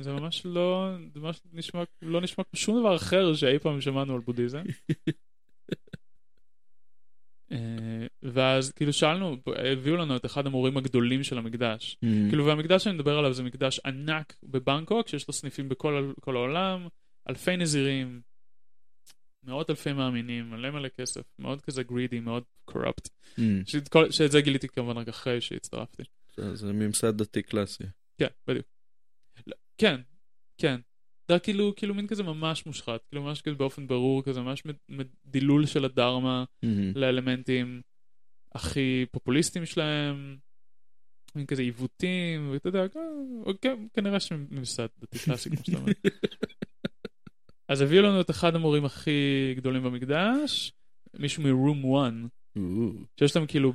Speaker 2: זה ממש לא, זה ממש נשמע, לא נשמע כמו שום דבר אחר שאי פעם שמענו על בודהיזם. ואז כאילו שאלנו, הביאו לנו את אחד המורים הגדולים של המקדש.
Speaker 1: Mm.
Speaker 2: כאילו, והמקדש שאני מדבר עליו זה מקדש ענק בבנקוק, שיש לו סניפים בכל כל העולם, אלפי נזירים, מאות אלפי מאמינים, מלא מלא כסף, מאוד כזה גרידי, מאוד קורפט.
Speaker 1: Mm.
Speaker 2: שאת זה גיליתי כמובן רק אחרי שהצטרפתי.
Speaker 1: זה- זה ממסד דתי קלאסי.
Speaker 2: כן, בדיוק. לא, כן, כן. זה כאילו, כאילו מין כזה ממש מושחת, כאילו ממש כזה באופן ברור, כזה ממש מד- מד- דילול של הדרמה
Speaker 1: Mm.
Speaker 2: לאלמנטים הכי פופוליסטיים שלהם, מין כזה עיוותים, ואתה יודע, כן, כנראה שממסד דתי קלאסי, כמו שאתה אומר. אז הביאו לנו את אחד המורים הכי גדולים במקדש, מישהו מ-room 1,
Speaker 1: או,
Speaker 2: שיש להם כאילו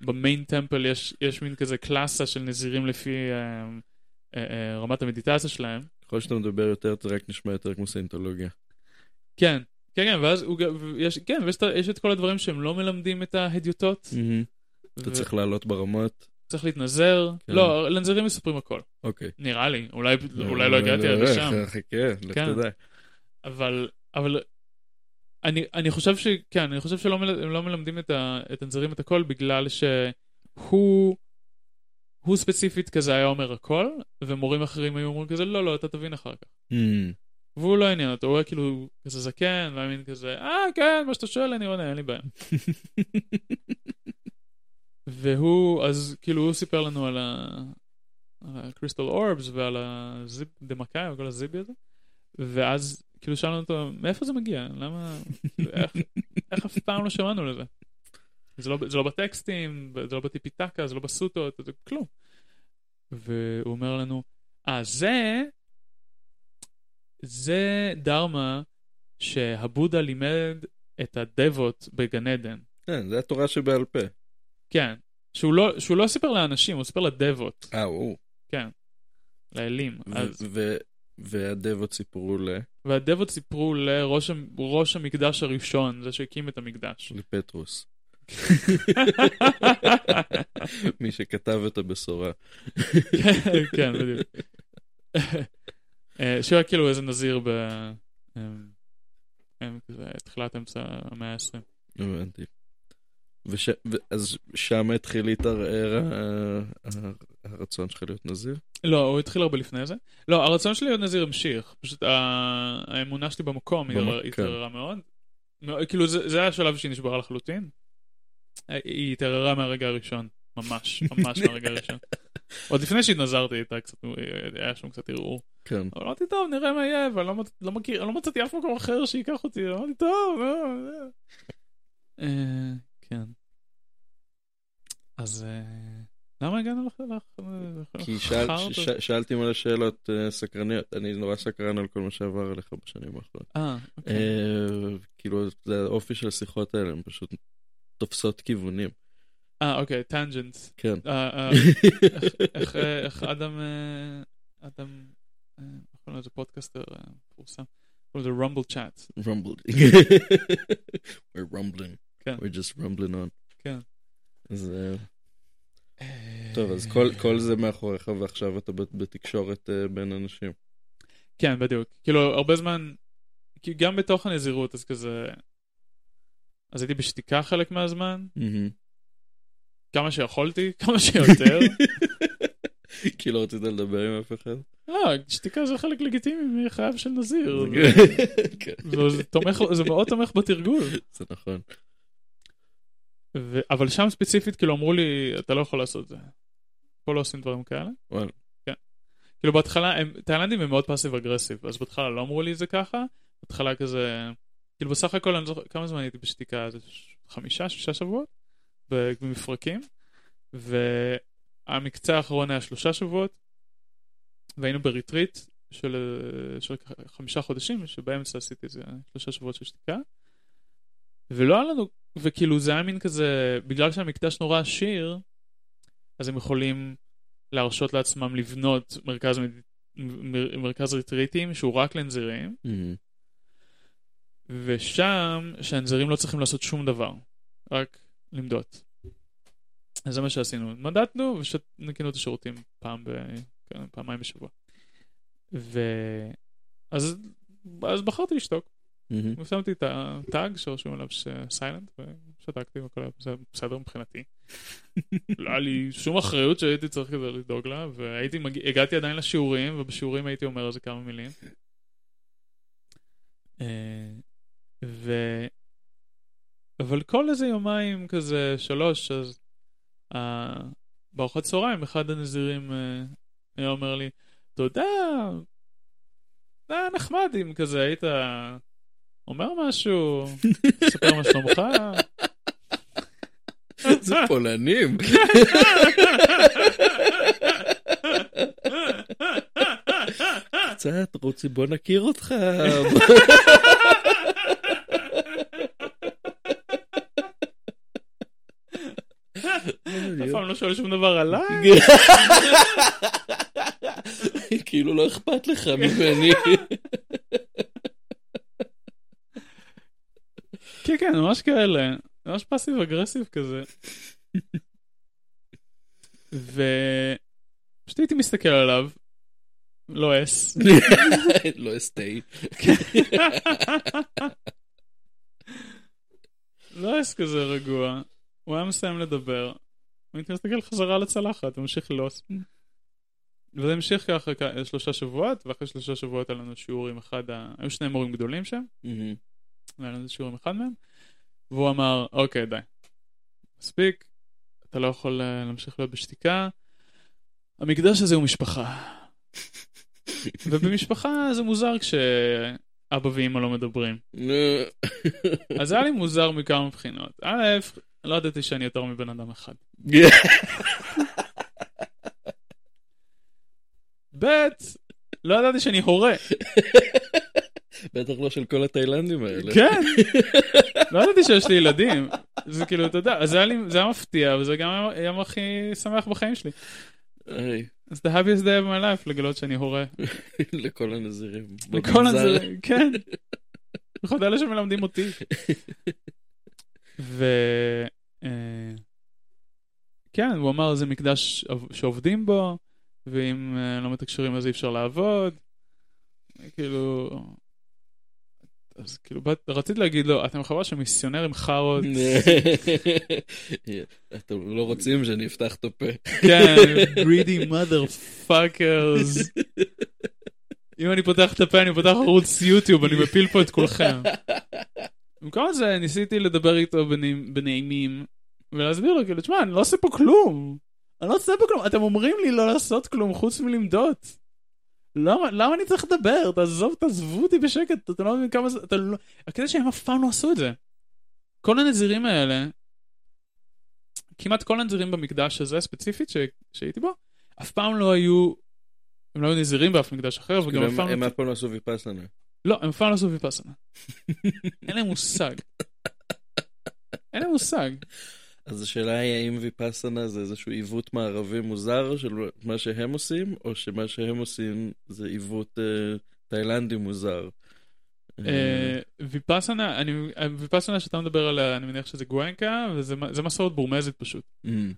Speaker 2: במיין טמפל יש, יש מין כזה קלאסה של נזירים לפי אה, אה, אה, רמת המדיטציה שלהם.
Speaker 1: ככל שאתה מדבר יותר, זה רק נשמע יותר כמו סיינטולוגיה.
Speaker 2: כן, כן, כן, ואז הוא, יש, כן, ויש יש את כל הדברים שהם לא מלמדים את ההדיוטות.
Speaker 1: אתה צריך לעלות ברמות.
Speaker 2: צריך להתנזר.
Speaker 1: כן.
Speaker 2: לא, לנזירים מספרים הכל.
Speaker 1: אוקיי.
Speaker 2: נראה לי, אולי, אולי לא הגעתי עד לשם. (laughs)
Speaker 1: חכה, לך
Speaker 2: כן.
Speaker 1: תדע.
Speaker 2: אבל, אבל אני, אני חושב ש... כן, אני חושב שהם לא מלמדים את, ה, את הנזירים את הכל בגלל שהוא... הוא ספציפית כזה היה אומר הכל, ומורים אחרים היו אומרים כזה, לא, לא, אתה תבין אחר כך.
Speaker 1: Mm.
Speaker 2: והוא לא עניין אותו, הוא היה כאילו כזה זקן, והיה מין כזה, אה, כן, מה שאתה שואל אני עונה, אין לי בעיה. (laughs) והוא, אז כאילו הוא סיפר לנו על הקריסטל אורבס ועל הדמקאי וכל הזיבי הזה, ואז כאילו שאלנו אותו, מאיפה זה מגיע? למה, איך, איך אף פעם לא שמענו לזה? זה לא, זה לא בטקסטים, זה לא בטיפיטקה, זה לא בסוטות, זה כלום. והוא אומר לנו, אה, זה, זה דרמה שהבודה לימד את הדבות בגן עדן.
Speaker 1: כן, זה התורה שבעל פה.
Speaker 2: כן. שהוא לא, שהוא לא סיפר לאנשים, הוא סיפר לדבות.
Speaker 1: אה, הוא.
Speaker 2: כן. לאלים.
Speaker 1: ו-
Speaker 2: אז,
Speaker 1: ו- והדבות סיפרו ל-
Speaker 2: והדבות סיפרו לראש ראש המקדש הראשון, זה שהקים את המקדש.
Speaker 1: לפטרוס. (laughs) מי שכתב את הבשורה.
Speaker 2: כן, כן, בדיוק. (laughs) אה, שהוא היה כאילו איזה נזיר ב... אמ, אמ, תחילת אמצע המאה ה-20.
Speaker 1: הבנתי. וש... אז שם התחיל להתערער הרצון שלך להיות נזיר?
Speaker 2: לא, הוא התחיל הרבה לפני זה. לא, הרצון שלי להיות נזיר המשיך. פשוט האמונה שלי במקום
Speaker 1: כן.
Speaker 2: התערערה מאוד. כאילו, זה היה השלב שהיא נשברה לחלוטין. היא התערערה מהרגע הראשון. ממש, ממש מהרגע הראשון. (laughs) עוד לפני שהתנזרתי איתה קצת, היה שם קצת ערעור.
Speaker 1: כן.
Speaker 2: אבל אמרתי, טוב, נראה מה יהיה, ואני לא, לא מכיר, לא מצאתי אף מקום אחר שייקח אותי, אמרתי, טוב. אה, כן. אז אה, למה הגענו לך?
Speaker 1: כי שאלתי מלא שאלות uh, סקרניות, אני נורא סקרן על כל מה שעבר עליך בשנים האחרונות.
Speaker 2: אה, אוקיי.
Speaker 1: כאילו, זה האופי של השיחות האלה, הן פשוט תופסות כיוונים.
Speaker 2: אה, אוקיי, tangent.
Speaker 1: כן. (laughs)
Speaker 2: איך אה, אדם, אה, אדם, אה, קוראים לזה פודקאסטר אה, מפורסם? קוראים לזה ramble chat.
Speaker 1: Rambled. We're rambling.
Speaker 2: כן.
Speaker 1: We're just rambling on.
Speaker 2: כן.
Speaker 1: אז... אה, טוב, אז כל, כל זה מאחוריך, ועכשיו אתה בת- בתקשורת אה, בין אנשים.
Speaker 2: כן, בדיוק. כאילו, הרבה זמן, כי גם בתוך הנזירות, אז כזה... אז הייתי בשתיקה חלק מהזמן, כמה שיכולתי, כמה שיותר. (laughs) (laughs)
Speaker 1: כי לא רצית לדבר עם אף אחד?
Speaker 2: לא, שתיקה זה חלק לגיטימי מחייו של נזיר.
Speaker 1: כן,
Speaker 2: זה, זה מאוד תומך בתרגול.
Speaker 1: זה נכון.
Speaker 2: אבל שם ספציפית, כאילו, אמרו לי, אתה לא יכול לעשות את זה. פה לא עושים דברים כאלה.
Speaker 1: וואלה.
Speaker 2: כאילו, בהתחלה, תאילנדים הם מאוד passive aggressive, אז בהתחלה לא אמרו לי את זה ככה. בהתחלה כזה, כאילו, בסך הכל, אני זוכר, כמה זמן הייתי בשתיקה? חמישה, שישה שבועות? במפרקים. והמקצה האחרון היה שלושה שבועות. והיינו בריטריט של, של חמישה חודשים, שבאמצע עשיתי איזה שלושה שבועות של שתיקה. ולא היה לנו, וכאילו זה היה מין כזה, בגלל שהמקדש נורא עשיר, אז הם יכולים להרשות לעצמם לבנות מרכז, מרכז ריטריטים שהוא רק לנזירים, ושם שהנזירים לא צריכים לעשות שום דבר, רק למדוד. אז זה מה שעשינו, מדדנו וניקינו את השירותים פעם ב... כן, פעמיים בשבוע. ו... אז, אז בחרתי לשתוק. ושמתי את הטאג שרשום עליו סיילנט, ושתקתי והכל היה בסדר- מבחינתי. (laughs) לא היה לי שום אחריות שהייתי צריך כזה לדאוג לה, והייתי מגיע, הגעתי עדיין לשיעורים, ובשיעורים הייתי אומר על זה כמה מילים. אה, ו... אבל כל איזה יומיים כזה, שלוש, אז בארוחת צהריים אחד הנזירים אה, היה אומר לי, אתה יודע, זה היה נחמד אם כזה היית אומר משהו, מספר מה שלומך.
Speaker 1: זה פולנים. (laughs) קצת, רוצי, בוא נכיר אותך. (laughs)
Speaker 2: שואל שום דבר עליי. (laughs)
Speaker 1: כאילו לא אכפת לך ממני. (laughs)
Speaker 2: כן, כן, ממש כאלה. ממש פאסיב אגרסיב כזה. (laughs) ופשוט הייתי מסתכל עליו, לא אס.
Speaker 1: לא אסטי.
Speaker 2: לא אס כזה רגוע. הוא היה מסיים לדבר. הייתי מסתכל חזרה על הצלחת, ממשיך ללוס. וזה המשיך ככה שלושה שבועות, ואחרי שלושה שבועות היה לנו שיעור עם אחד ה... היו שני מורים גדולים שם, והיה לנו שיעור עם אחד מהם, והוא אמר, אוקיי, די. מספיק, אתה לא יכול אה, להמשיך להיות בשתיקה. המקדש הזה הוא משפחה. (laughs) ובמשפחה זה מוזר כשאבא ואמא לא מדברים. אז היה לי מוזר מכמה בחינות. א', לא ידעתי שאני יותר מבן אדם אחד. (laughs) ב', לא ידעתי שאני הורה.
Speaker 1: בטח לא של כל התאילנדים האלה.
Speaker 2: כן. (laughs) לא ידעתי שיש לי ילדים. זה כאילו, אתה יודע, זה היה לי- זה היה מפתיע, וזה גם היום הכי שמח בחיים שלי. אז the happiest day of my life לגלות שאני הורה. (laughs)
Speaker 1: לכל הנזירים.
Speaker 2: לכל. הזה, כן. בייחוד אלה שמלמדים אותי. ו... אה, כן, הוא אמר זה מקדש שעובדים בו, ואם אה, לא מתקשרים אז אי אפשר לעבוד. כאילו... אז כאילו, רציתי להגיד לו, אתם חבורה של מיסיונרים חארות, (laughs)
Speaker 1: אתם לא רוצים שאני אפתח את הפה.
Speaker 2: כן, greedy motherfuckers. אם אני פותח את הפה, אני פותח ערוץ יוטיוב, אני מפיל פה את כולכם. במקום זה ניסיתי לדבר איתו בנעימים, ולהסביר לו, כאילו, תשמע, אני לא עושה פה כלום. אני לא עושה פה כלום, אתם אומרים לי לא לעשות כלום חוץ מלמדוד. למה, למה אני צריך לדבר? תעזוב, תעזבו אותי בשקט, אתה לא מבין כמה זה, אתה לא... הקטע שהם אף פעם לא עשו את זה. כל הנזירים האלה, כמעט כל הנזירים במקדש הזה ספציפית ש... שהייתי בו, אף פעם לא היו, הם לא היו נזירים באף מקדש אחר, וגם אף פעם...
Speaker 1: הם
Speaker 2: לא-
Speaker 1: אף פעם לא עשו ויפאסנה.
Speaker 2: לא, הם אף פעם לא עשו ויפאסנה. אין להם מושג. אין להם מושג.
Speaker 1: אז השאלה היא האם ויפאסנה זה איזשהו עיוות מערבי מוזר של מה שהם עושים, או שמה שהם עושים זה עיוות אה, תאילנדי מוזר.
Speaker 2: אה, ויפאסנה, אני, ויפאסנה שאתה מדבר עליה, אני מניח שזה גואנקה, וזה זה מסורת בורמזית פשוט.
Speaker 1: אמ,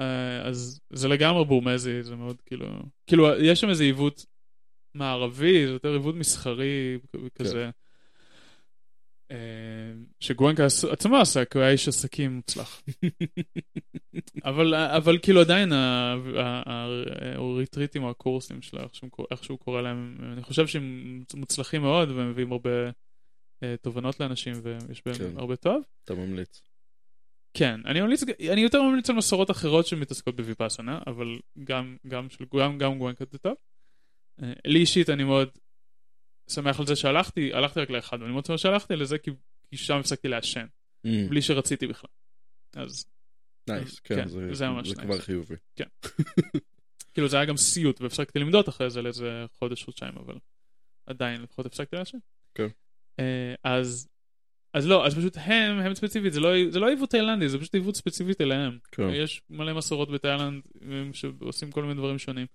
Speaker 2: אה, אז זה לגמרי בורמזי, זה מאוד כאילו... כאילו, יש שם איזה עיוות מערבי, זה יותר עיוות מסחרי כזה. אה, שגואנקה עצמו עשה, כי הוא היה איש עסקים מוצלח. (laughs) אבל, אבל כאילו עדיין הריטריטים או הקורסים שלו, איך שהוא, קורא- איך שהוא קורא להם, אני חושב שהם מוצלחים מאוד והם מביאים הרבה אה, תובנות לאנשים ויש בהם
Speaker 1: כן.
Speaker 2: הרבה טוב.
Speaker 1: אתה ממליץ.
Speaker 2: כן, אני ממליץ, אני יותר ממליץ על מסורות אחרות שמתעסקות בוויפאסנה, אבל גם, גם, של, גם, גם גואנקה זה טוב. אה, לי אישית אני מאוד שמח על זה שהלכתי, הלכתי רק לאחד, ואני מאוד שמח שהלכתי לזה כי, כי שם הפסקתי לעשן,
Speaker 1: אמ,
Speaker 2: בלי שרציתי בכלל. אז
Speaker 1: nice,
Speaker 2: כן,
Speaker 1: כן, זה-
Speaker 2: זה ממש
Speaker 1: זה
Speaker 2: nice.
Speaker 1: כבר חיובי. (laughs)
Speaker 2: כאילו זה היה גם סיוט, והפסקתי למדוט אחרי זה לאיזה חודש, חודשיים, אבל עדיין לפחות הפסקתי לעשן.
Speaker 1: כן.
Speaker 2: אה, אז, אז לא, אז פשוט הם, הם ספציפית, זה לא, זה לא עיוות תאילנדי, זה פשוט עיוות ספציפית אליהם.
Speaker 1: כן.
Speaker 2: יש מלא מסורות בתאילנד שעושים כל מיני דברים שונים.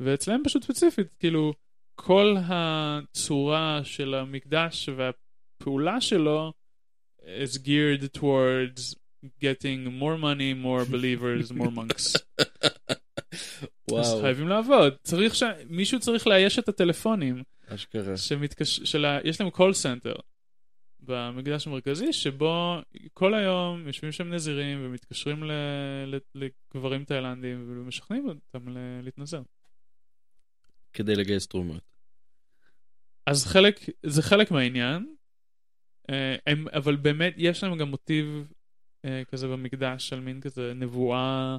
Speaker 2: ואצלם פשוט ספציפית, כאילו, כל הצורה של המקדש והפעולה שלו is geared towards getting more money, more believers, more monks. (laughs) אז
Speaker 1: וואו,
Speaker 2: חייבים לעבוד. צריך ש... מישהו צריך לאייש את הטלפונים,
Speaker 1: אשכרה.
Speaker 2: שמתקש... של ה... יש להם call center במקדש המרכזי, שבו כל היום יושבים שם נזירים ומתקשרים ל... ל... לגברים תאילנדים ומשכנעים אותם ל... להתנזר.
Speaker 1: כדי לגייס תרומות.
Speaker 2: אז חלק, זה חלק מהעניין, אה, הם, אבל באמת יש להם גם מוטיב אה, כזה במקדש של מין כזה נבואה,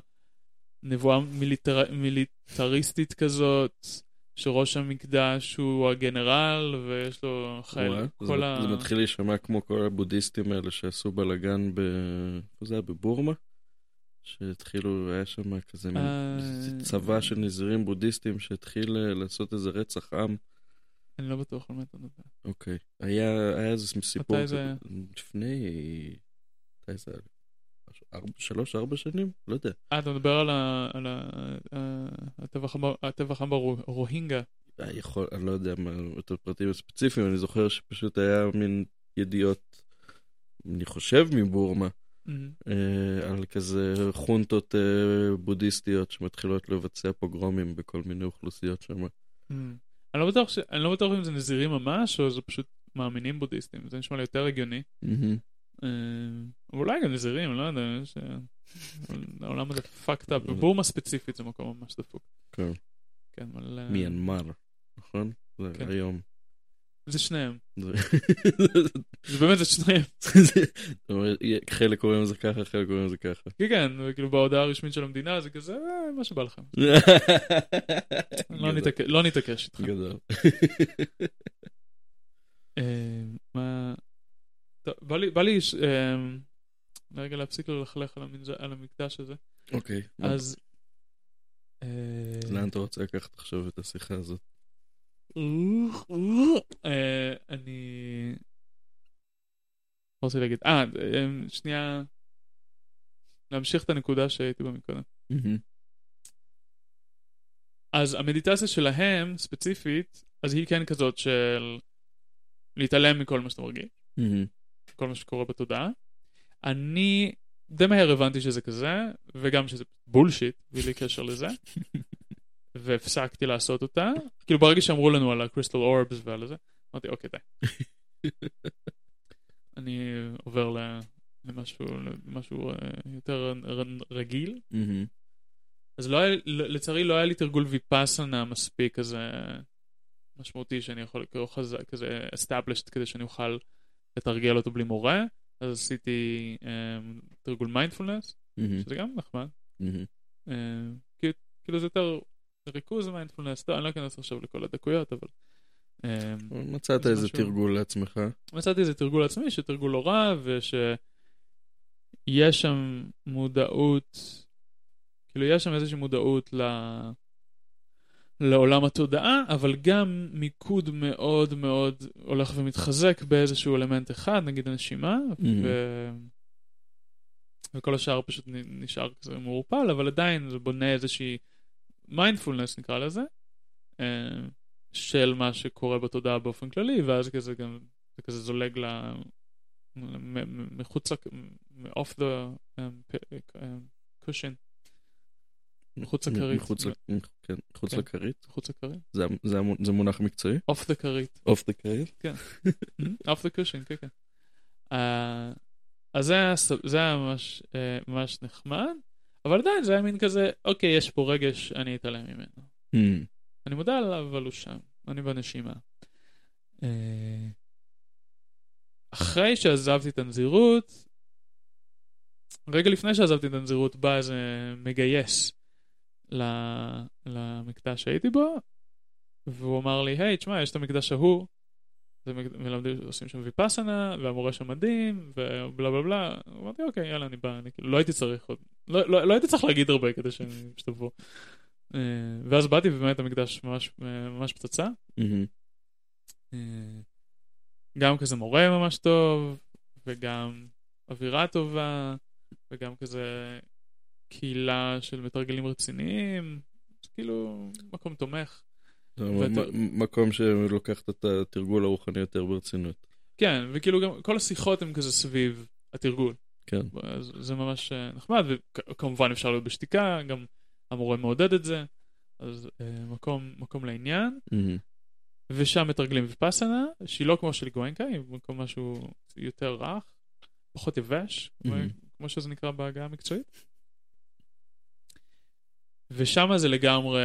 Speaker 2: נבואה מיליטר, מיליטריסטית כזאת, שראש המקדש הוא הגנרל ויש לו חייל,
Speaker 1: וואי,
Speaker 2: כל
Speaker 1: זה,
Speaker 2: ה...
Speaker 1: זה מתחיל להישמע כמו כל הבודהיסטים האלה שעשו בלאגן ב... זה היה? בבורמה? שהתחילו, היה שם כזה מין
Speaker 2: אה,
Speaker 1: צבא של נזירים בודהיסטים שהתחיל אה, לעשות איזה רצח עם.
Speaker 2: אני לא בטוח על מה אתה מדבר.
Speaker 1: אוקיי. היה, איזה סיפור
Speaker 2: מתי זה היה?
Speaker 1: לפני... מתי זה היה? שלוש, ארבע שנים? לא יודע.
Speaker 2: אה, אתה מדבר על ה- על ה- ה- הטבח הרוהינגה.
Speaker 1: היה יכול, אני לא יודע מה, את הפרטים הספציפיים, אני זוכר שפשוט היה מין ידיעות, אני חושב מבורמה, אה, על כזה חונטות אה, בודהיסטיות שמתחילות לבצע פוגרומים בכל מיני אוכלוסיות שם.
Speaker 2: אני לא בטוח ש- אני לא בטוח אם זה נזירים ממש, או זה פשוט מאמינים בודהיסטים. זה נשמע לי יותר הגיוני. אה, אבל אולי גם נזירים, אני לא יודע. אה, העולם הזה fucked up. בבורמה ספציפית זה מקום ממש דפוק.
Speaker 1: כן.
Speaker 2: כן, אבל... אה,
Speaker 1: מיינמר, נכון? זה
Speaker 2: כן.
Speaker 1: היום.
Speaker 2: זה שניהם. (laughs)
Speaker 1: זה-
Speaker 2: באמת זה שניהם.
Speaker 1: חלק קוראים לזה ככה, חלק קוראים לזה ככה.
Speaker 2: כן, כן, וכאילו בהודעה הרשמית של המדינה זה כזה, אה, מה שבא לכם. (laughs) לא לא נתעקש איתך.
Speaker 1: גדול. (laughs)
Speaker 2: אה, מה... בא לי, אה, רגע להפסיק ללכלך על המקדש הזה.
Speaker 1: אוקיי.
Speaker 2: אז
Speaker 1: לאן אתה רוצה לקחת עכשיו את השיחה הזאת?
Speaker 2: אה, אני... מה רוצה להגיד? אה, אה, שנייה... להמשיך את הנקודה שהייתי בה מקודם. אז המדיטציה שלהם, ספציפית, אז היא כן כזאת של להתעלם מכל מה שאתה מרגיש, כל מה שקורה בתודעה. אני די מהר הבנתי שזה כזה, וגם שזה בולשיט, בלי קשר לזה, (laughs) והפסקתי לעשות אותה. כאילו ברגע שאמרו לנו על הקריסטל אורבס ועל זה, אמרתי אוקיי די. (laughs) אני עובר למשהו, למשהו אה, יותר רגיל. אז לא היה, לצערי לא היה לי תרגול ויפאסנה מספיק כזה משמעותי שאני יכול לקרוא חזק, כזה established כדי שאני אוכל לתרגל אותו בלי מורה. אז עשיתי אמ, תרגול מיינדפולנס, שזה גם נחמד. אה, כאילו, כאילו זה יותר ריכוז ומיינדפולנס, לא, אני לא אכנס עכשיו לכל הדקויות, אבל... Um,
Speaker 1: מצאת
Speaker 2: זה
Speaker 1: איזה
Speaker 2: משהו-
Speaker 1: תרגול לעצמך.
Speaker 2: מצאתי איזה תרגול עצמי, שתרגול לא רע, ושיש שם מודעות, כאילו יש שם איזושהי מודעות ל... לעולם התודעה, אבל גם מיקוד מאוד מאוד הולך ומתחזק באיזשהו אלמנט אחד, נגיד הנשימה,
Speaker 1: Mhm.
Speaker 2: ו... וכל השאר פשוט נשאר כזה מעורפל, אבל עדיין זה בונה איזושהי מיינדפולנס נקרא לזה, אה, של מה שקורה בתודעה באופן כללי, ואז כזה גם, זה כזה זולג ל... מחוץ, מ- off the um, um, cushion, מחוץ לכרית.
Speaker 1: מחוץ ל- כן,
Speaker 2: כן.
Speaker 1: לכרית.
Speaker 2: מחוץ לכרית,
Speaker 1: זה- מונח מקצועי?
Speaker 2: off the כרית.
Speaker 1: off the כרית? (laughs)
Speaker 2: off the cushion, כן, כן. אה, אז זה היה, אה, ממש נחמד, אבל עדיין זה היה מין כזה, אוקיי, יש פה רגש, אני אתעלם ממנו.
Speaker 1: Hmm.
Speaker 2: אני מודע עליו, אבל הוא שם, אני בנשימה. אה, אחרי שעזבתי את הנזירות, רגע לפני שעזבתי את הנזירות, בא איזה מגייס ל- למקדש שהייתי בו, והוא אמר לי, היי, תשמע, יש את המקדש ההוא, זה מק- מלמדים, עושים שם ויפאסנה, והמורה שם מדהים, ובלה בלה בלה. אמרתי, אוקיי, יאללה, אני בא, אני כאילו, לא הייתי צריך עוד, לא, לא, לא הייתי צריך להגיד הרבה כדי פשוט אבוא. אה, ואז באתי, ובאמת המקדש ממש, אה, ממש פצצה. אה, גם כזה מורה ממש טוב, וגם אווירה טובה, וגם כזה קהילה של מתרגלים רציניים, כאילו מקום תומך.
Speaker 1: מקום שלוקח את התרגול הרוחני יותר ברצינות.
Speaker 2: כן, וכאילו גם כל השיחות הן כזה סביב התרגול.
Speaker 1: כן.
Speaker 2: אז זה ממש אה, נחמד, וכמובן אפשר להיות בשתיקה, גם המורה מעודד את זה, אז אה, מקום, מקום לעניין. ושם מתרגלים ויפאסנה, שהיא לא כמו של גואנקה, היא במקום משהו יותר רך, פחות יבש, כמו- שזה נקרא בהגה המקצועית. ושם זה לגמרי,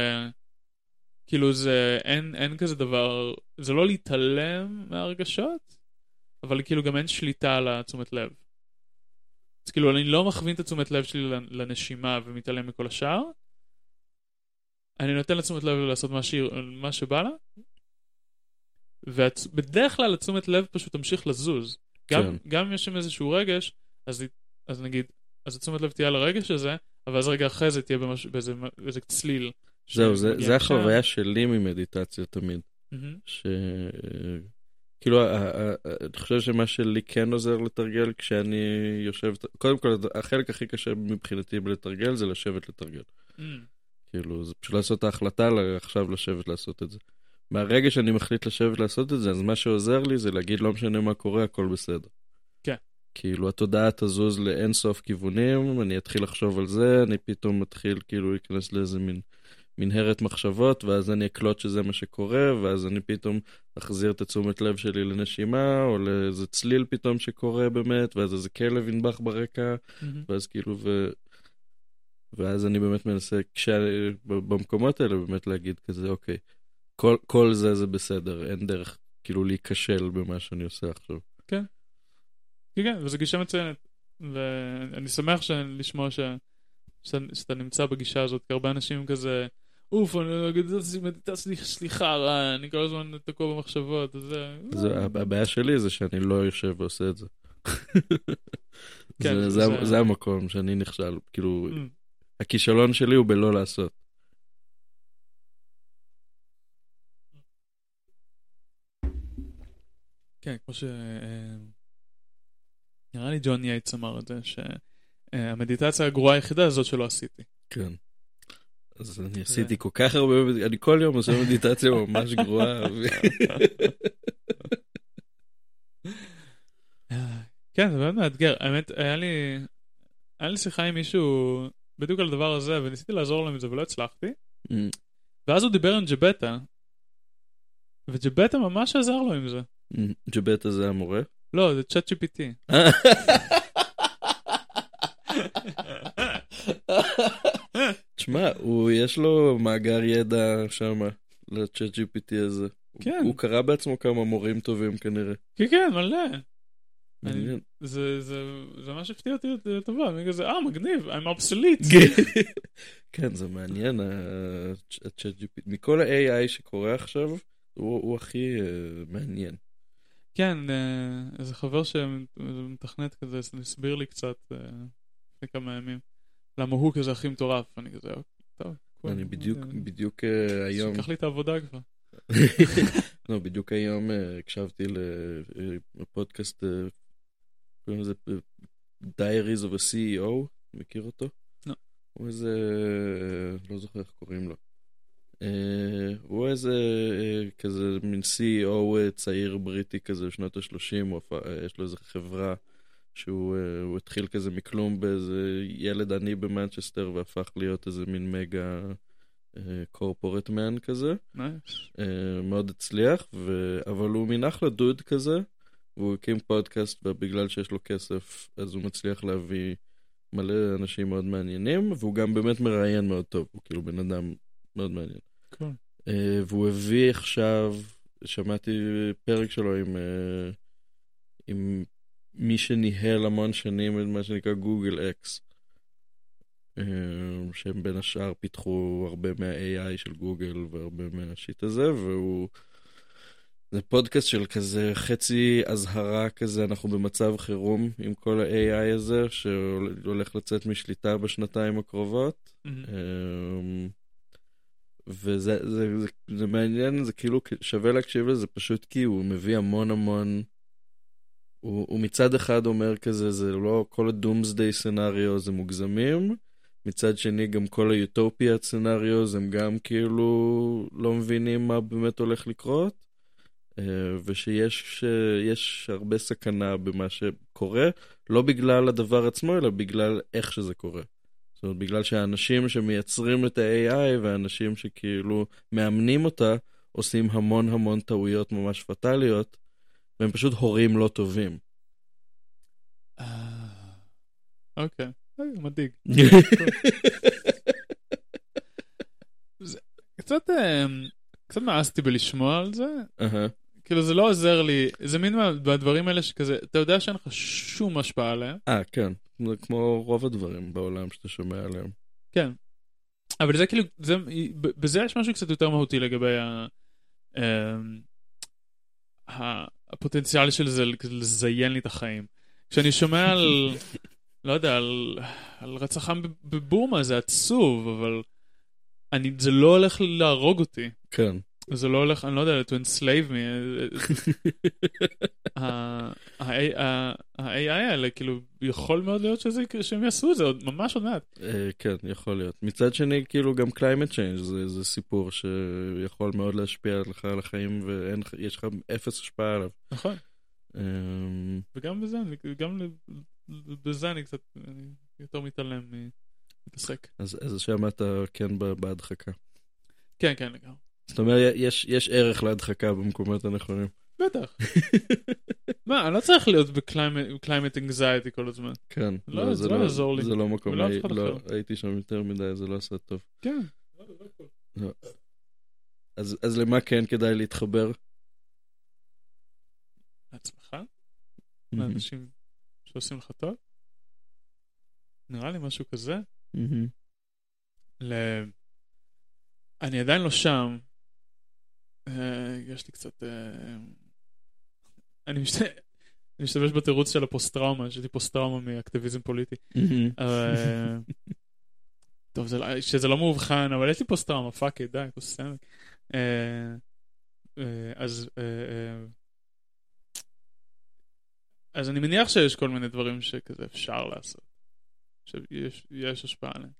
Speaker 2: כאילו זה, אין, אין כזה דבר, זה לא להתעלם מהרגשות, אבל כאילו גם אין שליטה על התשומת לב. אז כאילו אני לא מכווין את התשומת לב שלי לנשימה ומתעלם מכל השאר, אני נותן לתשומת לב לעשות מה, שהיא, מה שבא לה, ובדרך כלל התשומת לב פשוט תמשיך לזוז. גם,
Speaker 1: כן.
Speaker 2: גם אם יש שם איזשהו רגש, אז, אז נגיד, אז התשומת לב תהיה על הרגש הזה, אבל אז רגע אחרי זה תהיה במש, באיזה, באיזה צליל.
Speaker 1: זהו, זה- זה. החוויה שלי ממדיטציה תמיד.
Speaker 2: מהמם.
Speaker 1: כאילו, ה- ה- ה- אני חושב שמה שלי כן עוזר לתרגל כשאני יושב, קודם כל, החלק הכי קשה מבחינתי בלתרגל זה לשבת לתרגל.
Speaker 2: מהמם.
Speaker 1: כאילו, זה פשוט לעשות את ההחלטה עכשיו לשבת לעשות את זה. מהרגע שאני מחליט לשבת לעשות את זה, אז מה שעוזר לי זה להגיד לא משנה מה קורה, הכל בסדר.
Speaker 2: כן.
Speaker 1: כאילו, התודעה תזוז לאין סוף כיוונים, אני אתחיל לחשוב על זה, אני פתאום מתחיל כאילו להיכנס לאיזה מין מנהרת מחשבות, ואז אני אקלוט שזה מה שקורה, ואז אני פתאום אחזיר את התשומת לב שלי לנשימה, או לאיזה צליל פתאום שקורה באמת, ואז איזה כלב ינבח ברקע,
Speaker 2: מהמם.
Speaker 1: ואז כאילו, ו... ואז אני באמת מנסה, כשה... במקומות האלה באמת להגיד כזה, אוקיי, כל, כל זה זה בסדר, אין דרך כאילו להיכשל במה שאני עושה עכשיו.
Speaker 2: כן, כן, וזו גישה מצוינת. ואני שמח. לשמוע ש... שאתה, שאתה נמצא בגישה הזאת, כי הרבה אנשים כזה, אוף, אני לא אגיד, מדיטציה, סליחה, רע, אני כל הזמן תקוע במחשבות, זה...
Speaker 1: הבעיה שלי זה שאני לא יושב ועושה את זה. (laughs)
Speaker 2: כן,
Speaker 1: זה,
Speaker 2: זה-
Speaker 1: זה, זה המקום שאני נכשל, כאילו,
Speaker 2: Mm,
Speaker 1: הכישלון שלי הוא בלא לעשות.
Speaker 2: כן, כמו ש... אה, נראה לי ג'ון יייטס אמר את זה, שהמדיטציה הגרועה היחידה הזאת שלא עשיתי.
Speaker 1: כן. אז אני עשיתי כל כך הרבה, אני כל יום עושה מדיטציה ממש גרועה. ו- (laughs)
Speaker 2: כן, זה באמת מאתגר. האמת, היה לי, היה לי שיחה עם מישהו בדיוק על הדבר הזה, וניסיתי לעזור לו עם זה ולא הצלחתי.
Speaker 1: Mm,
Speaker 2: ואז הוא דיבר עם ג'בטה, וג'בטה ממש עזר לו עם זה.
Speaker 1: mm, ג'בטה זה המורה.
Speaker 2: לא, זה צ'אט GPT. (laughs) (laughs)
Speaker 1: הוא יש לו מאגר ידע שם, לצ'אט GPT הזה.
Speaker 2: כן.
Speaker 1: הוא קרא בעצמו כמה מורים טובים כנראה.
Speaker 2: כן, כן, מלא. אני-. זה, זה, זה ממש הפתיע אותי לטובה, אני כזה, אה, מגניב, I'm obsolete. (laughs)
Speaker 1: כן, זה מעניין, הצ'אט GPT. מכל ה-AI שקורה עכשיו, הוא הוא הכי אה, מעניין.
Speaker 2: כן, אה, איזה חבר שמתכנת כזה, הסביר לי קצת אה, לפני כמה ימים, למה הוא כזה הכי מטורף, אני כזה, "אוקיי, טוב. cool."
Speaker 1: אני בדיוק,
Speaker 2: אה,
Speaker 1: בדיוק אה, היום,
Speaker 2: שיקח לי את העבודה כבר.
Speaker 1: לא, בדיוק היום אה, הקשבתי לפודקאסט, קוראים לזה Diaries of a CEO, מכיר אותו?
Speaker 2: לא.
Speaker 1: הוא איזה, לא זוכר איך קוראים לו. הוא איזה כזה מין CEO צעיר בריטי כזה, שנות ה-30, יש לו איזה חברה שהוא אה, התחיל כזה מכלום באיזה ילד עני במנצ'סטר והפך להיות איזה מין mega corporate man כזה.
Speaker 2: nice.
Speaker 1: אה, מאוד הצליח, ו... אבל הוא מין אחלה דוד כזה, והוא הקים פודקאסט, ובגלל שיש לו כסף, אז הוא מצליח להביא מלא אנשים מאוד מעניינים, והוא גם באמת מראיין מאוד טוב, הוא כאילו בן אדם מאוד מעניין.
Speaker 2: cool.
Speaker 1: אה, והוא הביא עכשיו, שמעתי פרק שלו עם, אה, עם מי שניהל המון שנים את מה שנקרא Google X. אה, שהם בין השאר פיתחו הרבה מה-AI של גוגל והרבה מה shit הזה, והוא... זה פודקאסט של כזה חצי אזהרה כזה, אנחנו במצב חירום עם כל ה-AI הזה, שהולך לצאת משליטה בשנתיים הקרובות.
Speaker 2: מהמם.
Speaker 1: אמ, וזה זה, זה, זה מעניין, זה כאילו שווה להקשיב לזה פשוט כי הוא מביא המון המון... הוא, הוא מצד אחד אומר כזה, זה לא כל הדומסדיי סנאריו זה מוגזמים, מצד שני גם כל היוטופיה סנאריו הם גם כאילו לא מבינים מה באמת הולך לקרות, אה, ושיש יש הרבה סכנה במה שקורה, לא בגלל הדבר עצמו, אלא בגלל איך שזה קורה. זאת אומרת, בגלל שהאנשים שמייצרים את ה-AI והאנשים שכאילו מאמנים אותה, עושים המון המון טעויות ממש פטאליות, והם פשוט הורים לא טובים.
Speaker 2: אה, אוקיי, אה, מדאיג. (laughs) קצת, אה, קצת מאסתי בלשמוע על זה. כאילו זה לא עוזר לי, זה מין מה- מהדברים האלה שכזה, אתה יודע שאין לך שום השפעה עליהם,
Speaker 1: אה, כן. זה כמו רוב הדברים בעולם שאתה שומע עליהם.
Speaker 2: כן. אבל זה כאילו, זה, בזה יש משהו קצת יותר מהותי לגבי ה... אמ, ה- הפוטנציאל של זה לזיין לי את החיים. כשאני שומע על, (laughs) לא יודע, על, על רצח עם בב- בבורמה זה עצוב, אבל אני, זה לא הולך להרוג אותי.
Speaker 1: כן.
Speaker 2: זה לא הולך, אני לא יודע, to enslave me. ה- ה- ה- ה-AI האלה, כאילו, יכול מאוד להיות שזה, שהם יעשו את זה עוד, ממש עוד מעט.
Speaker 1: אה, כן, יכול להיות. מצד שני, כאילו גם climate change זה, זה סיפור שיכול מאוד להשפיע לך על החיים ויש לך אפס השפעה עליו.
Speaker 2: נכון.
Speaker 1: אמ,
Speaker 2: וגם בזה, גם בזה אני קצת יותר מתעלם מתעסק.
Speaker 1: אז, אז אתה כן בהדחקה.
Speaker 2: כן, כן, לגמרי.
Speaker 1: זאת אומרת, יש, יש ערך להדחקה במקומות הנכונים.
Speaker 2: בטח. (laughs) מה, אני לא צריך להיות ב climate anxiety כל הזמן.
Speaker 1: כן.
Speaker 2: לא, זה לא יעזור לי.
Speaker 1: זה לא מקום,
Speaker 2: אחד
Speaker 1: לא,
Speaker 2: אחר.
Speaker 1: הייתי שם יותר מדי, זה לא עשה טוב.
Speaker 2: כן.
Speaker 1: אז, אז למה כן כדאי להתחבר?
Speaker 2: לעצמך? לאנשים שעושים לך טוב? נראה לי משהו כזה. ל... אני עדיין לא שם. אה, יש לי קצת... אה, אני משת- אני משתמש בתירוץ של הפוסט-טראומה, יש לי פוסט-טראומה מאקטיביזם פוליטי.
Speaker 1: מהמם.
Speaker 2: אה, טוב, זה לא- שזה לא מאובחן, אבל יש לי פוסט-טראומה, fuck it, די, כוס אמק. אז... אז אני מניח שיש כל מיני דברים שכזה אפשר לעשות. שיש יש השפעה עליהם.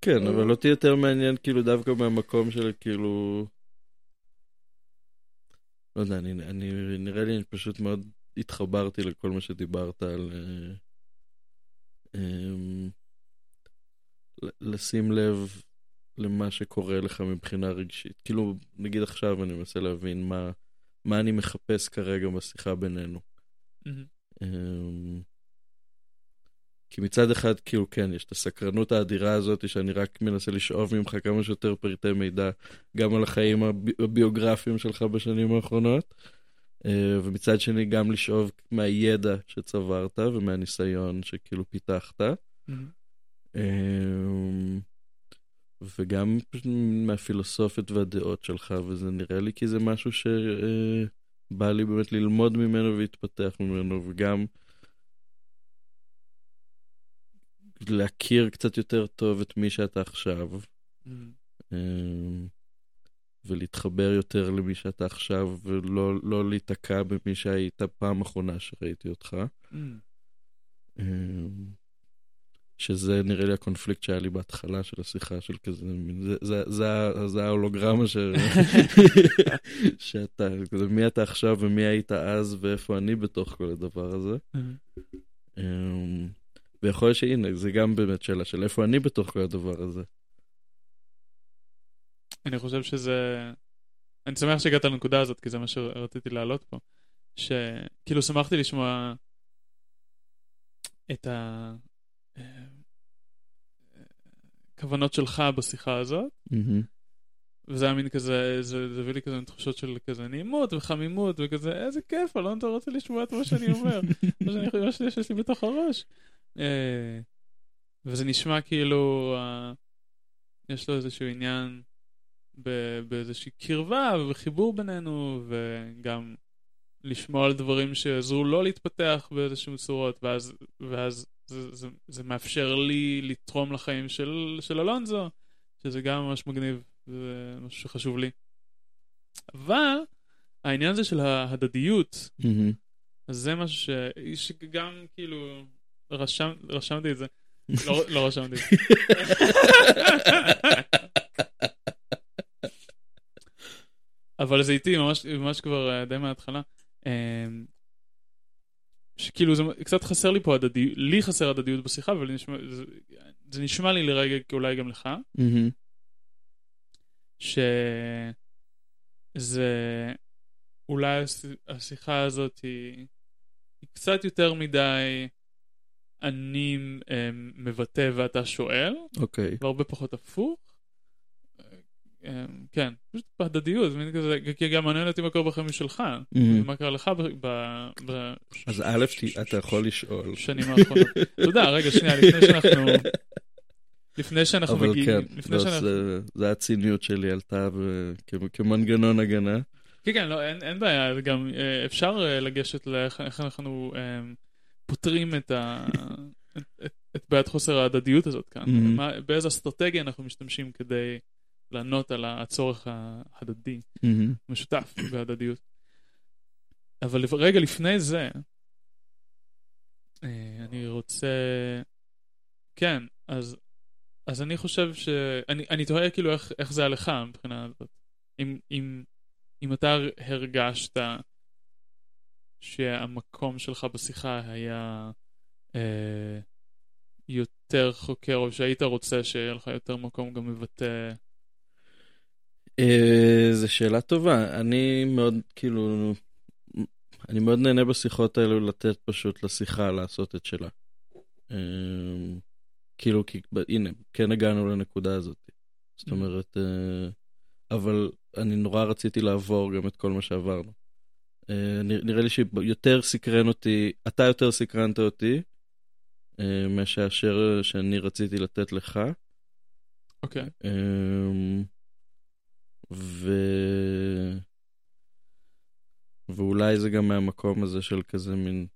Speaker 1: כן, אבל אותי יותר מעניין כאילו דווקא מהמקום של כאילו... לא יודע, אני, אני, נראה לי אני פשוט מאוד התחברתי לכל מה שדיברת על... אה, אמ, לשים לב למה שקורה לך מבחינה רגשית. כאילו, נגיד עכשיו אני מנסה להבין מה, מה אני מחפש כרגע בשיחה בינינו.
Speaker 2: מהמם.
Speaker 1: אמ, כי מצד אחד, כאילו, כן, יש את הסקרנות האדירה הזאת שאני רק מנסה לשאוב ממך כמה שיותר פריטי מידע, גם על החיים הבי- הביוגרפיים שלך בשנים האחרונות, אה, ומצד שני גם לשאוב מהידע שצברת ומהניסיון שכאילו פיתחת,
Speaker 2: מהמם.
Speaker 1: אמ, וגם פשוט מהפילוסופיות והדעות שלך, וזה נראה לי כי זה משהו שבא לי באמת ללמוד ממנו ולהתפתח ממנו, וגם להכיר קצת יותר טוב את מי שאתה עכשיו,
Speaker 2: מהמם.
Speaker 1: אמ, ולהתחבר יותר למי שאתה עכשיו, ולא לא להיתקע במי שהיית פעם אחרונה שראיתי אותך.
Speaker 2: מהמם.
Speaker 1: אמ, שזה נראה לי הקונפליקט שהיה לי בהתחלה של השיחה של כזה, זה, זה, זה, זה ההולוגרמה ש... (laughs) שאתה, כזה, מי אתה עכשיו ומי היית אז ואיפה אני בתוך כל הדבר הזה. אמ, ויכול להיות שהנה, זה גם באמת שאלה של איפה אני בתוך כל הדבר הזה.
Speaker 2: אני חושב שזה... אני שמח שהגעת לנקודה הזאת, כי זה מה שרציתי להעלות פה. שכאילו שמחתי לשמוע את הכוונות שלך בשיחה הזאת,
Speaker 1: מהמם.
Speaker 2: וזה היה מין כזה, זה זה הביא לי כזה מין תחושות של כזה נעימות וחמימות, וכזה, איזה כיף, אלון, אתה רוצה לשמוע את מה שאני אומר, (laughs) מה שאני חושב שיש לי בתוך הראש. אה, וזה נשמע כאילו, אה, יש לו איזשהו עניין באיזושהי קרבה וחיבור בינינו, וגם לשמוע על דברים שעזרו לו להתפתח באיזשהו צורות, ואז, ואז זה, זה, זה מאפשר לי לתרום לחיים של, של אלונזו, שזה גם ממש מגניב, זה משהו שחשוב לי. אבל העניין הזה של ההדדיות,
Speaker 1: מהמם.
Speaker 2: אז זה משהו ש... שגם כאילו רשם, רשמתי את זה. (laughs) לא, לא רשמתי. אבל זה איתי ממש, ממש כבר אה, די מההתחלה. אה, שכאילו זה קצת חסר לי פה הדדיות, לי חסר הדדיות בשיחה, אבל נשמע, זה, זה נשמע לי לרגע, אולי גם לך. שזה אולי הש- השיחה הזאת היא, היא קצת יותר מדי אני אה, מבטא ואתה שואל,
Speaker 1: אוקיי.
Speaker 2: והרבה פחות הפוך. אה, כן, פשוט בהדדיות, זה מין כזה, כי גם מעניין אותי מה קורה בחיים שלך. מה קרה לך ב-
Speaker 1: אז א', אתה יכול לשאול.
Speaker 2: בשנים האחרונות. תודה, רגע, שנייה, לפני שאנחנו... לפני שאנחנו
Speaker 1: אבל
Speaker 2: מגיעים...
Speaker 1: כן,
Speaker 2: לפני
Speaker 1: לא. זה- הציניות שלי עלתה כמנגנון הגנה.
Speaker 2: כן, כן, לא, אין, בעיה, גם אה, אפשר אה, לגשת לאיך איך אנחנו אה, פותרים את, ה, את, את, את בעיית חוסר ההדדיות הזאת כאן.
Speaker 1: Mhm.
Speaker 2: מה, באיזה אסטרטגיה אנחנו משתמשים כדי לענות על הצורך ההדדי,
Speaker 1: מהמם.
Speaker 2: משותף בהדדיות. אבל רגע לפני זה, אה, אני רוצה... כן, אז, אז אני חושב ש... אני, אני תוהה כאילו איך, איך זה היה לך מבחינה הזאת. אם, אם, אם אתה הרגשת שהמקום שלך בשיחה היה אה, יותר חוקר, או שהיית רוצה שיהיה לך יותר מקום גם מבטא...
Speaker 1: אה, זו שאלה טובה. אני מאוד, כאילו, אני מאוד נהנה בשיחות האלו לתת פשוט לשיחה לעשות את שלה. אה, כאילו, כי הנה, כן הגענו לנקודה הזאת. זאת
Speaker 2: Mhm.
Speaker 1: אומרת, אה, אבל אני נורא רציתי לעבור גם את כל מה שעברנו. אה, נראה לי שיותר סקרן אותי, אתה יותר סקרנת אותי, אה, מאשר שאני רציתי לתת לך.
Speaker 2: אוקיי.
Speaker 1: אמ, ו... ואולי זה גם מהמקום הזה של כזה מין,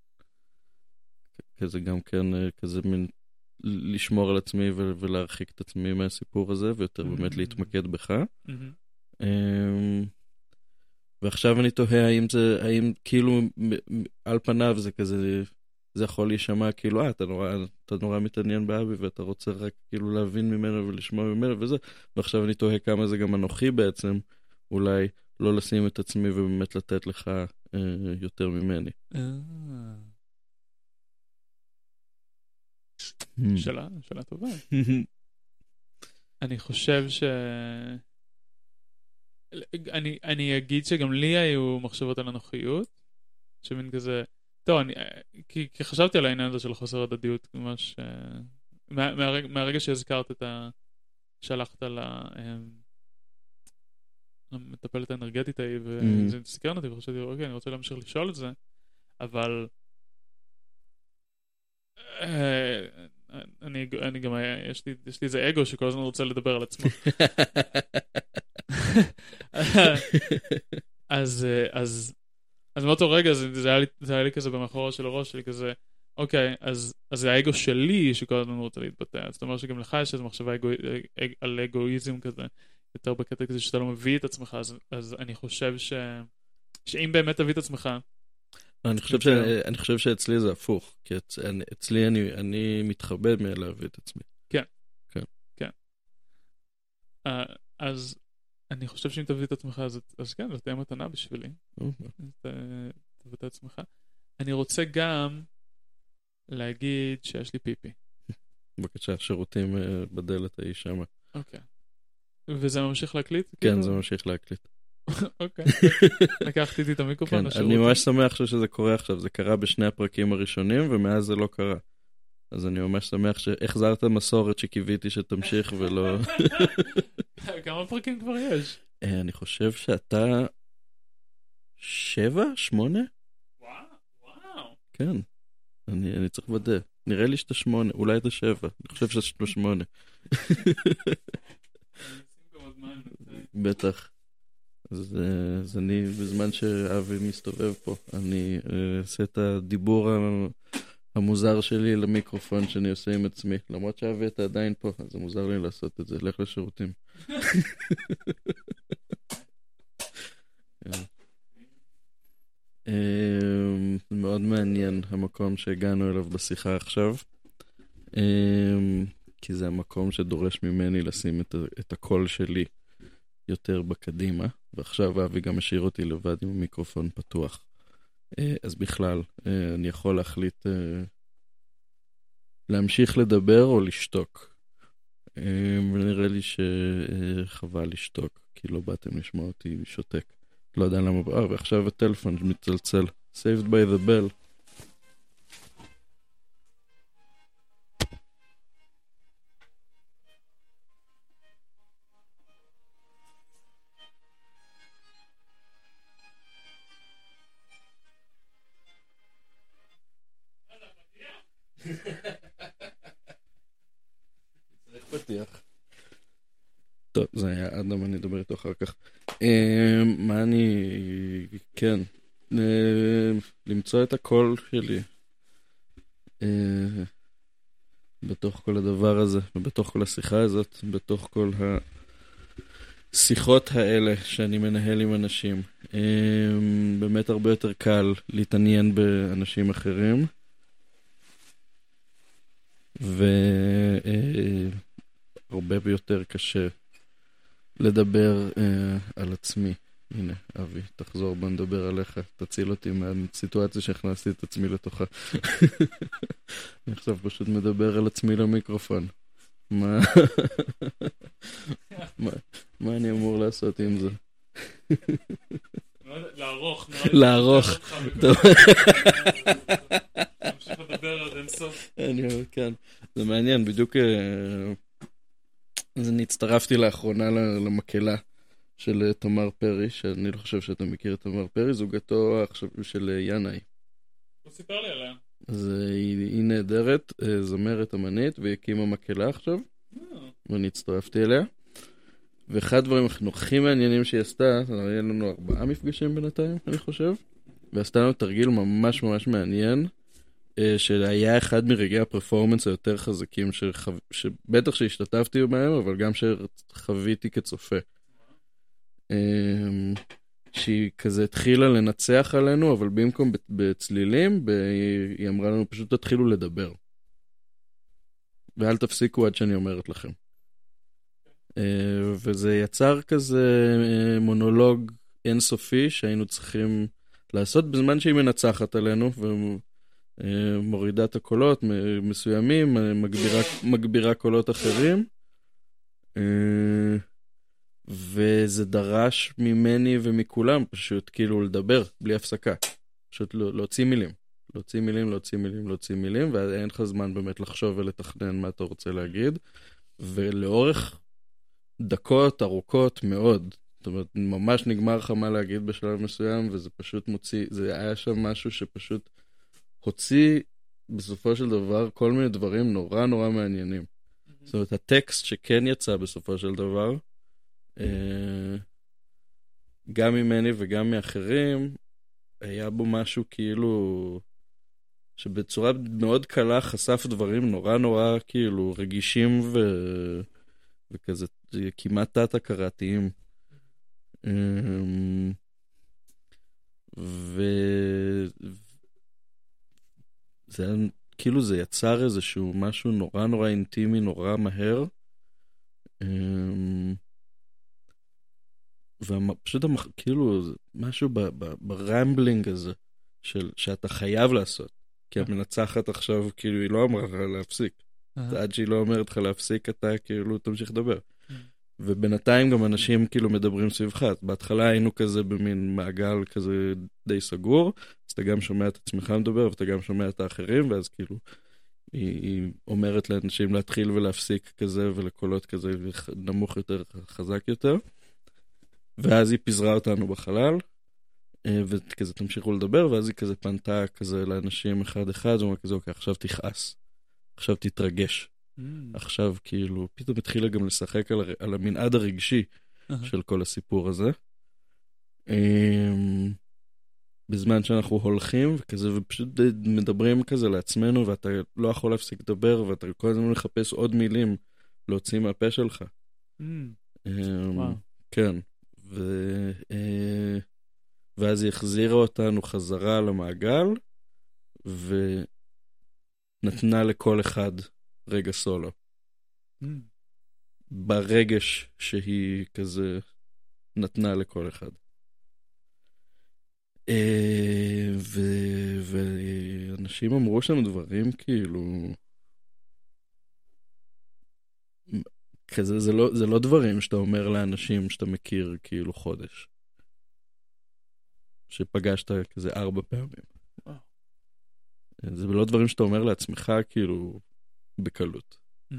Speaker 1: כזה גם כן, אה, כזה מין לשמור על עצמי ו- ולהרחיק את עצמי מהסיפור הזה, ויותר באמת
Speaker 2: Mm.
Speaker 1: להתמקד בך.
Speaker 2: מהמם.
Speaker 1: ועכשיו אני תוהה האם זה, האם כאילו על פניו זה כזה, זה יכול להישמע כאילו, אה, אתה נורא, אתה נורא מתעניין באבי ואתה רוצה רק כאילו להבין ממנו ולשמוע ממנו וזה, ועכשיו אני תוהה כמה זה גם אנוכי בעצם, אולי לא לשים את עצמי ובאמת לתת לך אה, יותר ממני.
Speaker 2: אה, שאלה, שאלה טובה. אני חושב ש... אני, אני אגיד שגם לי היו מחשבות על אנוכיות, שמין כזה, טוב, אני, כי, כי חשבתי על העניין הזה של חוסר הדדיות, ממש, אה, מה, מהרגע, מהרגע שהזכרת את ה... שהלכת ל... אה, למטפלת האנרגטית ההיא, וזה סקרן אותי, וחשבתי, אוקיי, אני רוצה להמשיך לשאול את זה, אבל... אה, אני, אני גם, יש לי, יש לי איזה אגו שכל הזמן רוצה לדבר על עצמו. (laughs) אז, אה, אז, אז מאותו רגע זה, זה, היה לי, זה היה לי כזה במאחורה של הראש שלי כזה, אוקיי, אז, אז זה האגו שלי שכל הזמן רוצה להתבטא. אז זאת אומרת שגם לך יש איזו מחשבה אגו, אג, על אגואיזם כזה, יותר בקטע כזה שאתה לא מביא את עצמך, אז, אז אני חושב ש, שאם באמת תביא את עצמך,
Speaker 1: אני חושב, ש... אני חושב שאצלי זה הפוך, כי אצ... אני, אצלי אני, אני מתחבא מלהביא את עצמי.
Speaker 2: אה, אז אני חושב שאם תביא את עצמך, אז, אז כן, זאת תהיה מתנה בשבילי.
Speaker 1: אוקיי.
Speaker 2: ת- תביא את עצמך. אני רוצה גם להגיד שיש לי פיפי.
Speaker 1: בבקשה, שירותים אה, בדלת ההיא שמה.
Speaker 2: אוקיי. וזה ממשיך להקליט?
Speaker 1: כן,
Speaker 2: כאילו?
Speaker 1: זה ממשיך להקליט. (laughs)
Speaker 2: אוקיי. (laughs) לקחתי איתי את המיקרופון
Speaker 1: כן. אני ממש שמח שזה קורה עכשיו, זה קרה בשני הפרקים הראשונים, ומאז זה לא קרה. אז אני ממש שמח שהחזרת מסורת שקיוויתי שתמשיך ולא... (laughs)
Speaker 2: כמה פרקים כבר יש?
Speaker 1: אה, אני חושב שאתה... שבע? שמונה?
Speaker 2: וואו, וואו.
Speaker 1: כן. אני, אני צריך לוודא. נראה לי שאתה שמונה, אולי אתה שבע. אני חושב שאתה שמונה. (laughs) בטח. אז, אה, אז אני, בזמן שאבי מסתובב פה, אני אה, אעשה את הדיבור ה- המוזר שלי למיקרופון שאני עושה עם עצמי. למרות שאבי אתה עדיין פה, אז זה מוזר לי לעשות את זה. לך לשירותים. אה, מאוד מעניין המקום שהגענו אליו בשיחה עכשיו. אה, כי זה המקום שדורש ממני לשים את, את הקול שלי יותר בקדימה, ועכשיו אבי גם השאיר אותי לבד עם המיקרופון פתוח. אה, אז בכלל, אה, אני יכול להחליט אה, להמשיך לדבר או לשתוק. אה, ונראה לי שחבל לשתוק, כי לא באתם לשמוע אותי שותק. לא יודע למה, אה, ועכשיו הטלפון מצלצל. saved by the bell. למצוא את הקול שלי. אה, בתוך כל הדבר הזה, ובתוך כל השיחה הזאת, בתוך כל השיחות האלה שאני מנהל עם אנשים. אה, באמת הרבה יותר קל להתעניין באנשים אחרים. והרבה ביותר קשה לדבר אה, על עצמי. הנה, אבי, תחזור, בוא נדבר עליך, תציל אותי מהסיטואציה שהכנסתי את עצמי לתוכה. (laughs) אני עכשיו פשוט מדבר על עצמי למיקרופון. מה... (laughs) מה, מה אני אמור לעשות עם זה?
Speaker 2: לערוך.
Speaker 1: לערוך. (laughs)
Speaker 2: נמשיך לדבר עד אינסוף.
Speaker 1: כן. זה מעניין, בדיוק... אה, אז אני הצטרפתי לאחרונה למקהלה של אה, תמר פרי, שאני לא חושב שאתה מכיר את תמר פרי, זוגתו עכשיו של אה, ינאי.
Speaker 2: הוא סיפר לי עליה.
Speaker 1: אז אה, היא, היא נהדרת, זמרת אמנית, והיא הקימה מקהלה עכשיו,
Speaker 2: אה,
Speaker 1: ואני הצטרפתי אליה. ואחד הדברים הכי מעניינים שהיא עשתה, היה לנו ארבעה מפגשים בינתיים, אני חושב, ועשתה לנו תרגיל ממש ממש מעניין, שהיה אחד מרגעי הפרפורמנס היותר חזקים, שחו... שבטח שהשתתפתי בהם, אבל גם שחוויתי כצופה. אה, שהיא כזה התחילה לנצח עלינו, אבל במקום בצלילים. היא אמרה לנו פשוט תתחילו לדבר. ואל תפסיקו עד שאני אומרת לכם. אה, וזה יצר כזה אה, מונולוג אינסופי שהיינו צריכים לעשות בזמן שהיא מנצחת עלינו ומורידה את הקולות מסוימים, אה, מגבירה, מגבירה קולות אחרים. וזה דרש ממני ומכולם פשוט כאילו לדבר בלי הפסקה. פשוט לא- להוציא מילים. להוציא מילים, להוציא מילים, להוציא מילים, ואין לך זמן באמת לחשוב ולתכנן מה אתה רוצה להגיד. ולאורך דקות ארוכות מאוד, זאת אומרת, ממש נגמר לך מה להגיד בשלב מסוים, וזה פשוט מוציא, זה היה שם משהו שפשוט הוציא בסופו של דבר כל מיני דברים נורא נורא מעניינים. זאת אומרת, הטקסט שכן יצא בסופו של דבר, גם ממני וגם מאחרים, היה בו משהו כאילו, שבצורה מאוד קלה חשף דברים נורא נורא כאילו רגישים ו... וכזה כמעט תת-הכרתיים. אמ, ו... זה היה, כאילו זה יצר איזשהו משהו נורא נורא אינטימי, נורא מהר. ופשוט המח... כאילו משהו ב- ב- ברמבלינג הזה של שאתה חייב לעשות. כי המנצחת עכשיו כאילו היא לא אמרה לך להפסיק.
Speaker 2: אה,
Speaker 1: עד שהיא לא אומרת לך להפסיק אתה כאילו תמשיך לדבר.
Speaker 2: Mm.
Speaker 1: ובינתיים גם אנשים כאילו מדברים סביבך. בהתחלה היינו כזה במין מעגל כזה די סגור, אז אתה גם שומע את עצמך מדבר ואתה גם שומע את האחרים, ואז כאילו היא, היא אומרת לאנשים להתחיל ולהפסיק כזה ולקולות כזה נמוך יותר, חזק יותר. ואז היא פיזרה אותנו בחלל, אה, וכזה תמשיכו לדבר, ואז היא כזה פנתה כזה לאנשים אחד אחד, ואומרה כזה, אוקיי, עכשיו תכעס, עכשיו תתרגש.
Speaker 2: Mm.
Speaker 1: עכשיו כאילו, פתאום התחילה גם לשחק על, על המנעד הרגשי
Speaker 2: אהה.
Speaker 1: של כל הסיפור הזה. אמ, בזמן שאנחנו הולכים וכזה, ופשוט מדברים כזה לעצמנו, ואתה לא יכול להפסיק לדבר, ואתה כל הזמן מחפש עוד מילים להוציא מהפה שלך.
Speaker 2: Mm.
Speaker 1: אמ,
Speaker 2: וואו.
Speaker 1: כן. ו... אה, ואז היא החזירה אותנו חזרה למעגל, ונתנה לכל אחד רגע סולו.
Speaker 2: Mm.
Speaker 1: ברגש שהיא כזה נתנה לכל אחד. אה, ואנשים אמרו שם דברים כאילו... כזה, זה לא, זה לא דברים שאתה אומר לאנשים שאתה מכיר כאילו חודש. שפגשת כזה ארבע פעמים.
Speaker 2: וואו.
Speaker 1: זה לא דברים שאתה אומר לעצמך כאילו בקלות.
Speaker 2: Mm.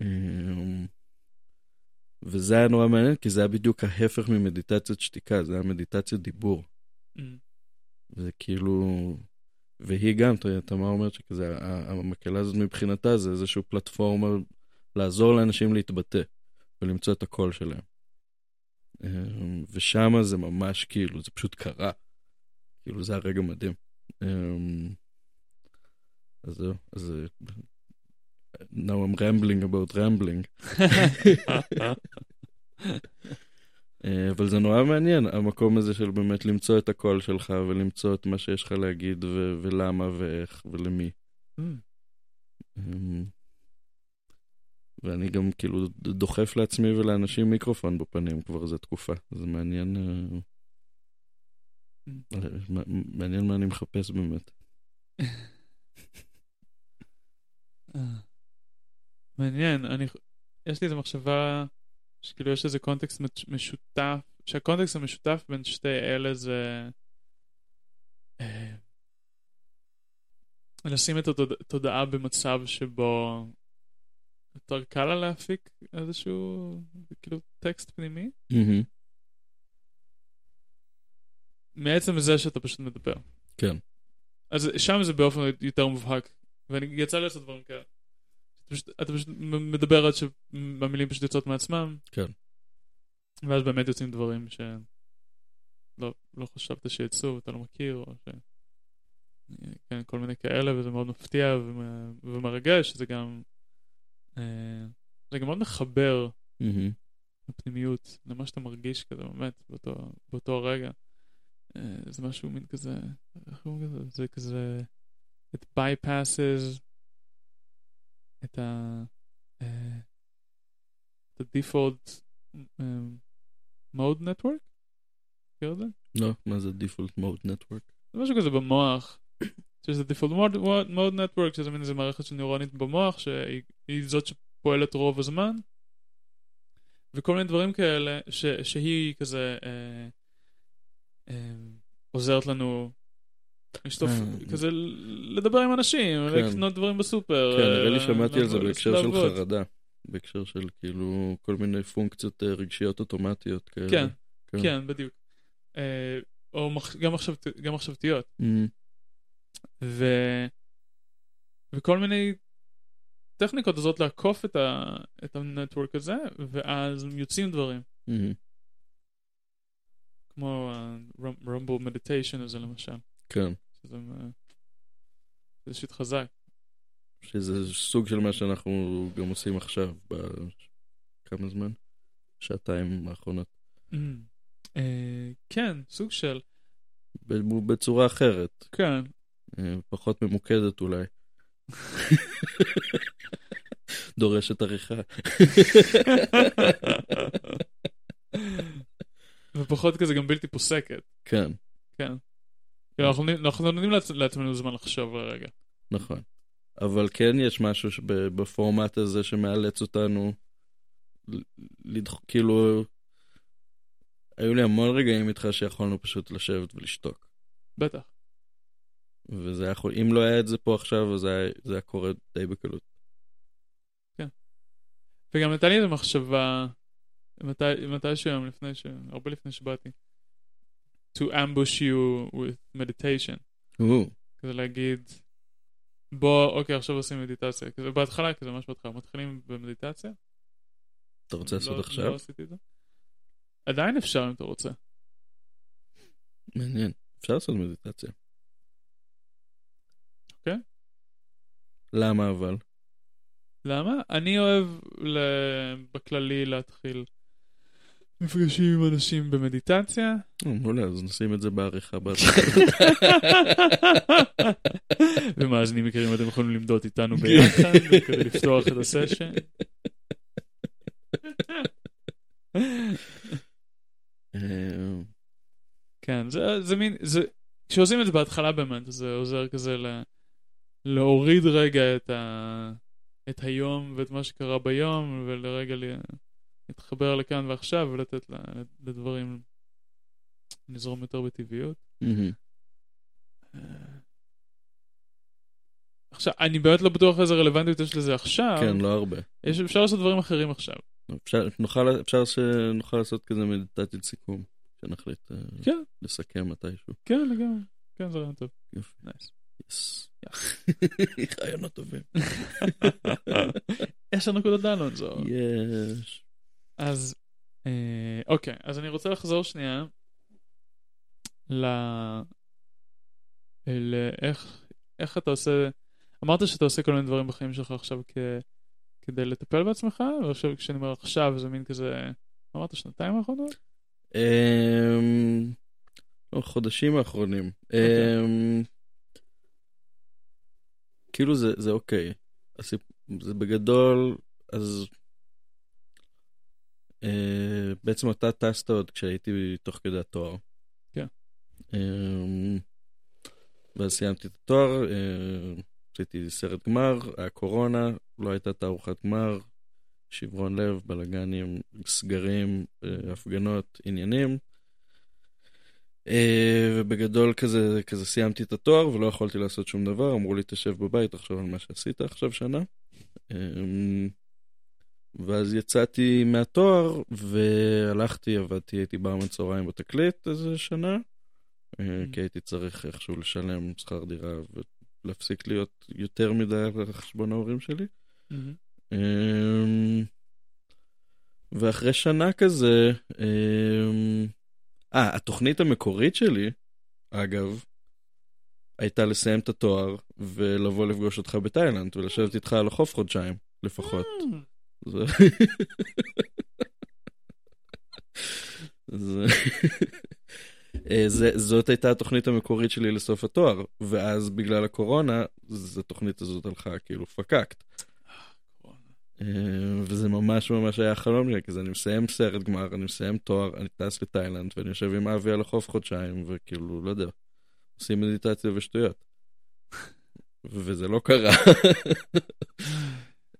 Speaker 1: אמ, וזה היה נורא מעניין, כי זה היה בדיוק ההפך ממדיטציית שתיקה, זה היה מדיטציית דיבור.
Speaker 2: Mm.
Speaker 1: זה כאילו... והיא גם, תמר אומרת שכזה, המקהלה הזאת מבחינתה זה איזושהי פלטפורמה לעזור לאנשים להתבטא ולמצוא את הקול שלהם. אמ, ושם זה ממש כאילו, זה פשוט קרה. כאילו, זה היה רגע מדהים. אמ, אז זהו, אז... Now I'm rambling about rambling. אה, אבל זה נורא מעניין, המקום הזה של באמת למצוא את הקול שלך ולמצוא את מה שיש לך להגיד ו- ולמה ואיך ולמי.
Speaker 2: Mm.
Speaker 1: ואני גם כאילו דוחף לעצמי ולאנשים מיקרופון בפנים כבר איזה תקופה. זה מעניין, אה, מ- מעניין מה אני מחפש באמת. (laughs)
Speaker 2: אה. מעניין, אני, יש לי איזו מחשבה שכאילו יש איזה קונטקסט מש- משותף, שהקונטקסט המשותף בין שתי אלה זה אה, לשים את התודעה במצב שבו יותר קל לה להפיק איזשהו כאילו טקסט פנימי, מעצם זה שאתה פשוט מדבר.
Speaker 1: כן.
Speaker 2: אז שם זה באופן יותר מובהק, ואני יצא לי לעשות דברים כאלה. אתה פשוט, אתה פשוט מדבר עד שהמילים פשוט יוצאות מעצמם.
Speaker 1: כן.
Speaker 2: ואז באמת יוצאים דברים שלא לא חשבת שיצאו, אתה לא מכיר, או ש... כן, כל מיני כאלה, וזה מאוד מפתיע ומ- ומרגש, זה גם... אה, זה גם מאוד מחבר לפנימיות, למה שאתה מרגיש כזה באמת באותו, באותו הרגע. אה, זה משהו מין כזה, איך קוראים לזה? זה כזה, it bypasses את ה... אה, את ה-default אה, mode network? מכיר את זה?
Speaker 1: לא, מה זה default mode network?
Speaker 2: זה משהו כזה במוח, שזה default mode, network, שזה מין איזה מערכת של נוירונית במוח, שהיא היא זאת שפועלת רוב הזמן, וכל מיני דברים כאלה, ש, שהיא כזה אה, אה, עוזרת לנו לשטוף,
Speaker 1: אה.
Speaker 2: כזה לדבר עם אנשים,
Speaker 1: כן.
Speaker 2: לקנות דברים בסופר.
Speaker 1: כן, נראה לי
Speaker 2: אה,
Speaker 1: שמעתי על זה בהקשר של. חרדה. בהקשר של כאילו כל מיני פונקציות אה, רגשיות אוטומטיות כאלה.
Speaker 2: כן,
Speaker 1: כן.
Speaker 2: כן, בדיוק. אה, או מח- גם מחשבת- גם מחשבתיות. ו... וכל מיני טכניקות עוזרות לעקוף את, ה... את הנטוורק הזה, ואז יוצאים דברים,
Speaker 1: מהמם,
Speaker 2: כמו ה-rumble meditation הזה למשל,
Speaker 1: כן.
Speaker 2: שזה זה שיט חזק.
Speaker 1: שזה סוג של מה שאנחנו גם עושים עכשיו, בכמה זמן? שעתיים האחרונות.
Speaker 2: אה, כן, סוג של,
Speaker 1: בצורה אחרת.
Speaker 2: כן.
Speaker 1: אה, פחות ממוקדת אולי. דורשת עריכה.
Speaker 2: ופחות כזה גם בלתי פוסקת,
Speaker 1: כן,
Speaker 2: כן. כאילו, אנחנו נותנים- אנחנו נותנים לעצ- לעצמנו זמן לחשוב לרגע.
Speaker 1: נכון. אבל כן יש משהו בפורמט הזה שמאלץ אותנו, ל- לדח- כאילו, היו לי המון רגעים איתך שיכולנו פשוט לשבת ולשתוק.
Speaker 2: בטח.
Speaker 1: וזה היה יכול, אם לא היה את זה פה עכשיו, אז זה היה, זה היה קורה די בקלות.
Speaker 2: וגם נתן לי איזה מחשבה, מתי, מתישהו היום, לפני ש... הרבה לפני שבאתי. To ambush you with meditation.
Speaker 1: או,
Speaker 2: כזה להגיד, בוא, אוקיי, עכשיו עושים מדיטציה. כזה בהתחלה, כזה ממש בהתחלה, מתחילים במדיטציה.
Speaker 1: אתה רוצה לעשות
Speaker 2: לא,
Speaker 1: עכשיו?
Speaker 2: לא עשיתי את זה. עדיין אפשר אם אתה רוצה.
Speaker 1: מעניין. אפשר לעשות מדיטציה.
Speaker 2: אוקיי.
Speaker 1: למה אבל?
Speaker 2: למה? אני אוהב ל- בכללי להתחיל מפגשים עם אנשים במדיטציה.
Speaker 1: אה, מעולה, אז נשים את זה בעריכה בהתחלה. (laughs)
Speaker 2: ומאזינים יקרים אתם יכולים למדוד איתנו ביחד (laughs) כדי לפתוח את הסשן.
Speaker 1: אה,
Speaker 2: כן, זה, זה מין, זה, כשעושים את זה בהתחלה באמת, זה עוזר כזה ל, להוריד רגע את, ה, את היום ואת מה שקרה ביום, ולרגע להתחבר לכאן ועכשיו ולתת ל, לדברים לזרום יותר בטבעיות.
Speaker 1: מהמם.
Speaker 2: עכשיו, אני באמת לא בטוח איזה רלוונטיות יש לזה עכשיו.
Speaker 1: כן, לא הרבה.
Speaker 2: יש, אפשר לעשות דברים אחרים עכשיו.
Speaker 1: אפשר, נוכל, אפשר שנוכל לעשות כזה מדיטציית סיכום, שנחליט אה,
Speaker 2: כן,
Speaker 1: לסכם מתישהו.
Speaker 2: כן, לגמרי. כן, זה רעיון טוב.
Speaker 1: יופי.
Speaker 2: נייס. (laughs)
Speaker 1: רעיונות טובים.
Speaker 2: יש לנו נקודות דלונזו.
Speaker 1: יש.
Speaker 2: אז, אה, אוקיי, אז אני רוצה לחזור שנייה ל... לאיך איך אתה עושה... אמרת שאתה עושה כל מיני דברים בחיים שלך עכשיו כ... כדי לטפל בעצמך, ועכשיו כשאני אומר עכשיו זה מין כזה... אמרת שנתיים האחרונות?
Speaker 1: אמ, לא, חודשים האחרונים. אמ, כאילו זה, זה אוקיי. הסיפ- זה בגדול, אז אה, בעצם אתה טסת עוד כשהייתי תוך כדי התואר.
Speaker 2: כן.
Speaker 1: אמ, ואז סיימתי את התואר, אה, עשיתי סרט גמר, היה קורונה, לא הייתה תערוכת גמר, שברון לב, בלאגנים, סגרים, אה, הפגנות, עניינים. אה, ובגדול כזה, כזה סיימתי את התואר ולא יכולתי לעשות שום דבר, אמרו לי תשב בבית, תחשוב על מה שעשית עכשיו שנה. אה, ואז יצאתי מהתואר והלכתי, עבדתי, הייתי ברמן צהריים בתקליט איזה שנה, אה, כי הייתי צריך איכשהו לשלם שכר דירה ולהפסיק להיות יותר מדי על חשבון ההורים שלי. אמ, ואחרי שנה כזה, אמ, אה, התוכנית המקורית שלי, אגב, הייתה לסיים את התואר ולבוא לפגוש אותך בתאילנד ולשבת איתך על החוף חודשיים לפחות. זה... זה... אה, זה, זאת הייתה התוכנית המקורית שלי לסוף התואר, ואז בגלל הקורונה, התוכנית הזאת הלכה כאילו פקקט. אה, וזה ממש ממש היה החלום שלי, כי אני מסיים סרט גמר, אני מסיים תואר, אני טס לתאילנד, ואני יושב עם אבי על החוף חודשיים, וכאילו, לא יודע, עושים מדיטציה ושטויות. (laughs) וזה לא קרה. (laughs)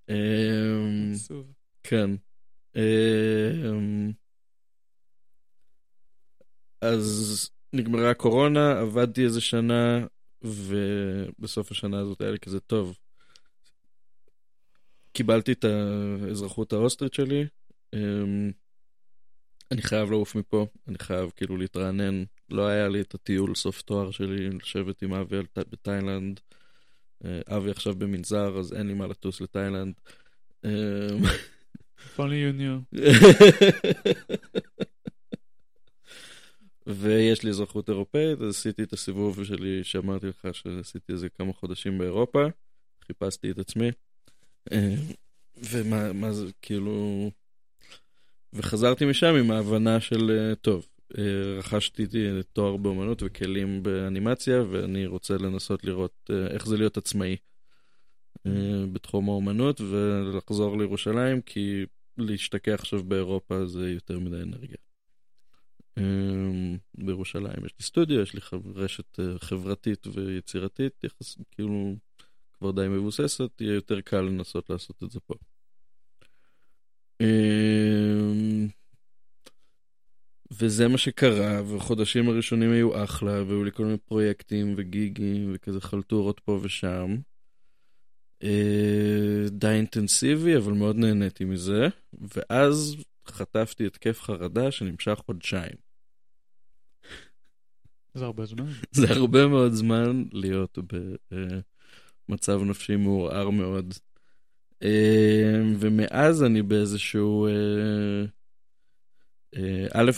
Speaker 1: אמ. כן. אמ, אז נגמרה הקורונה, עבדתי איזה שנה, ובסוף השנה הזאת היה לי כזה טוב. קיבלתי את האזרחות האוסטרית שלי. אמ, אני חייב לעוף מפה, אני חייב כאילו להתרענן. לא היה לי את הטיול סוף תואר שלי, לשבת עם אבי בתאילנד. אה, אבי עכשיו במנזר, אז אין לי מה לטוס לתאילנד. אמ,
Speaker 2: only you knew. (laughs)
Speaker 1: ויש לי אזרחות אירופאית, אז עשיתי את הסיבוב שלי, שאמרתי לך שעשיתי איזה כמה חודשים באירופה, חיפשתי את עצמי, ומה מה זה, כאילו... וחזרתי משם עם ההבנה של, אה, טוב, אה, רכשתי תואר באמנות וכלים באנימציה, ואני רוצה לנסות לראות אה, איך זה להיות עצמאי אה, בתחום האמנות, ולחזור לירושלים, כי להשתקע עכשיו באירופה זה יותר מדי אנרגיה. בירושלים יש לי סטודיו, יש לי רשת חברתית ויצירתית, יחס, כאילו כבר די מבוססת, יהיה יותר קל לנסות לעשות את זה פה. וזה מה שקרה, והחודשים הראשונים היו אחלה, והיו לי כל מיני פרויקטים וגיגים וכזה חלטורות פה ושם. אה, די אינטנסיבי, אבל מאוד נהניתי מזה. ואז חטפתי התקף חרדה שנמשך חודשיים.
Speaker 2: זה הרבה זמן.
Speaker 1: זה הרבה מאוד זמן להיות במצב נפשי מעורער מאוד. אה, ומאז אני באיזשהו... אה, א',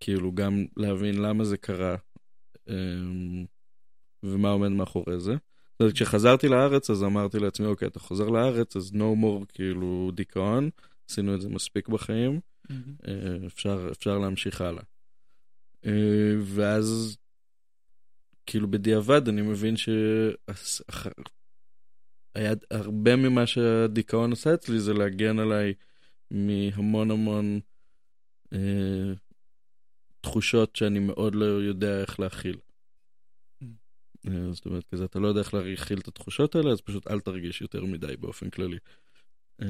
Speaker 1: כאילו גם להבין למה זה קרה אמ, ומה עומד מאחורי זה. כשחזרתי לארץ אז אמרתי לעצמי, אוקיי, אתה חוזר לארץ, אז no more כאילו דיכאון, עשינו את זה מספיק בחיים, אה, אפשר, אפשר להמשיך הלאה. אה, ואז, כאילו בדיעבד, אני מבין שהיה הרבה ממה שהדיכאון עשה אצלי זה להגן עליי מהמון המון אה, תחושות שאני מאוד לא יודע איך להכיל.
Speaker 2: Mm.
Speaker 1: אה, זאת אומרת, כזה אתה לא יודע איך להכיל את התחושות האלה, אז פשוט אל תרגיש יותר מדי באופן כללי. אה,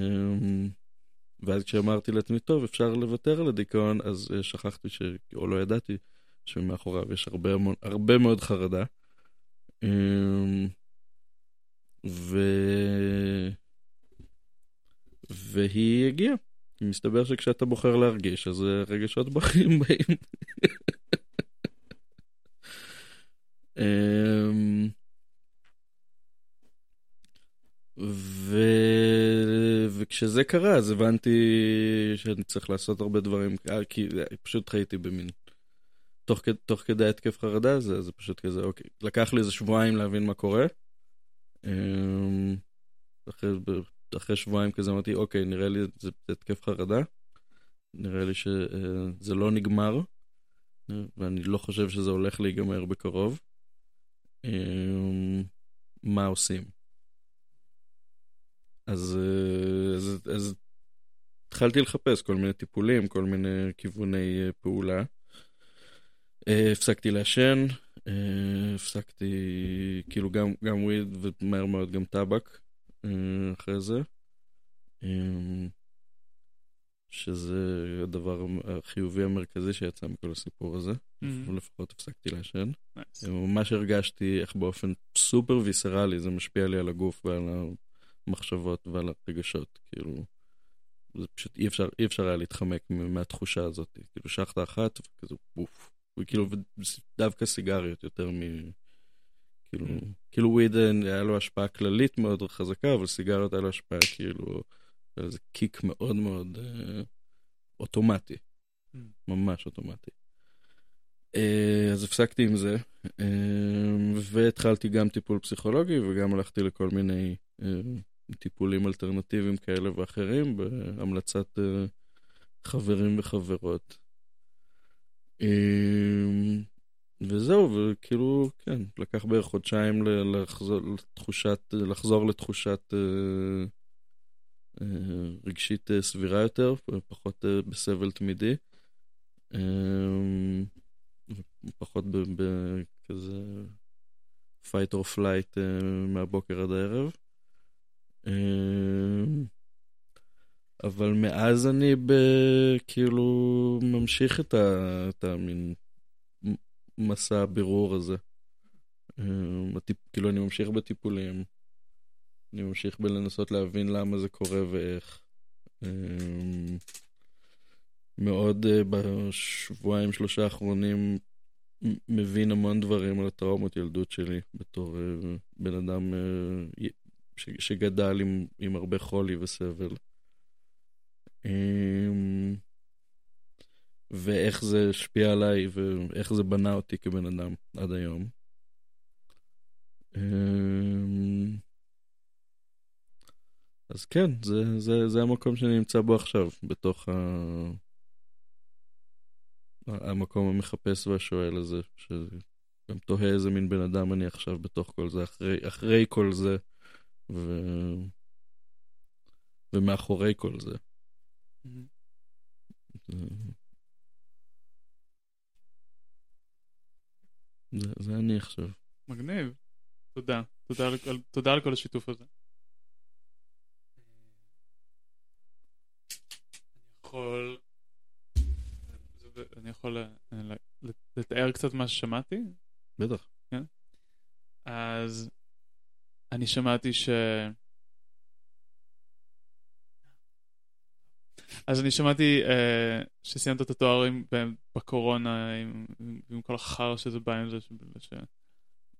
Speaker 1: ואז כשאמרתי לעצמי, טוב, אפשר לוותר על הדיכאון, אז אה, שכחתי, ש... או לא ידעתי, שמאחוריו יש הרבה, המון, הרבה מאוד חרדה. אה, ו... והיא הגיעה. מסתבר שכשאתה בוחר להרגיש, אז רגשות (laughs) בחיים באים. אמ, ו... וכשזה קרה, אז הבנתי שאני צריך לעשות הרבה דברים, כי פשוט חייתי במין... תוך, תוך כדי התקף חרדה, זה, זה פשוט כזה, אוקיי. לקח לי איזה שבועיים להבין מה קורה. אמ, אחרי, אחרי שבועיים כזה אמרתי, אוקיי, נראה לי זה התקף חרדה, נראה לי שזה לא נגמר, ואני לא חושב שזה הולך להיגמר בקרוב. אמ, מה עושים? אז, אז, אז התחלתי לחפש כל מיני טיפולים, כל מיני כיווני פעולה. אה, הפסקתי לעשן, אה, הפסקתי כאילו גם, גם וויד ומהר מאוד גם טבק. אה, אחרי זה, שזה הדבר החיובי המרכזי שיצא מכל הסיפור הזה, mm-hmm. לפחות הפסקתי לעשן. Nice. ממש הרגשתי איך באופן סופר ויסרלי זה משפיע לי על הגוף ועל המחשבות ועל הרגשות, כאילו, זה פשוט אי אפשר, אי אפשר היה להתחמק מהתחושה הזאת, כאילו שחטה אחת וכזה פוף, וכאילו דווקא סיגריות יותר מ... כאילו, mm. כאילו וויד היה לו השפעה כללית מאוד חזקה, אבל סיגריות היה לו השפעה כאילו, איזה קיק מאוד מאוד אה, אוטומטי, mm. ממש אוטומטי. אה, אז הפסקתי עם זה, אה, והתחלתי גם טיפול פסיכולוגי וגם הלכתי לכל מיני אה, טיפולים אלטרנטיביים כאלה ואחרים בהמלצת אה, חברים וחברות. אה, וזהו, וכאילו, כן, לקח בערך חודשיים לחזור לתחושת, לחזור לתחושת אה, אה, רגשית אה, סבירה יותר, פחות בסבל תמידי. אה, פחות בכזה fight or flight מהבוקר עד הערב. אבל מאז אני ב... כאילו ממשיך את, ה... את המין מסע הבירור הזה. אמ, הטיפ, כאילו אני ממשיך בטיפולים, אני ממשיך בלנסות להבין למה זה קורה ואיך. אמ, מאוד אה, בשבועיים שלושה האחרונים מבין המון דברים על הטראומות ילדות שלי בתור אה, בן אדם אה, שגדל עם, עם הרבה חולי וסבל. אמ, ואיך זה השפיע עליי ואיך זה בנה אותי כבן אדם עד היום. אמ, אז כן, זה, זה, זה המקום שאני נמצא בו עכשיו, בתוך, ה... המקום המחפש והשואל הזה, שגם תוהה איזה מין בן אדם אני עכשיו בתוך כל זה, אחרי, אחרי כל זה, ו... ומאחורי כל זה.
Speaker 2: מהמם.
Speaker 1: זה, זה, אני עכשיו.
Speaker 2: מגניב. תודה. תודה על, על- תודה על כל השיתוף הזה. אני יכול... אני יכול אה, לתאר קצת מה ששמעתי?
Speaker 1: בטח.
Speaker 2: אז אני שמעתי ש... אז אני שמעתי אה, שסיימת את התואר עם, בקורונה עם, עם, עם כל החרא שזה בא עם זה, שלא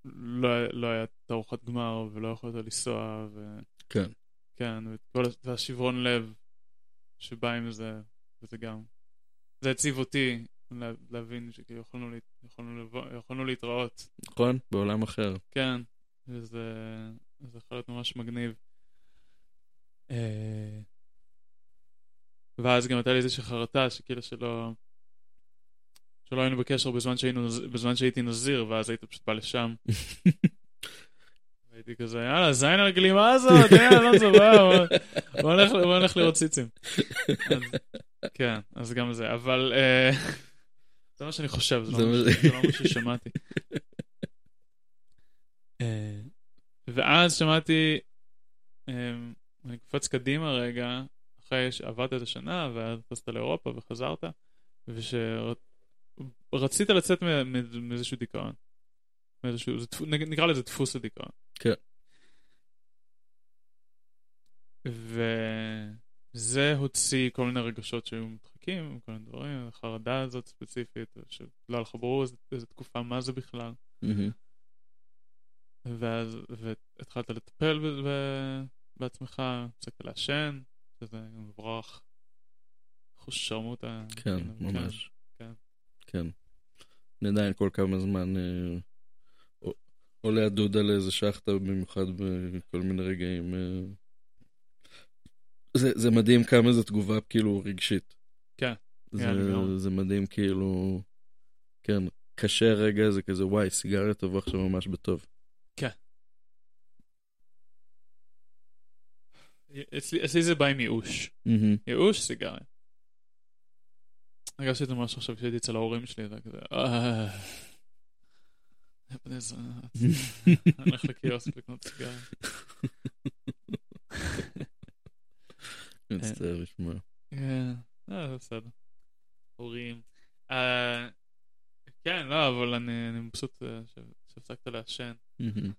Speaker 2: לא, לא היה תערוכת גמר ולא יכולת לנסוע, ו...
Speaker 1: כן.
Speaker 2: כן, וכל, והשברון לב שבא עם זה, וזה גם... זה הציב אותי לה, להבין שכאילו יכולנו, לה, יכולנו, יכולנו להתראות.
Speaker 1: נכון? בעולם אחר.
Speaker 2: כן, וזה זה יכול להיות ממש מגניב. אה, ואז גם הייתה לי איזושהי חרטה שכאילו שלא... שלא היינו בקשר בזמן, שהיינו, בזמן שהייתי נזיר, ואז היית פשוט בא לשם. (laughs) הייתי כזה, יאללה, זין על הגלימה הזאת, יאללה, לא סבבה, בוא- נלך- לראות ציצים. כן, אז גם זה, אבל אה, (laughs) זה מה שאני חושב, זה לא מה לא ששמעתי. אה, ואז שמעתי, אה, אני קופץ קדימה רגע, אחרי שעברת את השנה, ואז טסת לאירופה וחזרת, ושרצית לצאת מ- מ- מאיזשהו דיכאון. מאיזשהו, זה נקרא לזה דפוס הדיכאון.
Speaker 1: כן.
Speaker 2: וזה הוציא כל מיני רגשות שהיו מדחקים, כל מיני דברים, החרדה הזאת ספציפית, שלא לך ברור איזה תקופה, מה זה בכלל. ואז והתחלת לטפל בעצמך, הפסקת לעשן, שזה מבורך. אחוז שרמוטה.
Speaker 1: כן,
Speaker 2: כאילו,
Speaker 1: ממש.
Speaker 2: כן.
Speaker 1: כן. אני עדיין כל כמה זמן אה, עולה הדודה לאיזה שחטה, במיוחד בכל מיני רגעים. אה. זה, זה מדהים כמה זו תגובה כאילו רגשית.
Speaker 2: כן,
Speaker 1: זה,
Speaker 2: כן.
Speaker 1: זה מדהים כאילו, כן, קשה רגע, זה כזה וואי, סיגריה תבוא עכשיו ממש בטוב.
Speaker 2: אצלי אצלי זה בא עם ייאוש.
Speaker 1: מהמם.
Speaker 2: ייאוש, סיגריה. הרגשתי את זה ממש עכשיו כשהייתי אצל ההורים שלי, זה היה כזה, "אה, בני זונה, אני הולך לקיוסק לקנות סיגריה.
Speaker 1: מצטער לשמוע.
Speaker 2: כן, אה, זה בסדר. הורים. אה, כן, לא, אבל אני אני מבסוט אה, ש- שהפסקת לעשן.
Speaker 1: מהמם.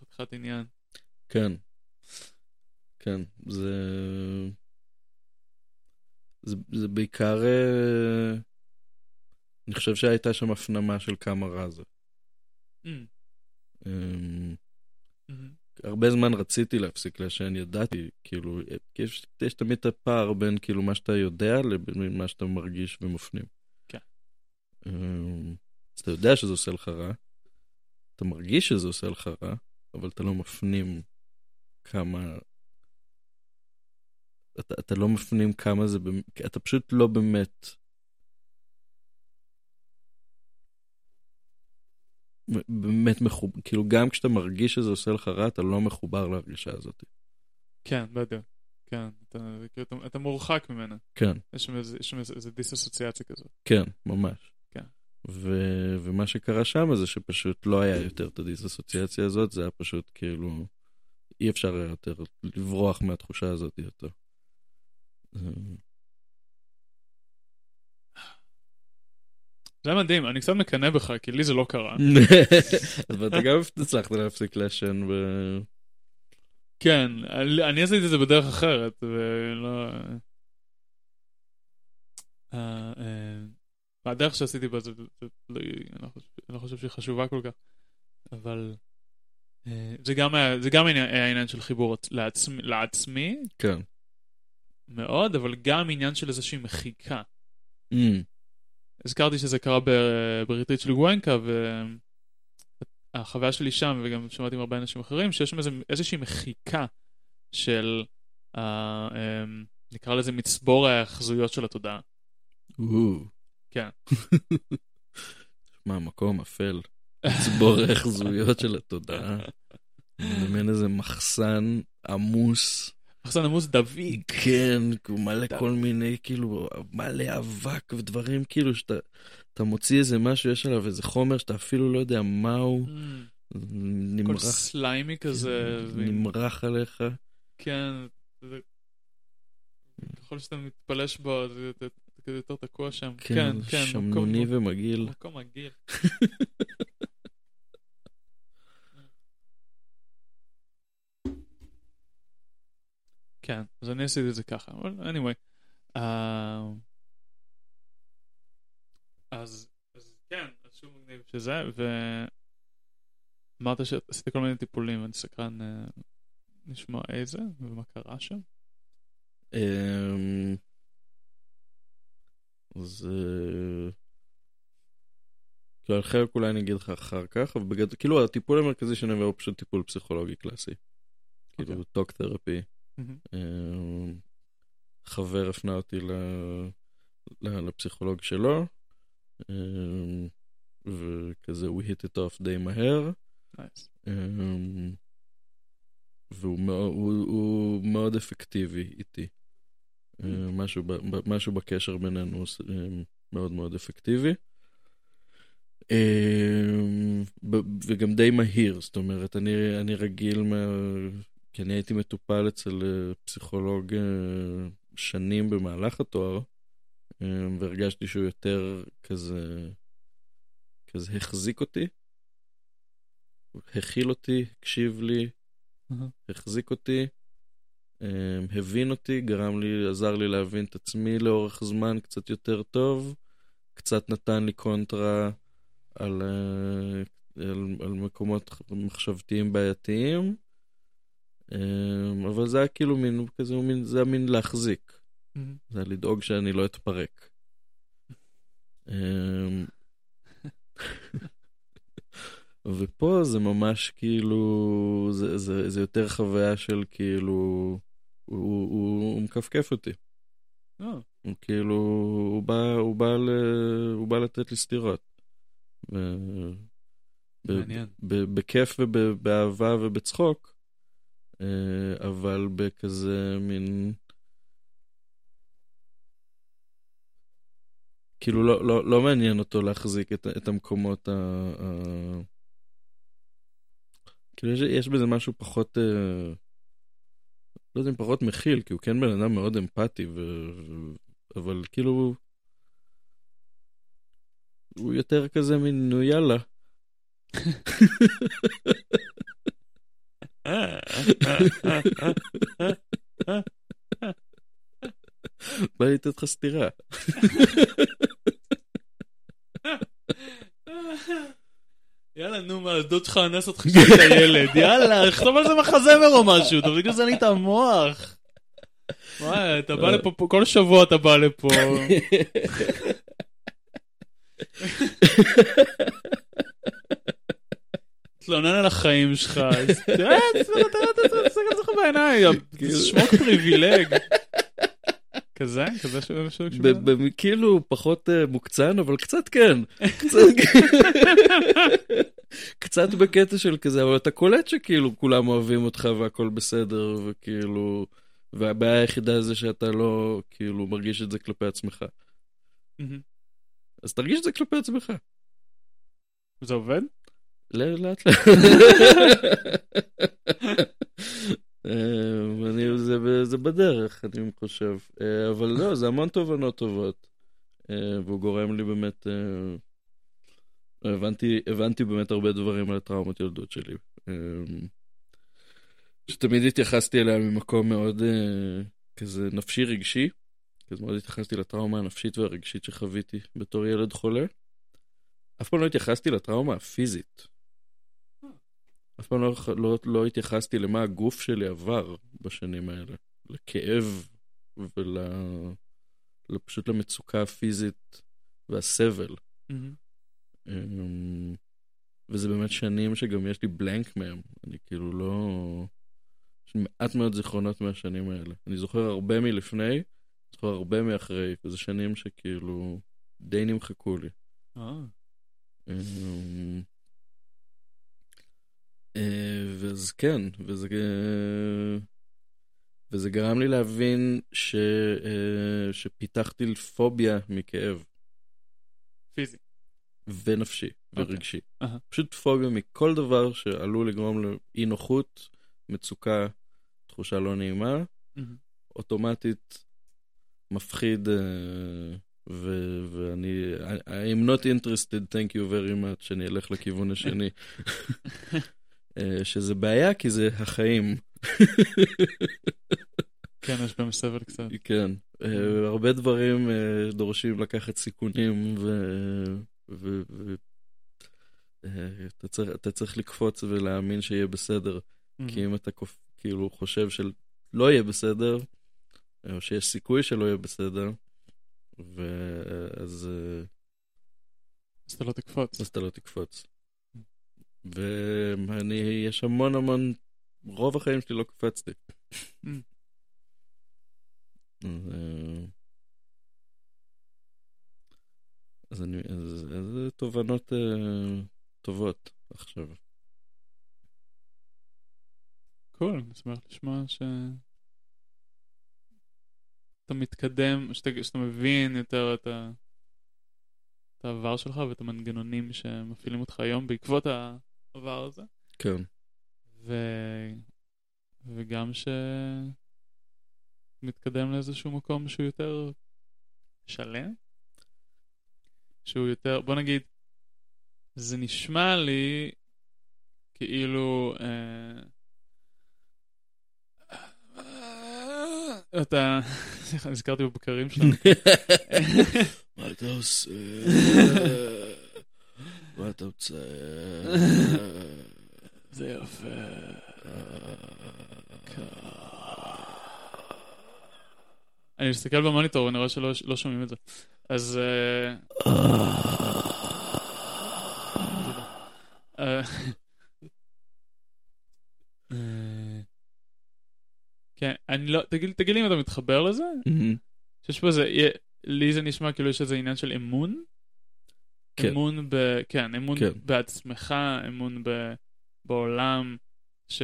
Speaker 2: חתיכת עניין.
Speaker 1: כן. כן, זה... זה, זה בעיקר... אה, אני חושב שהייתה שם הפנמה של כמה רע זה.
Speaker 2: אמ,
Speaker 1: אמ,
Speaker 2: אמ,
Speaker 1: הרבה זמן רציתי להפסיק לעשן, ידעתי, כאילו, יש, יש תמיד את הפער בין כאילו מה שאתה יודע לבין מה שאתה מרגיש ומפנים.
Speaker 2: כן.
Speaker 1: אמ, אז אתה יודע שזה עושה לך רע, אתה מרגיש שזה עושה לך רע, אבל אתה לא מפנים כמה... אתה, אתה לא מפנים כמה זה, אתה פשוט לא באמת... באמת מחובר, כאילו גם כשאתה מרגיש שזה עושה לך רע, אתה לא מחובר להרגשה הזאת.
Speaker 2: כן, בדיוק. כן, אתה- כאילו, אתה- אתה מורחק ממנה.
Speaker 1: כן,
Speaker 2: יש שם איזה- יש שם איזה איזה דיסאסוציאציה כזאת.
Speaker 1: כן, ממש.
Speaker 2: כן.
Speaker 1: ו- ומה שקרה שם זה שפשוט לא היה יותר את הדיסאסוציאציה הזאת, זה היה פשוט כאילו, אי אפשר יותר לברוח מהתחושה הזאת יותר.
Speaker 2: זה מדהים, אני קצת מקנא בך, כי לי זה לא קרה. (laughs)
Speaker 1: אבל אתה גם הצלחת להפסיק לעשן ב...
Speaker 2: כן, אני עשיתי את זה בדרך אחרת, ולא... אה, אה, הדרך שעשיתי בה זה, לא, אני, לא חושב, שהיא חשובה כל כך, אבל אה, זה גם זה גם היה היה עניין של חיבור לעצמי, לעצמי
Speaker 1: כן.
Speaker 2: מאוד, אבל גם עניין של איזושהי מחיקה.
Speaker 1: Mm,
Speaker 2: הזכרתי שזה קרה בריטריט של גואנקה, והחוויה שלי שם, וגם שמעתי עם הרבה אנשים אחרים, שיש שם איזה, איזושהי מחיקה של, אה, אה, נקרא לזה מצבור ההאחזויות של התודעה.
Speaker 1: או.
Speaker 2: כן. (laughs)
Speaker 1: מה, מקום אפל. (laughs) לצבור ההחזויות של התודעה. במין איזה מחסן עמוס.
Speaker 2: מחסן עמוס דביק.
Speaker 1: כן, הוא מלא כל מיני, כאילו, מלא אבק ודברים, כאילו, שאתה אתה מוציא איזה משהו, יש עליו איזה חומר שאתה אפילו לא יודע מהו,
Speaker 2: Mm,
Speaker 1: נמרח,
Speaker 2: סליימי כזה. ועם-
Speaker 1: נמרח עליך.
Speaker 2: כן. זה- ככל שאתה מתפלש בו, זה כזה יותר תקוע שם.
Speaker 1: כן,
Speaker 2: כן, כן.
Speaker 1: שמנוני
Speaker 2: מקום-
Speaker 1: ומגעיל.
Speaker 2: מקום מגעיל. (laughs) כן, אז אני עשיתי את זה ככה, אבל anyway. אה, אז, אז כן, אז שוב מגניב שזה, ואמרת שעשית כל מיני טיפולים, ואני סקרן אה, לשמוע איזה ומה קרה שם.
Speaker 1: אמ, אז... כאילו, על חלק אולי אני אגיד לך אחר כך, אבל בגדול, כאילו הטיפול המרכזי שאני עובר הוא פשוט טיפול פסיכולוגי קלאסי. כאילו,
Speaker 2: אוקיי.
Speaker 1: טוק תרפי. אמ, חבר הפנה אותי ל- ל- לפסיכולוג שלו, אמ, וכזה הוא hit it off די מהר.
Speaker 2: נייס.
Speaker 1: אמ, והוא מאוד, הוא, הוא מאוד אפקטיבי איתי. אמ, משהו, ב- ב- משהו בקשר בינינו מאוד מאוד אפקטיבי. וגם די מהיר, זאת אומרת, אני, אני רגיל, מה, כי אני הייתי מטופל אצל אה, פסיכולוג אה, שנים במהלך התואר, אמ, והרגשתי שהוא יותר כזה, כזה החזיק אותי, הכיל אותי, הקשיב לי,
Speaker 2: אהה.
Speaker 1: החזיק אותי, הבין אותי, גרם לי, עזר לי להבין את עצמי לאורך זמן קצת יותר טוב, קצת נתן לי קונטרה על, אה, על, על מקומות מחשבתיים בעייתיים, אבל זה היה כאילו מין, כזה, מין, זה היה מין להחזיק. זה היה לדאוג שאני לא אתפרק. אמ, ופה זה ממש כאילו, זה, זה, זה יותר חוויה של כאילו, הוא, הוא, הוא מכפכף אותי.
Speaker 2: אה,
Speaker 1: הוא כאילו, הוא בא, הוא בא, ל, הוא בא לתת לי סטירות. ו- ב-
Speaker 2: מעניין.
Speaker 1: ב- בכיף ובאהבה ובצחוק, אבל בכזה מין... כאילו לא, לא, לא מעניין אותו להחזיק את, את המקומות ה... ה... כאילו יש, יש בזה משהו פחות, אה, לא יודע אם פחות מכיל, כי הוא כן בן אדם מאוד אמפתי, ו... אבל כאילו, הוא יותר כזה מין, נו יאללה. (laughs) בא לי לתת לך סטירה.
Speaker 2: יאללה, נו, מה, הדוד שלך אנס אותך כשהיית ילד. יאללה, לכתוב על זה מחזמר או משהו, בגלל זה אני את המוח. וואי, אתה בא לפה, פה- כל שבוע אתה בא לפה. (laughs) תתלונן על החיים שלך, אז תראה, תסתכל על זה בעיניים, שמוק פריבילג. כזה? כזה ש... ש- ש-
Speaker 1: ב- ב- כאילו פחות אה, מוקצן, אבל קצת כן. קצת- בקטע של כזה, אבל אתה קולט שכאילו כולם אוהבים אותך והכל בסדר, וכאילו... והבעיה היחידה זה שאתה לא כאילו מרגיש את זה כלפי עצמך. אז תרגיש את זה כלפי עצמך.
Speaker 2: זה עובד?
Speaker 1: לאט לאט. אה, אני, זה, זה בדרך, אני חושב. אה, אבל לא, זה המון תובנות טובות. אה, והוא גורם לי באמת... הבנתי, הבנתי באמת הרבה דברים על הטראומות ילדות שלי. שתמיד התייחסתי אליה ממקום מאוד כזה נפשי רגשי. כזה מאוד התייחסתי לטראומה הנפשית והרגשית שחוויתי בתור ילד חולה. אף פעם לא התייחסתי לטראומה הפיזית. אף פעם לא, לא, לא התייחסתי למה הגוף שלי עבר בשנים האלה. לכאב ול... פשוט למצוקה הפיזית והסבל. אמ, וזה באמת שנים שגם יש לי בלנק מהם. אני כאילו לא... יש לי מעט מאוד זיכרונות מהשנים האלה. אני זוכר הרבה מלפני, זוכר הרבה מאחרי, וזה שנים שכאילו די נמחקו לי.
Speaker 2: אה,
Speaker 1: ואז כן, וזה, אה, וזה גרם לי להבין ש, אה, שפיתחתי פוביה מכאב,
Speaker 2: פיזי.
Speaker 1: ונפשי,
Speaker 2: אוקיי.
Speaker 1: ורגשי.
Speaker 2: אהה.
Speaker 1: פשוט פוביה מכל דבר שעלול לגרום לאי נוחות, מצוקה, תחושה לא נעימה,
Speaker 2: מהמם.
Speaker 1: אוטומטית מפחיד, אה, ו- ואני, I- I'm not interested, thank you very much, שאני אלך לכיוון השני. (laughs) אה, שזה בעיה, כי זה החיים.
Speaker 2: כן, יש בהם סבל קצת.
Speaker 1: כן. אה, הרבה דברים אה, דורשים לקחת סיכונים, ו... ו... אתה צריך, אתה צריך לקפוץ ולהאמין שיהיה בסדר. כי אם אתה קופ... כאילו חושב שלא יהיה בסדר, או שיש סיכוי שלא יהיה בסדר, ואז
Speaker 2: אז אתה לא תקפוץ.
Speaker 1: אז אתה לא תקפוץ. ואני, יש המון המון, רוב החיים שלי לא קפצתי.
Speaker 2: Mm.
Speaker 1: אז, אה, אז אני, אז, אז תובנות אה, טובות עכשיו.
Speaker 2: קול, אני שמח לשמוע ש... אתה מתקדם, שאתה, שאתה מבין יותר את, ה... את העבר שלך ואת המנגנונים שמפעילים אותך היום בעקבות העבר הזה,
Speaker 1: כן.
Speaker 2: ו... וגם ש... מתקדם לאיזשהו מקום שהוא יותר שלם, שהוא יותר, בוא נגיד, זה נשמע לי כאילו... אה... אתה, סליחה, נזכרתי בבקרים שלנו.
Speaker 1: מה אתה עושה? מה אתה רוצה?
Speaker 2: זה יפה. אני מסתכל במוניטור ואני רואה שלא לא שומעים את זה. אז... אה, אה, כן, אני לא... תגיד לי אם אתה מתחבר לזה? שיש פה איזה... לי זה נשמע כאילו יש איזה עניין של אמון.
Speaker 1: כן.
Speaker 2: אמון ב... כן, אמון
Speaker 1: כן.
Speaker 2: בעצמך, אמון ב... בעולם, ש...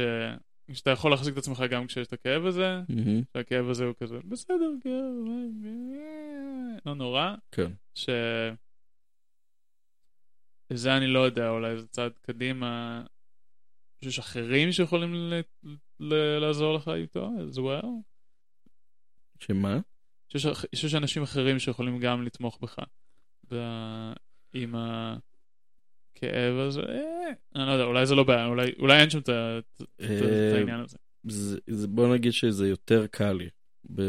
Speaker 2: שאתה יכול להחזיק את עצמך גם כשיש את הכאב הזה,
Speaker 1: מהמם.
Speaker 2: שהכאב הזה הוא כזה, בסדר, כאב, אה, לא נורא,
Speaker 1: כן.
Speaker 2: ש... זה אני לא יודע, אולי זה צעד קדימה, שיש אחרים שיכולים ל... ל... לעזור לך איתו as well.
Speaker 1: שמה?
Speaker 2: שיש אנשים אחרים שיכולים גם לתמוך בך ב... עם הכאב הזה, אה, אני לא יודע, אולי זה לא בעיה, אולי, אולי אין שם את
Speaker 1: אה,
Speaker 2: העניין הזה.
Speaker 1: זה, זה, בוא נגיד שזה יותר קל לי ב,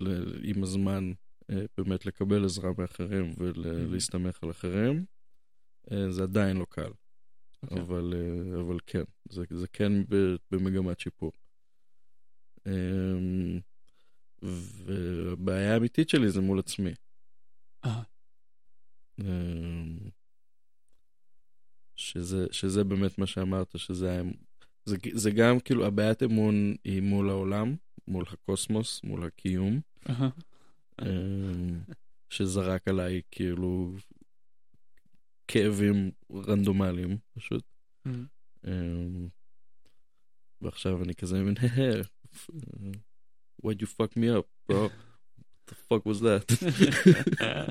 Speaker 1: ל, עם הזמן אה, באמת לקבל עזרה מאחרים ולהסתמך על אחרים. זה עדיין לא קל,
Speaker 2: אוקיי.
Speaker 1: אבל, אבל כן, זה, זה כן במגמת שיפור. אה, והבעיה האמיתית שלי זה מול עצמי.
Speaker 2: אה,
Speaker 1: שזה, שזה באמת מה שאמרת, שזה זה, זה גם כאילו הבעיית אמון היא מול העולם, מול הקוסמוס, מול הקיום. אה, שזרק עליי כאילו כאבים רנדומליים פשוט.
Speaker 2: אמ,
Speaker 1: אה, ועכשיו אני כזה מבין, why'd you fuck me up, bro? What the fuck was that?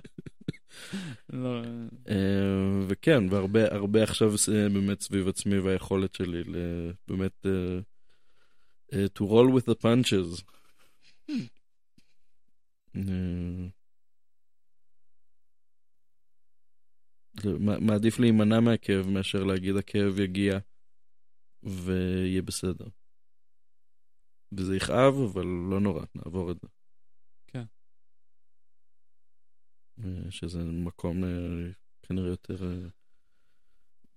Speaker 1: (laughs)
Speaker 2: לא,
Speaker 1: אה, וכן, והרבה הרבה עכשיו זה באמת סביב עצמי והיכולת שלי באמת אה, אה, to roll with the punches. אה, מעדיף להימנע מהכאב מאשר להגיד הכאב יגיע ויהיה בסדר. וזה יכאב, אבל לא נורא, נעבור את זה.
Speaker 2: כן.
Speaker 1: אה, שזה מקום אה, כנראה יותר אה,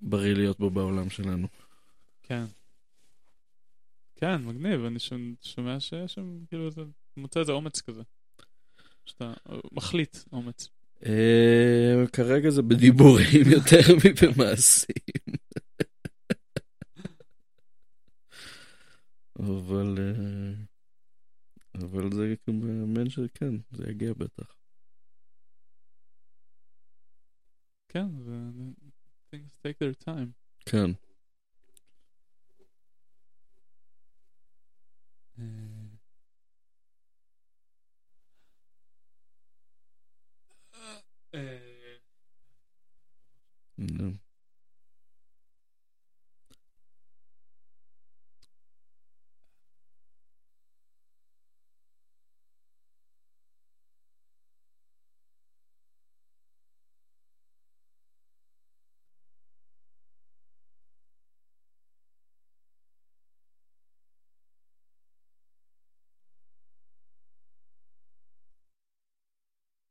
Speaker 1: בריא להיות בו בעולם שלנו.
Speaker 2: כן. כן, מגניב, אני שומע- שיש שם, כאילו, אתה מוצא איזה אומץ כזה. שאתה אה, מחליט אומץ.
Speaker 1: אה, כרגע זה בדיבורים (laughs) יותר מבמעשים. אבל, אה, אבל זה מאמן שכן, זה יגיע בטח.
Speaker 2: כן, זה... things take their time.
Speaker 1: כן.
Speaker 2: אה, אה,
Speaker 1: נו.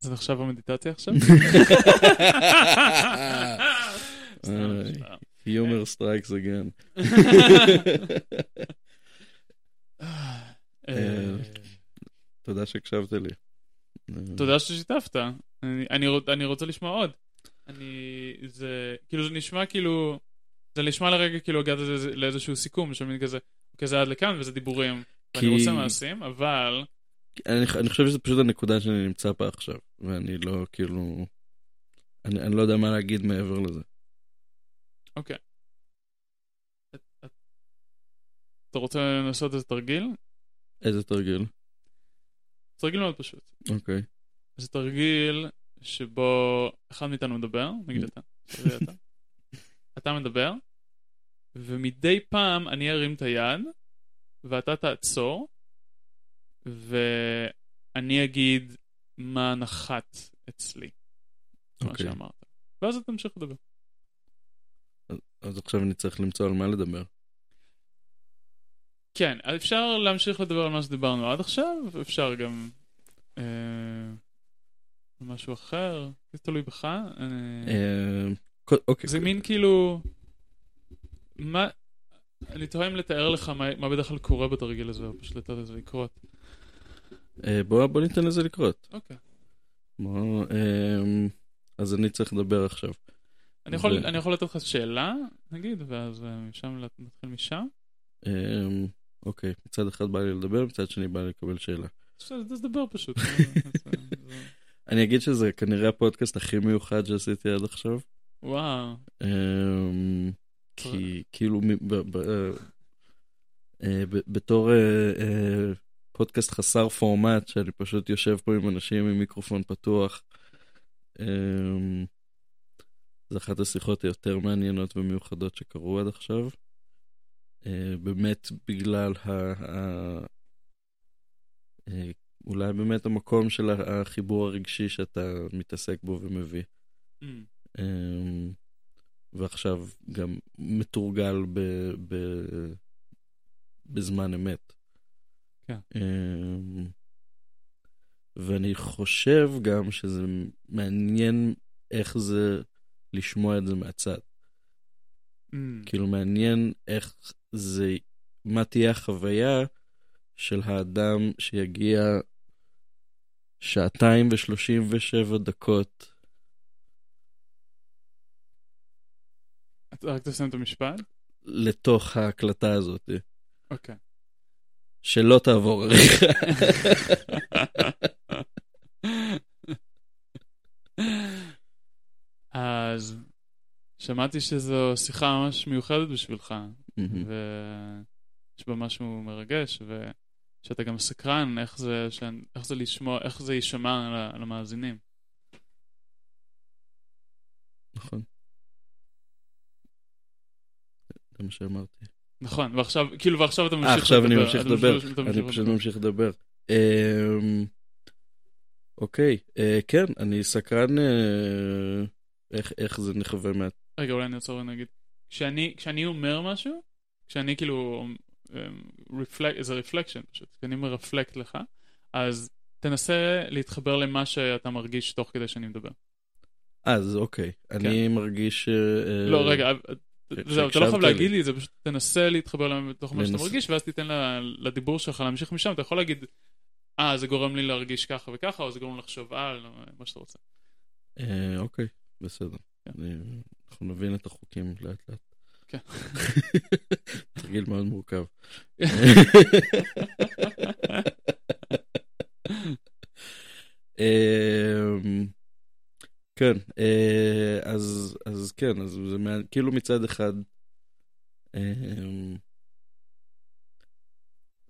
Speaker 2: זה נחשב המדיטציה עכשיו? (laughs)
Speaker 1: strikes again.
Speaker 2: אה,
Speaker 1: תודה שהקשבת לי.
Speaker 2: תודה ששיתפת. אני- אני רוצ- אני רוצה לשמוע עוד. אני... זה... כאילו זה נשמע כאילו... זה נשמע לרגע כאילו הגעת לאיזשהו סיכום של מין כזה, אוקיי עד לכאן וזה דיבורים. ואני
Speaker 1: כי-
Speaker 2: רוצה מעשים, אבל...
Speaker 1: אני, אני חושב שזו פשוט הנקודה שאני נמצא בה עכשיו, ואני לא כאילו... אני, אני לא יודע מה להגיד מעבר לזה.
Speaker 2: אוקיי. את- את- אתה רוצה לנסות איזה תרגיל?
Speaker 1: איזה תרגיל?
Speaker 2: תרגיל מאוד פשוט.
Speaker 1: אוקיי.
Speaker 2: זה תרגיל שבו אחד מאיתנו מדבר, נגיד אתה, אתה. (laughs) אתה מדבר, ומדי פעם אני ארים את היד, ואתה תעצור, ואני אגיד מה נחת אצלי, מה
Speaker 1: אוקיי.
Speaker 2: שאמרת. ואז אתה תמשיך לדבר.
Speaker 1: אז עכשיו אני צריך למצוא על מה לדבר.
Speaker 2: כן, אפשר להמשיך לדבר על מה שדיברנו עד עכשיו, אפשר גם אה, משהו אחר, זה תלוי בך. אה,
Speaker 1: אה, אוקיי.
Speaker 2: זה מין כאילו... מה... אני תוהה אם לתאר לך מה, מה בדרך כלל קורה בתרגיל הזה, או פשוט לתת לזה לקרות.
Speaker 1: אה, בוא, בוא ניתן לזה לקרות.
Speaker 2: אוקיי.
Speaker 1: בוא, אה, אז אני צריך לדבר עכשיו.
Speaker 2: אני יכול,
Speaker 1: ו-
Speaker 2: אני יכול לתת לך שאלה, נגיד, ואז אה, משם נתחיל משם.
Speaker 1: אה, אוקיי, מצד אחד בא לי לדבר, מצד שני בא לי לקבל שאלה.
Speaker 2: אז דבר פשוט. (laughs)
Speaker 1: אני אגיד שזה כנראה הפודקאסט הכי מיוחד שעשיתי עד עכשיו.
Speaker 2: וואו.
Speaker 1: אמ, כי כאילו בתור פודקאסט חסר פורמט, שאני פשוט יושב פה עם אנשים עם מיקרופון פתוח, אמ, זו אחת השיחות היותר מעניינות ומיוחדות שקרו עד עכשיו. אה, באמת בגלל ה... אה, אולי באמת המקום של החיבור הרגשי שאתה מתעסק בו ומביא.
Speaker 2: אמ,
Speaker 1: אמ, ועכשיו גם מתורגל ב, ב, בזמן אמת.
Speaker 2: כן.
Speaker 1: אמ, ואני חושב גם שזה מעניין איך זה לשמוע את זה מהצד.
Speaker 2: אמ,
Speaker 1: כאילו מעניין איך זה, מה תהיה החוויה של האדם שיגיע שעתיים ושלושים ושבע דקות
Speaker 2: אתה רק תסיים את המשפט?
Speaker 1: לתוך ההקלטה הזאת,
Speaker 2: אוקיי.
Speaker 1: שלא תעבור עריכה.
Speaker 2: אז שמעתי שזו שיחה ממש מיוחדת בשבילך. ויש בה משהו מרגש, ושאתה גם סקרן איך זה, ש... איך זה לשמוע, איך זה יישמע למאזינים.
Speaker 1: נכון. זה מה שאמרתי.
Speaker 2: נכון, ועכשיו, כאילו, ועכשיו אתה ממשיך
Speaker 1: אה, עכשיו אני
Speaker 2: לדבר.
Speaker 1: ממשיך לדבר. אני פשוט
Speaker 2: לדבר.
Speaker 1: ממשיך לדבר. אמ, אוקיי, אה, כן, אני סקרן אה, איך- זה נחווה מה...
Speaker 2: רגע, אולי אני אעצור ונגיד. כשאני, אומר משהו, כשאני כאילו, אמ, זה רפלקשן פשוט, כשאני מרפלקט לך, אז תנסה להתחבר למה שאתה מרגיש תוך כדי שאני מדבר.
Speaker 1: אז אוקיי, אני מרגיש... אה,
Speaker 2: לא, רגע, זהו, אתה לא חייב. להגיד לי את זה, פשוט תנסה להתחבר לתוך מה שאתה מרגיש, ואז תיתן לדיבור שלך להמשיך משם, אתה יכול להגיד, אה, זה גורם לי להרגיש ככה וככה, או זה גורם לחשוב על, מה שאתה רוצה.
Speaker 1: אה, אוקיי, בסדר.
Speaker 2: כן.
Speaker 1: אנחנו נבין את החוקים לאט לאט.
Speaker 2: כן. (laughs)
Speaker 1: תרגיל מאוד מורכב. (laughs) (laughs) אמ, כן, אה, אז, אז כן, אז זה מה- כאילו מצד אחד, אמ,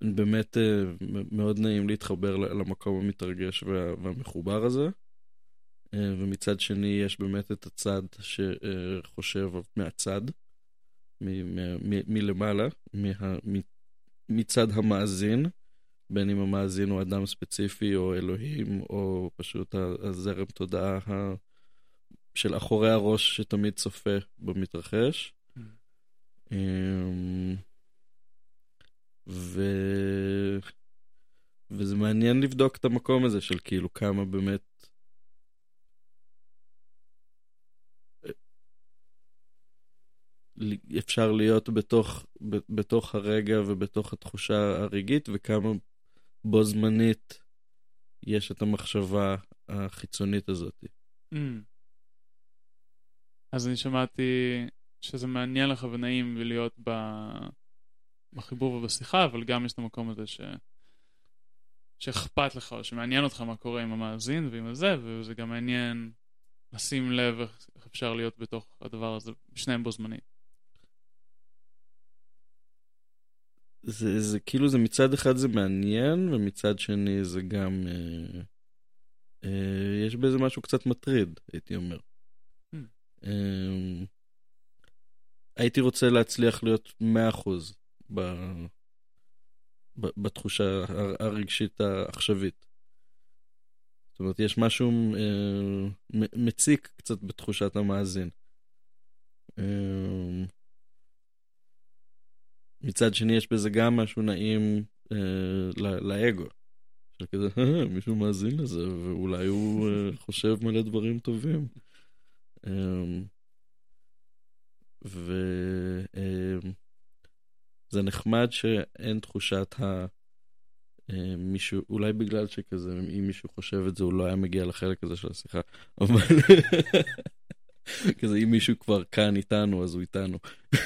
Speaker 1: באמת אה, מאוד נעים להתחבר למקום המתרגש וה- והמחובר הזה, אה, ומצד שני יש באמת את הצד שחושב מהצד, מלמעלה, מה- מצד המאזין. בין אם המאזין הוא אדם ספציפי או אלוהים, או פשוט הזרם תודעה של אחורי הראש שתמיד צופה במתרחש. אמ, ו... וזה מעניין לבדוק את המקום הזה של כאילו כמה באמת... ל- אפשר להיות בתוך, בתוך הרגע ובתוך התחושה הרגעית וכמה בו זמנית יש את המחשבה החיצונית הזאת.
Speaker 2: Mm. אז אני שמעתי שזה מעניין לך ונעים להיות ב... בחיבור ובשיחה, אבל גם יש את המקום הזה ש... שאכפת לך או שמעניין אותך מה קורה עם המאזין ועם הזה, וזה גם מעניין לשים לב איך, אפשר להיות בתוך הדבר הזה, שניהם בו זמנית.
Speaker 1: זה, זה כאילו זה מצד אחד זה מעניין ומצד שני זה גם אה, אה, יש בזה משהו קצת מטריד הייתי אומר. אה, הייתי רוצה להצליח להיות 100% ב, בתחושה הר- הרגשית העכשווית. זאת אומרת יש משהו אה, מ- מציק קצת בתחושת המאזין. אה, מצד שני יש בזה גם משהו נעים אה, לאגו. של כזה, "אה, מישהו מאזין לזה, ואולי הוא אה, חושב מלא דברים טובים. אה, וזה נחמד שאין תחושת ה... אה, מישהו, אולי בגלל שכזה, אם מישהו חושב את זה, הוא לא היה מגיע לחלק הזה של השיחה, אבל (laughs) כזה, אם מישהו כבר כאן איתנו, אז הוא איתנו. (laughs)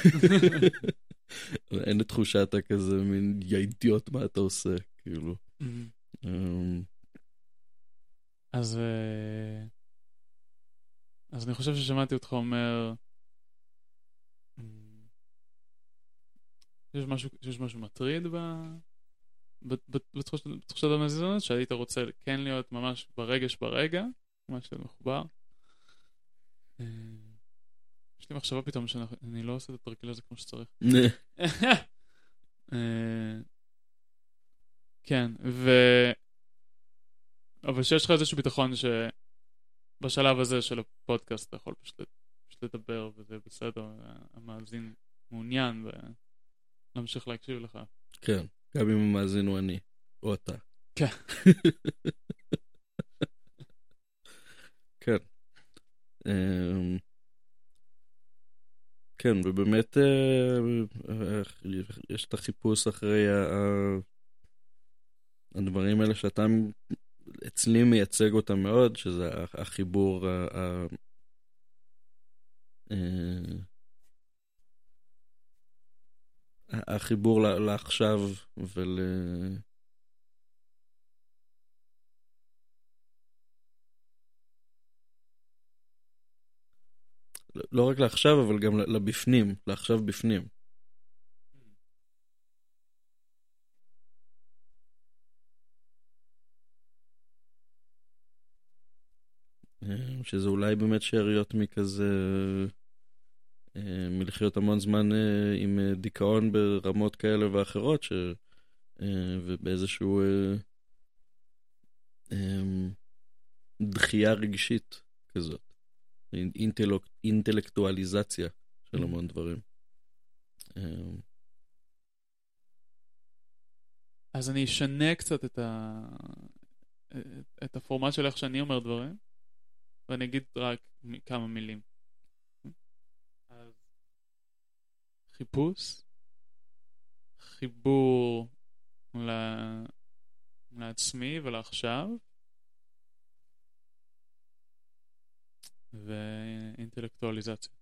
Speaker 1: אין את תחושת הכזה, מין, יא אידיוט, מה אתה עושה, כאילו. אמ,
Speaker 2: אז, אה, אז אני חושב ששמעתי אותך אומר, אמ, יש משהו, יש משהו מטריד ב, בתחושת, בתחושת המזיזונת, שהיית רוצה כן להיות ממש ברגש ברגע, ממש להיות מחובר. אה, יש לי מחשבה פתאום שאני לא עושה את התרגיל הזה כמו שצריך. (laughs) אה, כן, ו... אבל שיש לך איזשהו ביטחון שבשלב הזה של הפודקאסט אתה יכול פשוט, פשוט לדבר וזה בסדר, המאזין מעוניין ולהמשיך להקשיב לך.
Speaker 1: כן, גם אם המאזין הוא אני, או אתה.
Speaker 2: כן. (laughs)
Speaker 1: כן. אמ, כן, ובאמת אה, יש את החיפוש אחרי הדברים האלה שאתה אצלי מייצג אותם מאוד, שזה החיבור, ה- ה- אה, החיבור לעכשיו ול... לא רק לעכשיו, אבל גם לבפנים, לעכשיו בפנים. אה, שזה אולי באמת שאריות מכזה, אה, מלחיות המון זמן אה, עם אה, דיכאון ברמות כאלה ואחרות, ש... ובאיזשהו אה, דחייה רגשית כזאת. אינטלוק, אינטלקטואליזציה של המון דברים. אה,
Speaker 2: אז אני אשנה קצת את, ה... את הפורמט של איך שאני אומר דברים, ואני אגיד רק כמה מילים. אז חיפוש, חיבור ל... לעצמי ולעכשיו, ואינטלקטואליזציה.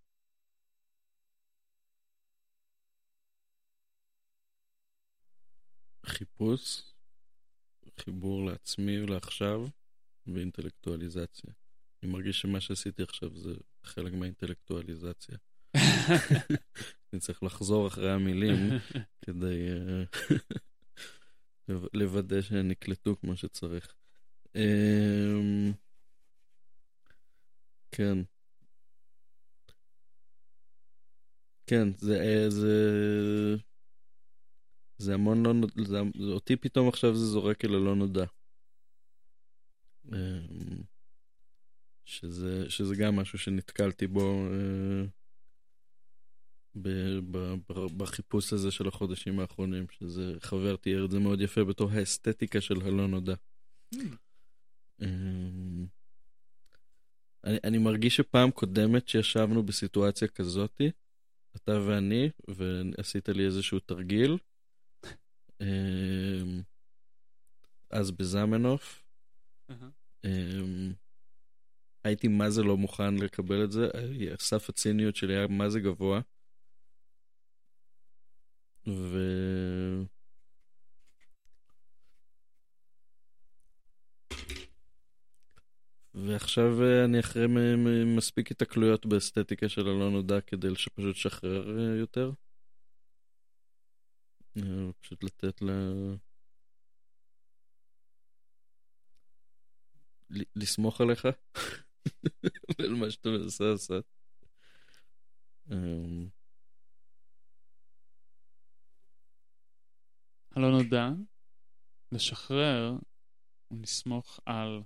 Speaker 1: חיפוש, חיבור לעצמי ולעכשיו ואינטלקטואליזציה. אני מרגיש שמה שעשיתי עכשיו זה חלק מהאינטלקטואליזציה. (laughs) אני צריך לחזור אחרי המילים כדי אה, (laughs) לוודא שהן נקלטו כמו שצריך. אמ, כן. כן, זה, אה, זה, זה המון לא נודע, זה, זה, אותי פתאום עכשיו זה זורק אל הלא נודע. שזה, שזה גם משהו שנתקלתי בו אה, ב, ב, ב, בחיפוש הזה של החודשים האחרונים, שזה, חבר תיאר את זה מאוד יפה בתור האסתטיקה של הלא נודע. אמ, אני, אני מרגיש שפעם קודמת שישבנו בסיטואציה כזאתי, אתה ואני, ועשית לי איזשהו תרגיל, אמ, אז בזמנוף,
Speaker 2: אהה.
Speaker 1: הייתי מה זה לא מוכן לקבל את זה, סף הציניות שלי היה מה זה גבוה. ו... ועכשיו אה, אני אחרי מספיק התקלויות באסתטיקה של הלא נודע כדי שפשוט לשחרר אה, יותר. אה, פשוט לתת. ל- לסמוך עליך (laughs) ועל מה שאתה מנסה לעשות. אמ,
Speaker 2: הלא נודע, לשחרר ולסמוך על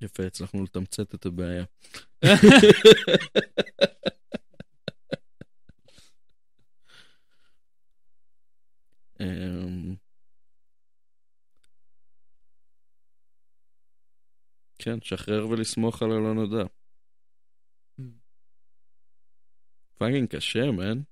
Speaker 1: יפה, הצלחנו לתמצת את הבעיה. אמ, כן, שחרר ולסמוך על הלא נודע. פאקינג קשה, מן.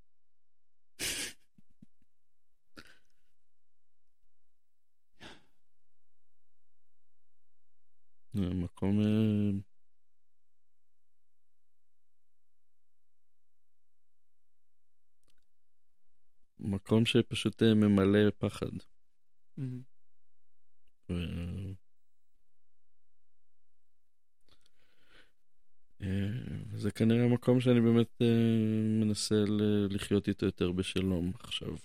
Speaker 1: מקום... אה, מקום שפשוט אה, ממלא פחד. ו- אה, זה כנראה המקום שאני באמת מנסה לחיות איתו יותר בשלום עכשיו.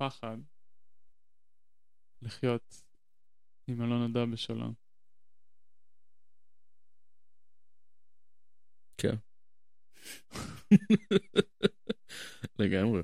Speaker 2: פחד לחיות עם הלא נודע בשלום.
Speaker 1: כן. (laughs) לגמרי.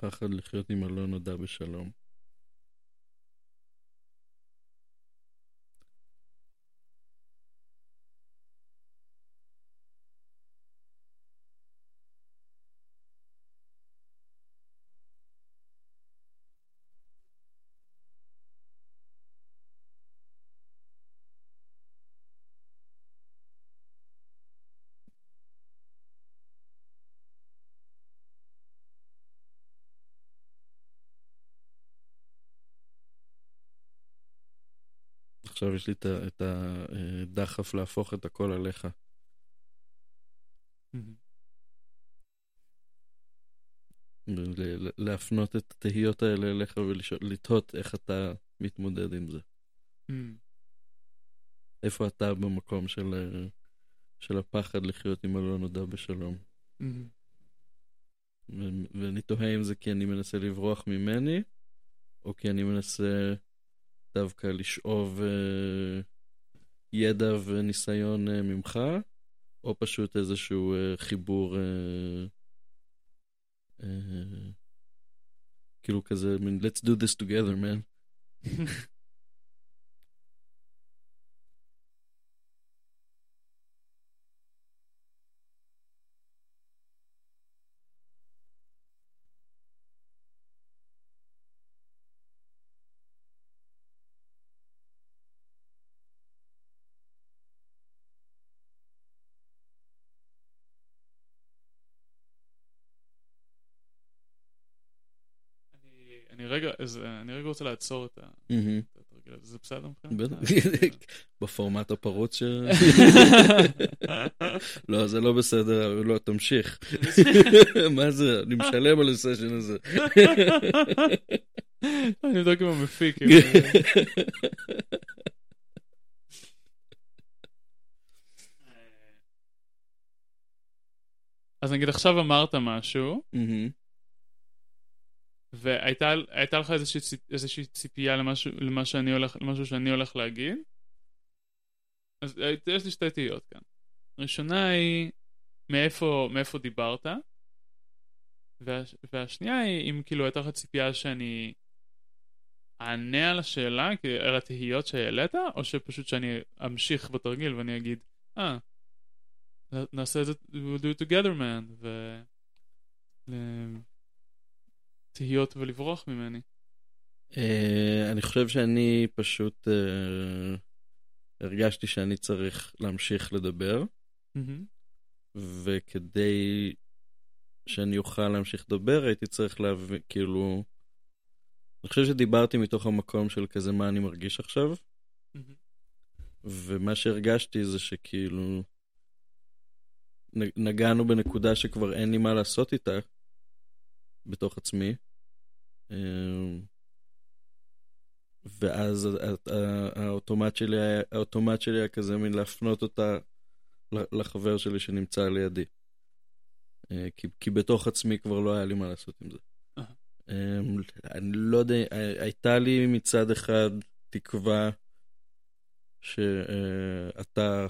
Speaker 1: פחד לחיות עם הלא נודע בשלום. עכשיו יש לי את הדחף להפוך את הכל עליך. ל- להפנות את התהיות האלה אליך ולתהות איך אתה מתמודד עם זה.
Speaker 2: מהמם.
Speaker 1: איפה אתה במקום של, אה, של הפחד לחיות עם הלא נודע בשלום. ו- ואני תוהה אם זה כי אני מנסה לברוח ממני, או כי אני מנסה דווקא לשאוב, אה, ידע וניסיון אה, ממך, או פשוט איזשהו אה, חיבור, אה, אה, כאילו כזה, מין, let's do this together, man. (laughs)
Speaker 2: אני- אה, אני רגע רוצה לעצור את ה- התרגיל הזה. זה בסדר מבחינתך?
Speaker 1: בטח. (laughs) בפורמט הפרוץ ש... (laughs) לא, זה לא בסדר, לא, תמשיך. (laughs) מה זה, אני משלם על הסשן הזה.
Speaker 2: אני אבדוק עם המפיק. אז נגיד עכשיו אמרת משהו. והייתה הייתה לך איזושהי, איזושהי ציפייה למשהו, למה שאני הולך, למשהו שאני הולך להגיד. אז אה, יש לי שתי תהיות כאן. הראשונה היא מאיפה, מאיפה דיברת, והש, והשנייה היא אם כאילו הייתה לך ציפייה שאני אענה על השאלה, על התהיות שהעלית, או שפשוט שאני אמשיך בתרגיל ואני אגיד, אה, נעשה את זה, we'll do it together man, ו... תהיות ולברוח ממני.
Speaker 1: אה, אני חושב שאני פשוט אה, הרגשתי שאני צריך להמשיך לדבר, וכדי שאני אוכל להמשיך לדבר הייתי צריך להבין, כאילו... אני חושב שדיברתי מתוך המקום של כזה מה אני מרגיש עכשיו, ומה שהרגשתי זה שכאילו נגענו בנקודה שכבר אין לי מה לעשות איתה בתוך עצמי. אמ, ואז האוטומט שלי, היה- האוטומט שלי היה כזה מין להפנות אותה לחבר שלי שנמצא לידי. אה, כי, כי בתוך עצמי כבר לא היה לי מה לעשות עם זה. אמ, אני לא יודע, הי- הייתה לי מצד אחד תקווה שאתה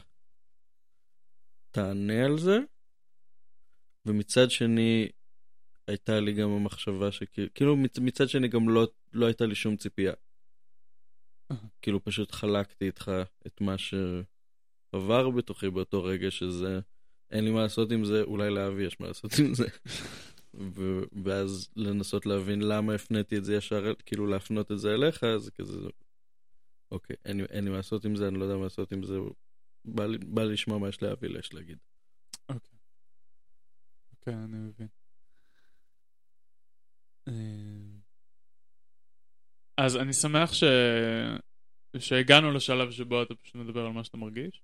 Speaker 1: תענה על זה, ומצד שני הייתה לי גם המחשבה שכאילו, כאילו מצ- מצד שני גם לא, לא הייתה לי שום ציפייה. כאילו פשוט חלקתי איתך את מה שעבר בתוכי באותו רגע, שזה אין לי מה לעשות עם זה, אולי לאבי יש מה לעשות עם זה. (laughs) ו- ואז לנסות להבין למה הפניתי את זה ישר, כאילו להפנות את זה אליך, זה כזה, אוקיי, אין, אין לי מה לעשות עם זה, אני לא יודע מה לעשות עם זה, בא לי, בא לי לשמוע מה יש לאבי יש להגיד.
Speaker 2: אוקיי. אוקיי, אני מבין. אה, אז אני שמח ש... שהגענו לשלב שבו אתה פשוט מדבר על מה שאתה מרגיש.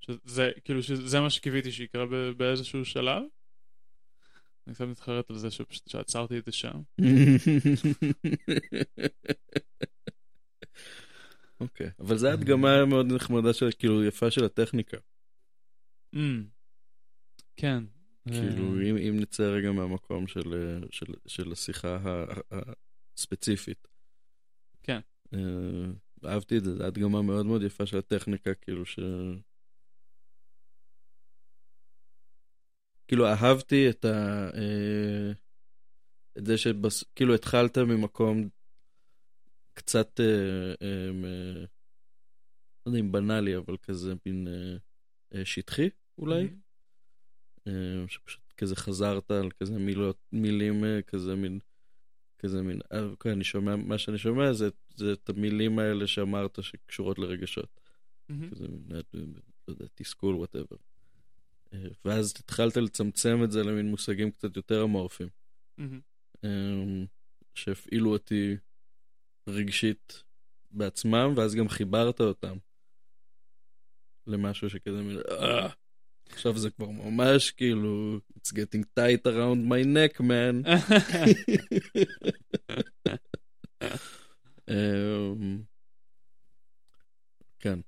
Speaker 2: שזה, כאילו, שזה מה שקיוויתי שיקרה ב- באיזשהו שלב. אני קצת מתחרט על זה שפשוט שעצרתי את זה שם. (laughs)
Speaker 1: אוקיי, אבל זו הדגמה מאוד נחמדה של, כאילו, יפה של הטכניקה.
Speaker 2: Mm. כן.
Speaker 1: כאילו,
Speaker 2: אה,
Speaker 1: אם, אם נצא רגע מהמקום של, אה, של, של השיחה הספציפית.
Speaker 2: כן.
Speaker 1: אה, אהבתי את זה, זו הדגמה מאוד מאוד יפה של הטכניקה, כאילו ש... כאילו, אהבתי את ה... אה, את זה שבס... כאילו, התחלת ממקום קצת, אה, אה, מ- לא יודע אם בנאלי, אבל כזה מין אה, אה, שטחי, אולי. אה, שפשוט כזה חזרת על כזה מילות, מילים אה, כזה מין, כזה מין, אה, אוקיי, אני שומע, מה שאני שומע זה, זה את המילים האלה שאמרת שקשורות לרגשות. כזה מין, אה, לא יודע, תסכול, וואטאבר. ואז התחלת לצמצם את זה למין מושגים קצת יותר אמורפיים. אה, שהפעילו אותי רגשית בעצמם, ואז גם חיברת אותם למשהו שכזה מין, "אה, עכשיו זה כבר ממש כאילו, it's getting tight around my neck, man. (laughs) אמ, כן.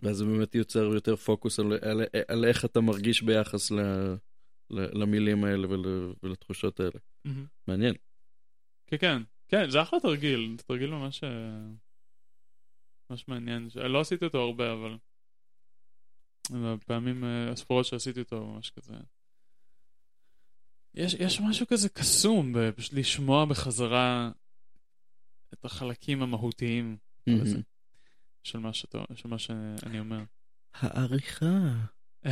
Speaker 1: ואז זה באמת יוצר יותר פוקוס על, על, על איך אתה מרגיש ביחס ל, ל, למילים האלה ול, ולתחושות האלה. מעניין.
Speaker 2: כן, כן. כן, זה אחלה תרגיל. זה תרגיל ממש... אה, ממש מעניין. לא עשיתי אותו הרבה, אבל... בפעמים אה, הספורות שעשיתי אותו, ממש כזה... יש, יש משהו כזה קסום, פשוט לשמוע בחזרה את החלקים המהותיים. של מה, שאתה, של מה שאני אומר.
Speaker 1: העריכה. (laughs)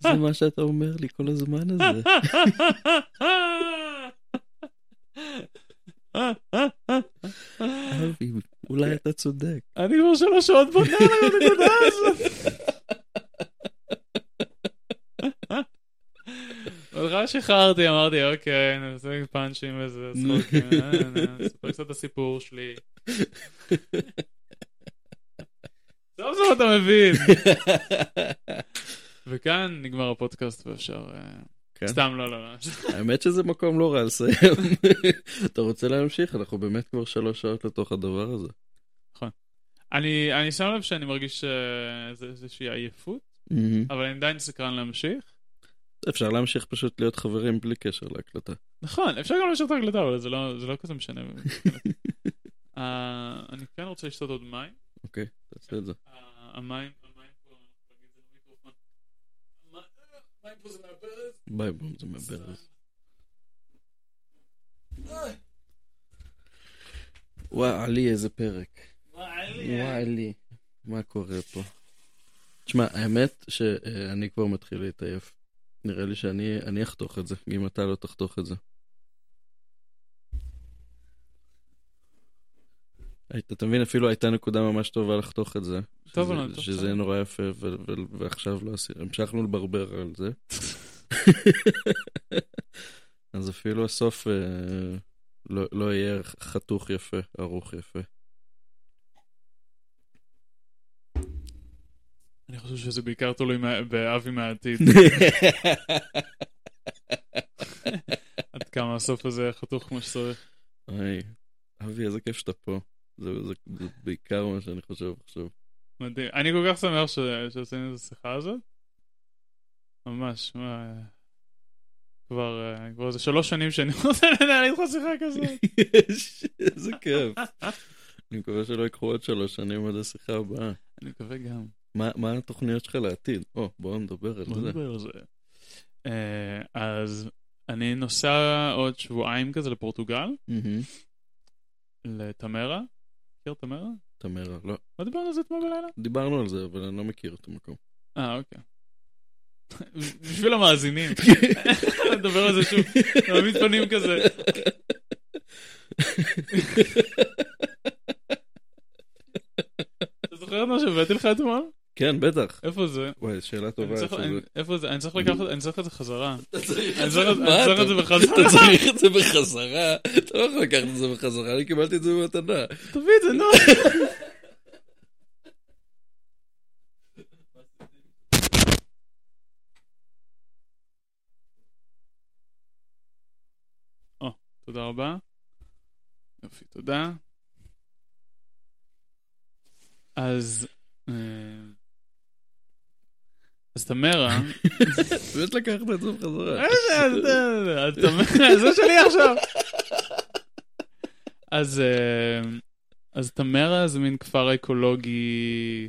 Speaker 1: זה מה שאתה אומר לי כל הזמן הזה. (laughs) אבי, אולי אתה צודק.
Speaker 2: אני כבר שלוש שעות בונה על הנקודה הזאת. בהתחלה שחררתי, אמרתי, אוקיי, נעשה פאנצ'ים וזה, צחוקים, אה, אה, נספר קצת את הסיפור שלי. סוף סוף אתה מבין. (laughs) וכאן נגמר הפודקאסט ואפשר... אה,
Speaker 1: כן.
Speaker 2: סתם, לא, לא, לא.
Speaker 1: האמת שזה מקום לא רע לסיים. (laughs) אתה רוצה להמשיך? אנחנו באמת כבר שלוש שעות לתוך הדבר הזה.
Speaker 2: אני אני שם לב שאני מרגיש אה, איזה- איזושהי עייפות, אבל אני עדיין סקרן להמשיך.
Speaker 1: אפשר להמשיך פשוט להיות חברים בלי קשר להקלטה.
Speaker 2: נכון, אפשר גם להמשיך את ההקלטה, אבל זה לא, זה לא כזה משנה. (laughs) אה, אני כן רוצה לשתות עוד מים.
Speaker 1: אוקיי, תעשה את זה.
Speaker 2: אה, המים, המים פה, אני יכול להגיד את זה למיקרופון. המים- המים פה זה מהברז.
Speaker 1: ביי בום, זה מהברז. וואלי, איזה פרק. וואלי, מה קורה פה? תשמע, האמת שאני כבר מתחיל להתעייף. נראה לי שאני אני אחתוך את זה, אם אתה לא תחתוך את זה. אתה מבין, אפילו הייתה נקודה ממש טובה לחתוך את זה.
Speaker 2: טוב,
Speaker 1: שזה-
Speaker 2: טוב,
Speaker 1: שזה. נורא יפה, ועכשיו לא עשינו, המשכנו לברבר על זה. (laughs) אז אפילו הסוף אה, לא, לא יהיה חתוך יפה, ערוך יפה.
Speaker 2: אני חושב שזה בעיקר תלוי באבי מהעתיד, (laughs) עד כמה הסוף הזה חתוך כמו שצריך.
Speaker 1: היי, אבי, איזה כיף שאתה פה. זה, זה, זה בעיקר מה שאני חושב עכשיו.
Speaker 2: מדהים. אני כל כך שמח שעשינו את השיחה הזאת. ממש, מה... כבר, אה, כבר איזה שלוש שנים שאני (laughs) רוצה לנהל איתך שיחה כזאת. (laughs)
Speaker 1: איזה כיף. אני מקווה שלא יקחו עוד שלוש שנים עד השיחה הבאה.
Speaker 2: אני מקווה גם.
Speaker 1: מה, מה התוכניות שלך לעתיד? או, בואו נדבר על זה.
Speaker 2: נדבר על זה. אה, אז אני נוסע עוד שבועיים כזה לפורטוגל,
Speaker 1: מהמם.
Speaker 2: לתמרה. מכיר תמרה?
Speaker 1: תמרה, לא.
Speaker 2: לא דיברנו על זה אתמול בלילה?
Speaker 1: דיברנו על זה, אבל אני לא מכיר את המקום.
Speaker 2: אה, אוקיי. בשביל המאזינים. (laughs) נדבר על זה שוב. (laughs) מעמיד פנים כזה. אתה זוכר את מה שהבאתי לך אתמול?
Speaker 1: כן, בטח.
Speaker 2: איפה זה?
Speaker 1: וואי, שאלה טובה. איפה זה.
Speaker 2: אני צריך לקחת, אני צריך את זה חזרה. אני צריך את זה בחזרה.
Speaker 1: אתה צריך את זה בחזרה? אתה לא יכול לקחת את זה בחזרה, אני קיבלתי את זה במתנה.
Speaker 2: תביא את זה, נו. (laughs) או, תודה רבה. יופי, תודה. אז... אה, אז (laughs) תמרה,
Speaker 1: באמת לקחת את זה בחזרה.
Speaker 2: אז תמרה, זה שלי עכשיו. אז אה, אז תמרה זה מין כפר אקולוגי,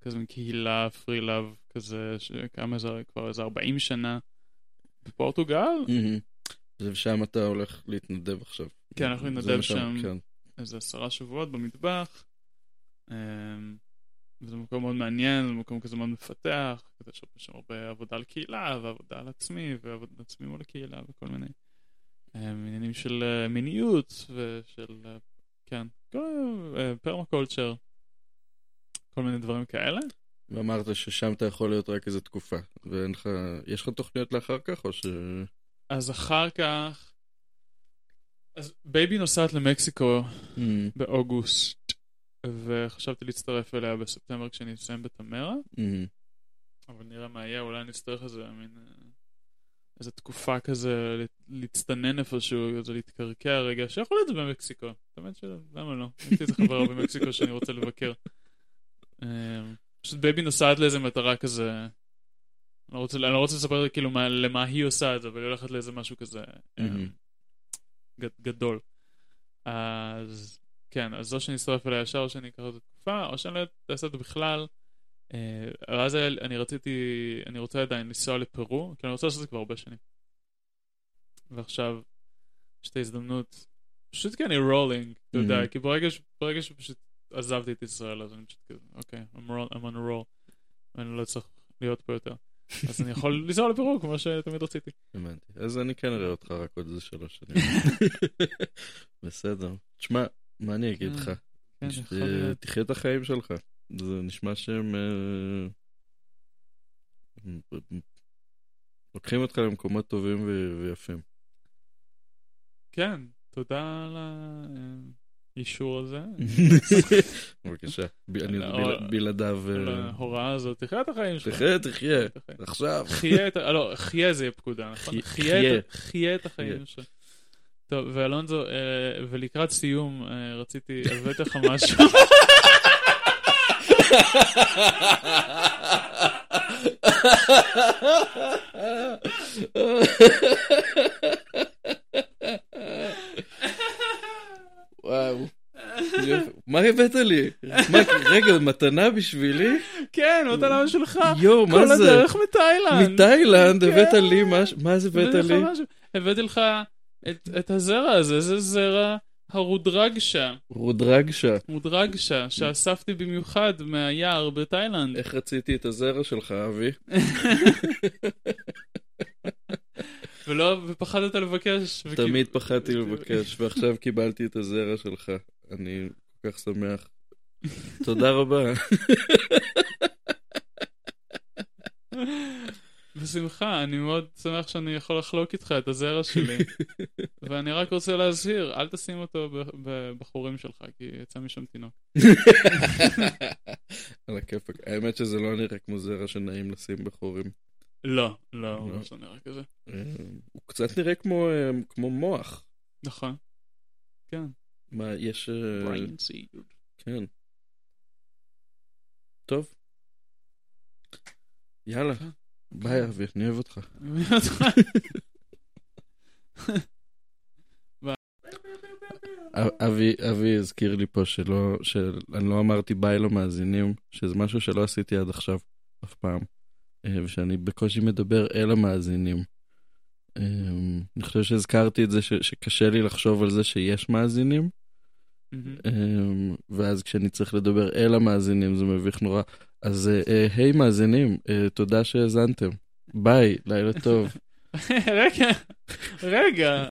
Speaker 2: כזה מין קהילה פרי לאב כזה, שקם איזה כבר איזה 40 שנה בפורטוגל.
Speaker 1: ושם אתה הולך להתנדב עכשיו.
Speaker 2: כן, אנחנו
Speaker 1: זה
Speaker 2: נתנדב שם.
Speaker 1: כן.
Speaker 2: איזה עשרה שבועות במטבח. וזה מקום מאוד מעניין, זה מקום כזה מאוד מפתח, כזה יש שם הרבה עבודה על קהילה, ועבודה על עצמי, ועבודה על עצמי מול הקהילה, וכל מיני אמ, עניינים של אה, מיניות, ושל, אה, כן, פרמקולצ'ר, כל מיני דברים כאלה.
Speaker 1: ואמרת ששם אתה יכול להיות רק איזה תקופה. ואין לך... יש לך תוכניות לאחר כך, או ש...
Speaker 2: אז אחר כך, אז בייבי נוסעת למקסיקו
Speaker 1: מהמם.
Speaker 2: באוגוסט, וחשבתי להצטרף אליה בספטמבר כשאני אסיים בתמרה. אבל נראה מה יהיה, אולי נצטרך איזה מין... אה, איזה תקופה כזה לה- להצטנן איפשהו, כזה להתקרקע רגע, שיכול להיות זה במקסיקו. באמת שלא, למה לא? לי איזה חברה במקסיקו שאני רוצה לבקר. אה, פשוט בייבי נוסעת לאיזה מטרה כזה... אני לא רוצה, אני לא רוצה לספר כאילו מה, למה היא עושה את זה, אבל היא הולכת לאיזה משהו כזה. גד- גדול. אז כן, אז או שאני אצטרף אליה ישר, או שאני אקח את התקופה, או שאני לא אעשה את זה בכלל. אה, ואז אני רציתי, אני רוצה עדיין לנסוע לפרו, כי אני רוצה לעשות את זה כבר הרבה שנים. ועכשיו, יש את ההזדמנות, פשוט כי אני rolling, אתה יודע,
Speaker 1: Mhm.
Speaker 2: כי ברגע ברגע שפשוט עזבתי את ישראל, אז אני פשוט כזה, אוקיי, I'm roll- I'm on a roll, ואני לא צריך להיות פה יותר. אז אני יכול (laughs) לנסוע לפרו כמו שתמיד רציתי.
Speaker 1: הבנתי. אז אני כן אראה אותך רק עוד איזה שלוש שנים. (laughs) בסדר. תשמע, מה אני אגיד לך?
Speaker 2: כן.
Speaker 1: תחיה את החיים שלך. זה נשמע שהם... אה, לוקחים אותך למקומות טובים ויפים.
Speaker 2: כן, תודה על האישור הזה. (laughs)
Speaker 1: בבקשה. בלעדיו... אה,
Speaker 2: ההוראה הזאת, תחיה את החיים שלך.
Speaker 1: תחיה, תחיה. עכשיו.
Speaker 2: חיה את. לא, חיה זה יהיה פקודה, נכון?
Speaker 1: חיה-
Speaker 2: חיה את החיים. שלך. טוב, ואלונזו, אה, ולקראת סיום, אה, רציתי, הבאתי לך משהו.
Speaker 1: וואו. מה הבאת לי? מה, רגע, מתנה בשבילי?
Speaker 2: כן, מתנה שלך.
Speaker 1: יואו, מה
Speaker 2: כל
Speaker 1: זה?
Speaker 2: הדרך מתאילנד.
Speaker 1: מתאילנד הבאת
Speaker 2: כן.
Speaker 1: לי משהו? מה זה הבאת לי?
Speaker 2: הבאתי לך את- את הזרע הזה, זה זרע הרודרגשה.
Speaker 1: רודרגשה.
Speaker 2: רודרגשה, שאספתי במיוחד מהיער בתאילנד.
Speaker 1: איך רציתי את הזרע שלך, אבי? (laughs)
Speaker 2: ולא, ופחדת לבקש. וכי-
Speaker 1: תמיד פחדתי לבקש, (laughs) ועכשיו קיבלתי את הזרע שלך. אני כל כך שמח. תודה רבה. (laughs)
Speaker 2: בשמחה, אני מאוד שמח שאני יכול לחלוק איתך את הזרע (laughs) שלי. ואני רק רוצה להזהיר, אל תשים אותו ב- בבחורים שלך, כי יצא משם תינוק.
Speaker 1: על הכיפאק. האמת שזה לא נראה כמו זרע שנעים לשים בחורים.
Speaker 2: לא, לא, הוא
Speaker 1: לא.
Speaker 2: לא נראה כזה.
Speaker 1: אה, הוא קצת נראה כמו, אה, כמו מוח.
Speaker 2: נכון. כן.
Speaker 1: מה, יש... אה. כן. טוב. יאללה. ביי, אבי, אני אוהב אותך.
Speaker 2: אני מבין אותך.
Speaker 1: אבי, אבי הזכיר לי פה שלא, שאני לא אמרתי ביי למאזינים, שזה משהו שלא עשיתי עד עכשיו, אף פעם, אה, ושאני בקושי מדבר אל המאזינים. אה, אני חושב שהזכרתי את זה ש, שקשה לי לחשוב על זה שיש מאזינים. אה, ואז כשאני צריך לדבר אל המאזינים זה מביך נורא. אז אה, אה, היי מאזינים, אה, תודה שהאזנתם. ביי, לילה טוב. (laughs)
Speaker 2: רגע, רגע,